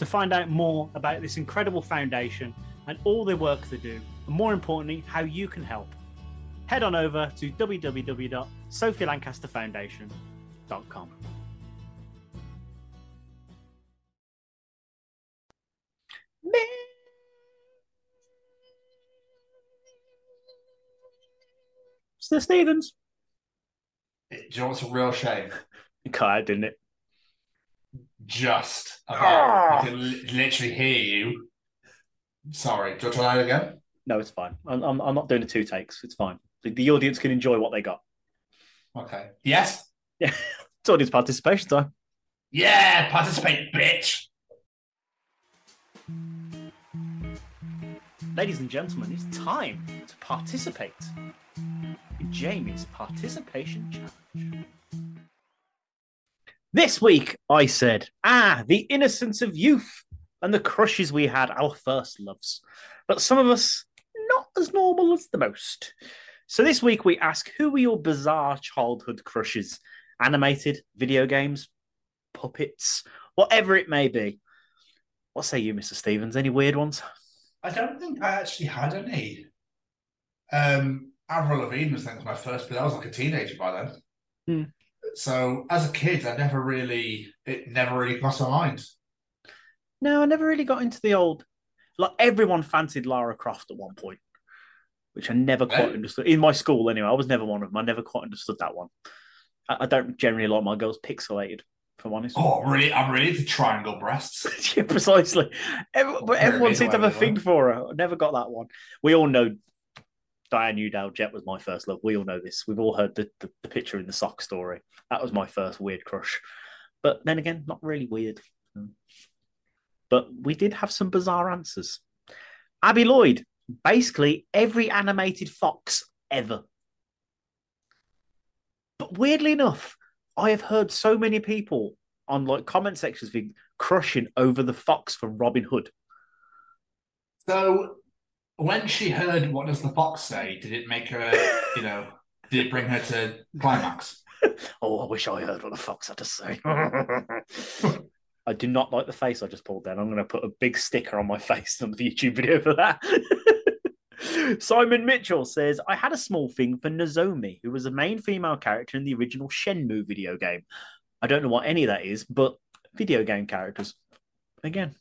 To find out more about this incredible foundation and all the work they do, and more importantly, how you can help, head on over to www.sophielancasterfoundation.com. Mr. Stevens. Do you know what's a real shame? It cut out, didn't it? Just Ah. about. I can li- literally hear you. Sorry. Do you want to try that again? No, it's fine. I'm, I'm, I'm not doing the two takes. It's fine. The, the audience can enjoy what they got. Okay. Yes. Yeah, it's audience participation time. Yeah. Participate, bitch. Ladies and gentlemen, it's time to participate in Jamie's participation challenge. This week, I said, ah, the innocence of youth and the crushes we had, our first loves. But some of us, not as normal as the most. So this week, we ask, who were your bizarre childhood crushes? Animated, video games, puppets, whatever it may be. What say you, Mr. Stevens? Any weird ones? I don't think I actually had any. Um, Avril Lavigne was, I think, was my first, but I was like a teenager by then. Hmm. So as a kid, I never really, it never really crossed my mind. No, I never really got into the old. Like everyone fancied Lara Croft at one point, which I never quite Really? understood. In my school, anyway, I was never one of them. I never quite understood that one. I, I don't generally like my girls pixelated, if I'm honest. Oh, really? I'm really into triangle breasts. yeah, precisely. Every, but everyone seemed to have a thing for her. I never got that one. We all know Diane Youdale Jet was my first love. We all know this. We've all heard the, the, the picture in the sock story. That was my first weird crush. But then again, not really weird. Hmm. But we did have some bizarre answers. Abby Lloyd, basically every animated fox ever. But weirdly enough, I have heard so many people on like comment sections being crushing over the fox from Robin Hood. So when she heard what does the fox say, did it make her, you know, did it bring her to climax? Oh, I wish I heard what the fox had to say. I do not like the face I just pulled down. I'm going to put a big sticker on my face on the YouTube video for that. Simon Mitchell says, I had a small thing for Nozomi, who was the main female character in the original Shenmue video game. I don't know what any of that is, but video game characters. Again.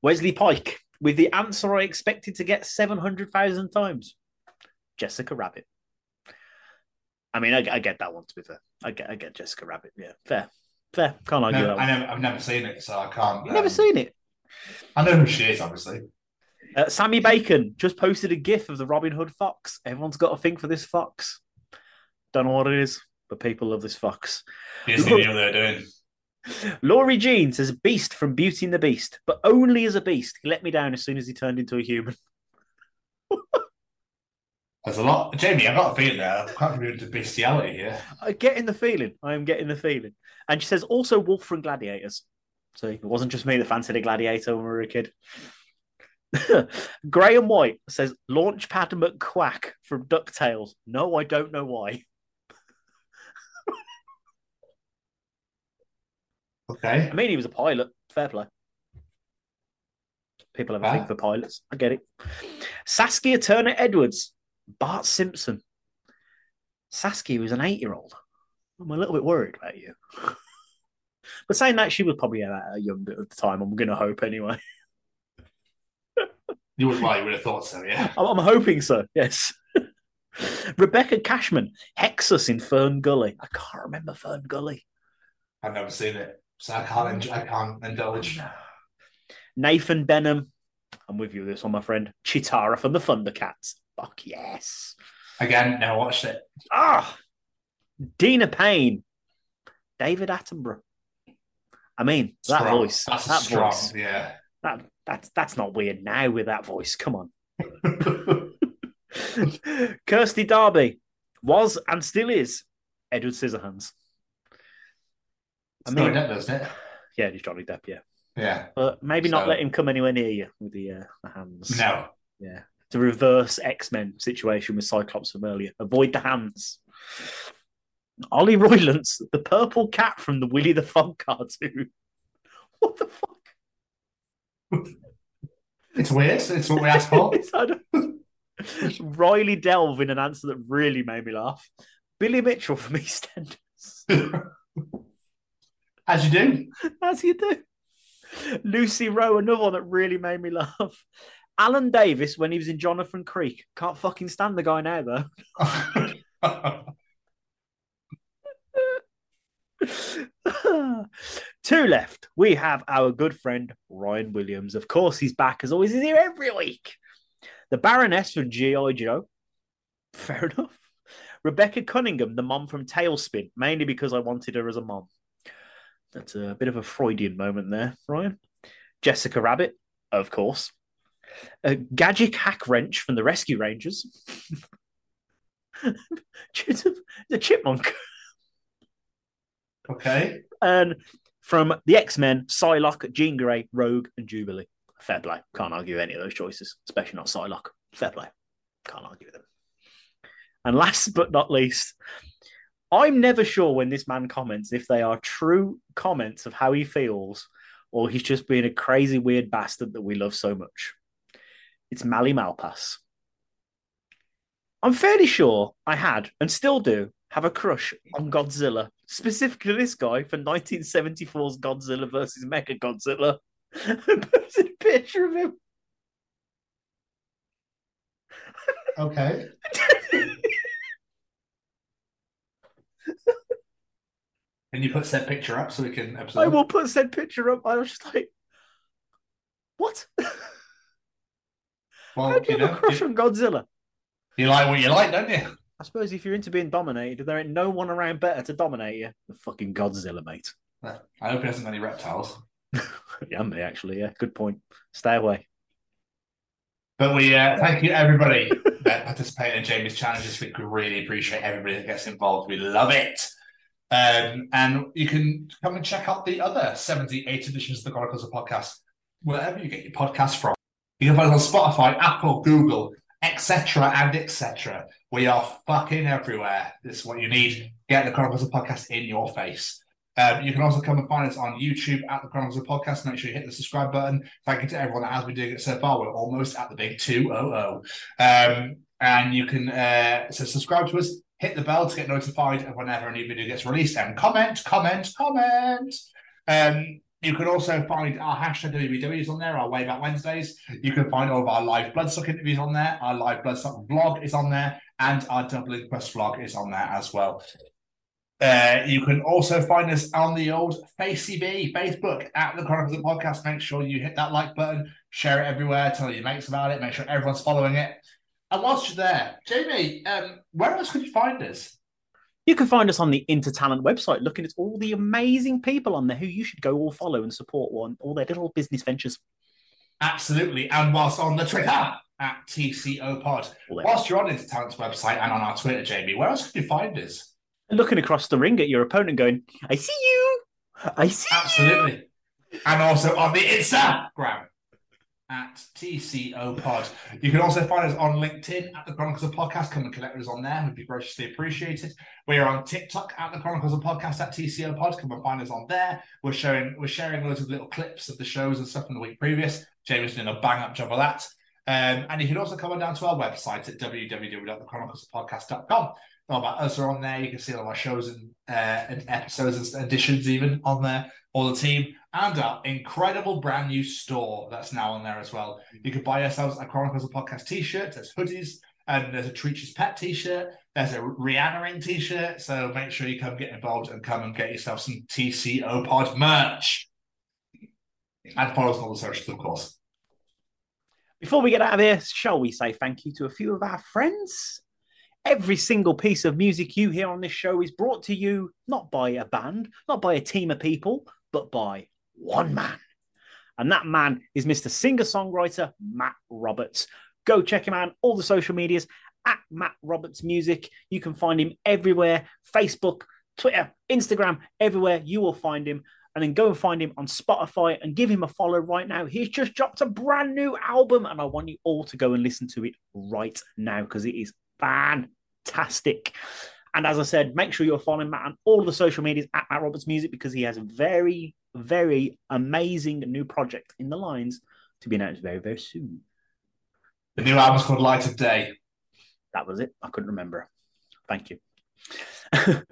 Wesley Pike, with the answer I expected to get 700,000 times. Jessica Rabbit. I mean, I, I get that one to be fair. I get, I get Jessica Rabbit. Yeah, fair, fair. Can't argue No, that. I never, I've never seen it, so I can't. You've never um, seen it. I know who she is, obviously. Uh, Sammy Bacon just posted a GIF of the Robin Hood fox. Everyone's got a thing for this fox. Don't know what it is, but people love this fox. Disney knew what they were doing. Laurie Jean says Beast from Beauty and the Beast, but only as a beast. He let me down as soon as he turned into a human. There's a lot. Jamie, I've got a feeling there. I'm quite familiar with bestiality here. I'm getting the feeling. I am getting the feeling. And she says also Wolf from Gladiators. So it wasn't just me that fancied a gladiator when we were a kid. Graham White says Launchpad McQuack from DuckTales. No, I don't know why. Okay. I mean, he was a pilot. Fair play. People have a thing for pilots. I get it. Saskia Turner Edwards, Bart Simpson. Saskia was an eight year old. I'm a little bit worried about you. but saying that, she was probably a, a young bit at the time. I'm going to hope anyway. You would, well, you would have thought so, yeah. I'm, I'm hoping so, yes. Rebecca Cashman, Hexxus in Fern Gully. I can't remember Fern Gully. I've never seen it, so I can't. I can't indulge. Nathan Benham. I'm with you with this one, my friend. Cheetara from the Thundercats. Fuck yes. Again, now watched it. Ah, Dina Payne, David Attenborough. I mean, that Strong. voice, That's that strong, voice, yeah. that that's that's not weird now with that voice. Come on, Kirsty Darby was and still is Edward Scissorhands. I mean, Johnny Depp, isn't it? yeah, he's Johnny Depp, yeah, Yeah. but maybe not let him come anywhere near you with the uh, the hands. No. Yeah. The reverse X Men situation with Cyclops from earlier. Avoid the hands. Ollie Roylance, the purple cat from the Willy the Funk cartoon. What the fuck? It's weird. It's what we asked for. Riley Delve in an answer that really made me laugh. Billy Mitchell from EastEnders. As you do. As you do. Lucy Rowe, another one that really made me laugh. Alan Davies when he was in Jonathan Creek. Can't fucking stand the guy now though. Two left. We have our good friend Ryan Williams. Of course, he's back as always. He's here every week. The Baroness from G.I. Joe. Fair enough. Rebecca Cunningham, the mom from TaleSpin, mainly because I wanted her as a mom. That's a bit of a Freudian moment there, Ryan. Jessica Rabbit, of course. Uh, Gadget Hackwrench from the Rescue Rangers. the Chipmunk. Okay. And from the X Men, Psylocke, Jean Grey, Rogue, and Jubilee. Fair play. Can't argue any of those choices, especially not Psylocke. Fair play. Can't argue with them. And last but not least, I'm never sure when this man comments if they are true comments of how he feels or he's just being a crazy, weird bastard that we love so much. It's Mally Malpass. I'm fairly sure I had and still do have a crush on Godzilla, specifically this guy for 1974's Godzilla versus Mechagodzilla. A picture of him. Okay. Can you put said picture up so we can observe? I will put said picture up. I was just like, what? Well, How do you you have a know, crush you, on Godzilla? you like what you like, don't you? I suppose if you're into being dominated, there ain't no one around better to dominate you than fucking Godzilla, mate. I hope he hasn't any reptiles. yeah, me actually. Yeah, good point. Stay away. But we uh, thank you everybody that participated in Jamie's challenges. We really appreciate everybody that gets involved. We love it. Um, and you can come and check out the other 78 editions of the Chronicles of Podcast, wherever you get your podcast from. You can find us on Spotify, Apple, Google, etc. and etc. We are fucking everywhere. This is what you need. Get the Chronicles of Podcast in your face. Um, you can also come and find us on YouTube at the Chronicles of Podcast. Make sure you hit the subscribe button. Thank you to everyone that has been doing it so far. We're almost at the big 200. Um, and you can uh, so subscribe to us, hit the bell to get notified of whenever a new video gets released, and comment, comment, comment. Um, you can also find our hashtag WBWs on there, our Way Back Wednesdays. You can find all of our live Bloodstock interviews on there. Our live Bloodstock vlog is on there, and our Dublin Quest vlog is on there as well. Uh, you can also find us on the old FaceCB Facebook at the Chronicles of Podcast. Make sure you hit that like button, share it everywhere, tell your mates about it, make sure everyone's following it. And whilst you're there, Jamie, um, where else could you find us? You can find us on the InterTalent website, looking at all the amazing people on there who you should go all follow and support one all their little business ventures. Absolutely. And whilst on the Twitter at TCO Pod. Whilst you're on InterTalent's website and on our Twitter, Jamie, where else could you find us? Looking across the ring at your opponent, going, "I see you, I see." You. Absolutely. And also on the Instagram at TCO Pod. You can also find us on LinkedIn at the Chronicles of Podcast. Come and connect with us on there. Would be graciously appreciated. We are on TikTok at the Chronicles of Podcast at TCO Pod. Come and find us on there. We're showing we're sharing loads of little clips of the shows and stuff from the week previous. Jamie's doing a bang up job of that. Um, and you can also come on down to our website at www.thechroniclesofpodcast.com. All about us are on there. You can see all of our shows and, uh, and episodes and editions even on there. All the team and our incredible brand new store that's now on there as well. You can buy yourselves a Chronicles of Podcast t-shirt. There's hoodies and there's a Treacher's Pet t-shirt. There's a Rihanna Ring t-shirt. So make sure you come get involved and come and get yourself some TCO Pod merch. And follow us on all the socials, of course. Before we get out of here, shall we say thank you to a few of our friends? Every single piece of music you hear on this show is brought to you not by a band, not by a team of people, but by one man. And that man is Mr. Singer songwriter Matt Roberts. Go check him out on all the social medias at Matt Roberts Music. You can find him everywhere Facebook, Twitter, Instagram, everywhere. You will find him. And then go and find him on Spotify and give him a follow right now. He's just dropped a brand new album, and I want you all to go and listen to it right now because it is fantastic. And as I said, make sure you're following Matt on all the social medias at Matt Roberts Music because he has a very, very amazing new project in the lines to be announced very, very soon. The new album's called Light of Day. That was it. I couldn't remember. Thank you. and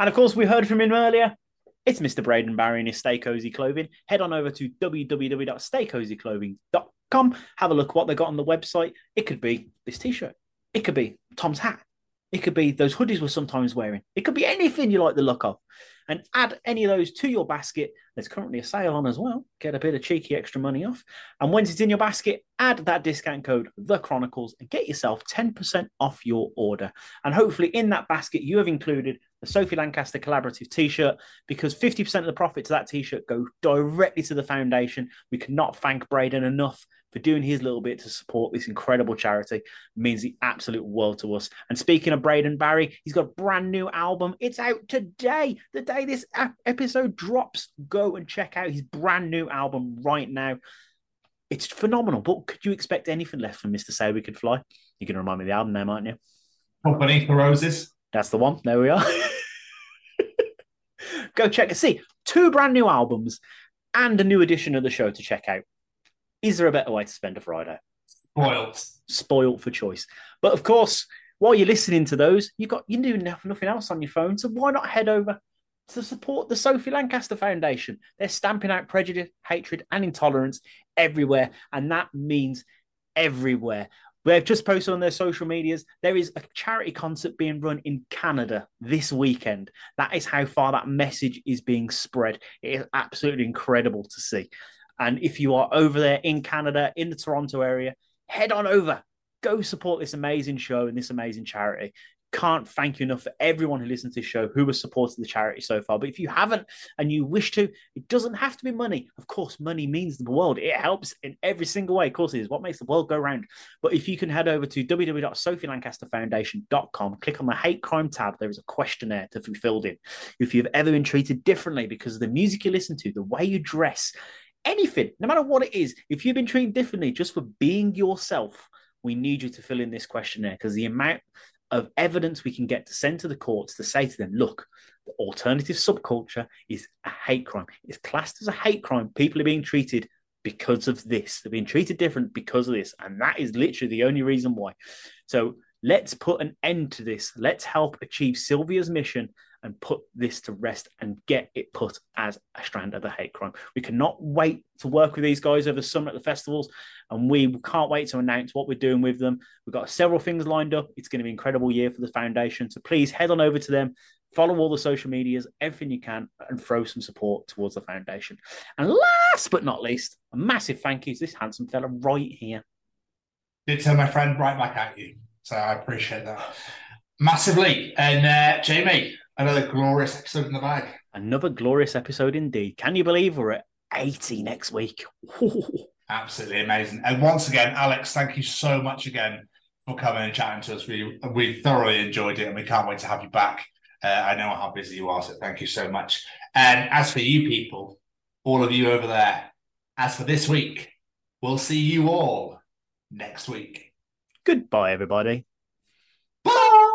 of course, we heard from him earlier. It's Mr. Braden Barrie and his Stay Cozy Clothing. Head on over to www.staycozyclothing.com. Have a look what they got on the website. It could be this t-shirt. It could be Tom's hat. It could be those hoodies we're sometimes wearing. It could be anything you like the look of. And add any of those to your basket. There's currently a sale on as well. Get a bit of cheeky extra money off. And once it's in your basket, add that discount code, The Chronicles, and get yourself 10% off your order. And hopefully, in that basket, you have included the Sophie Lancaster collaborative t shirt because 50% of the profits of that t shirt go directly to the foundation. We cannot thank Braden enough for doing his little bit to support this incredible charity. It means the absolute world to us. And speaking of Braden Barrie, he's got a brand new album. It's out today, the day this episode drops. Go and check out his brand new album right now. It's phenomenal. But could you expect anything less from Mr. Say We Could Fly? You can remind me of the album name, aren't you? Company for Roses. That's the one. There we are. Go check and see two brand new albums and a new edition of the show to check out. Is there a better way to spend a Friday? Spoiled. Spoiled for choice. But of course, while you're listening to those, you've got you do nothing else on your phone. So why not head over to support the Sophie Lancaster Foundation? They're stamping out prejudice, hatred, and intolerance everywhere, and that means everywhere. They've just posted on their social medias there is a charity concert being run in Canada this weekend. That is how far that message is being spread. It is absolutely incredible to see. And if you are over there in Canada, in the Toronto area, head on over. Go support this amazing show and this amazing charity can't thank you enough for everyone who listens to this show who has supported the charity so far. But if you haven't and you wish to, it doesn't have to be money. Of course, money means the world. It helps in every single way. Of course, it is what makes the world go round. But if you can head over to www.sophielancasterfoundation.com, click on the hate crime tab, there is a questionnaire to be filled in. If you've ever been treated differently because of the music you listen to, the way you dress, anything, no matter what it is, if you've been treated differently just for being yourself, we need you to fill in this questionnaire because the amount of evidence we can get to send to the courts to say to them, look, the alternative subculture is a hate crime. It's classed as a hate crime. People are being treated because of this. They're being treated different because of this. And that is literally the only reason why. So let's put an end to this. Let's help achieve Sylvia's mission and put this to rest and get it put as a strand of the hate crime. We cannot wait to work with these guys over summer at the festivals, and we can't wait to announce what we're doing with them. We've got several things lined up. It's going to be an incredible year for the foundation. So please head on over to them, follow all the social medias, everything you can, and throw some support towards the foundation. And last but not least, a massive thank you to this handsome fella right here. Did tell my friend right back at you. So I appreciate that massively. And uh, Jamie, Another glorious episode in the bag. Another glorious episode indeed. Can you believe we're at 80 next week? Absolutely amazing. And once again, Alex, thank you so much again for coming and chatting to us. We we thoroughly enjoyed it and we can't wait to have you back. Uh, I know how busy you are, so thank you so much. And as for you people, all of you over there, as for this week, we'll see you all next week. Goodbye, everybody. Bye.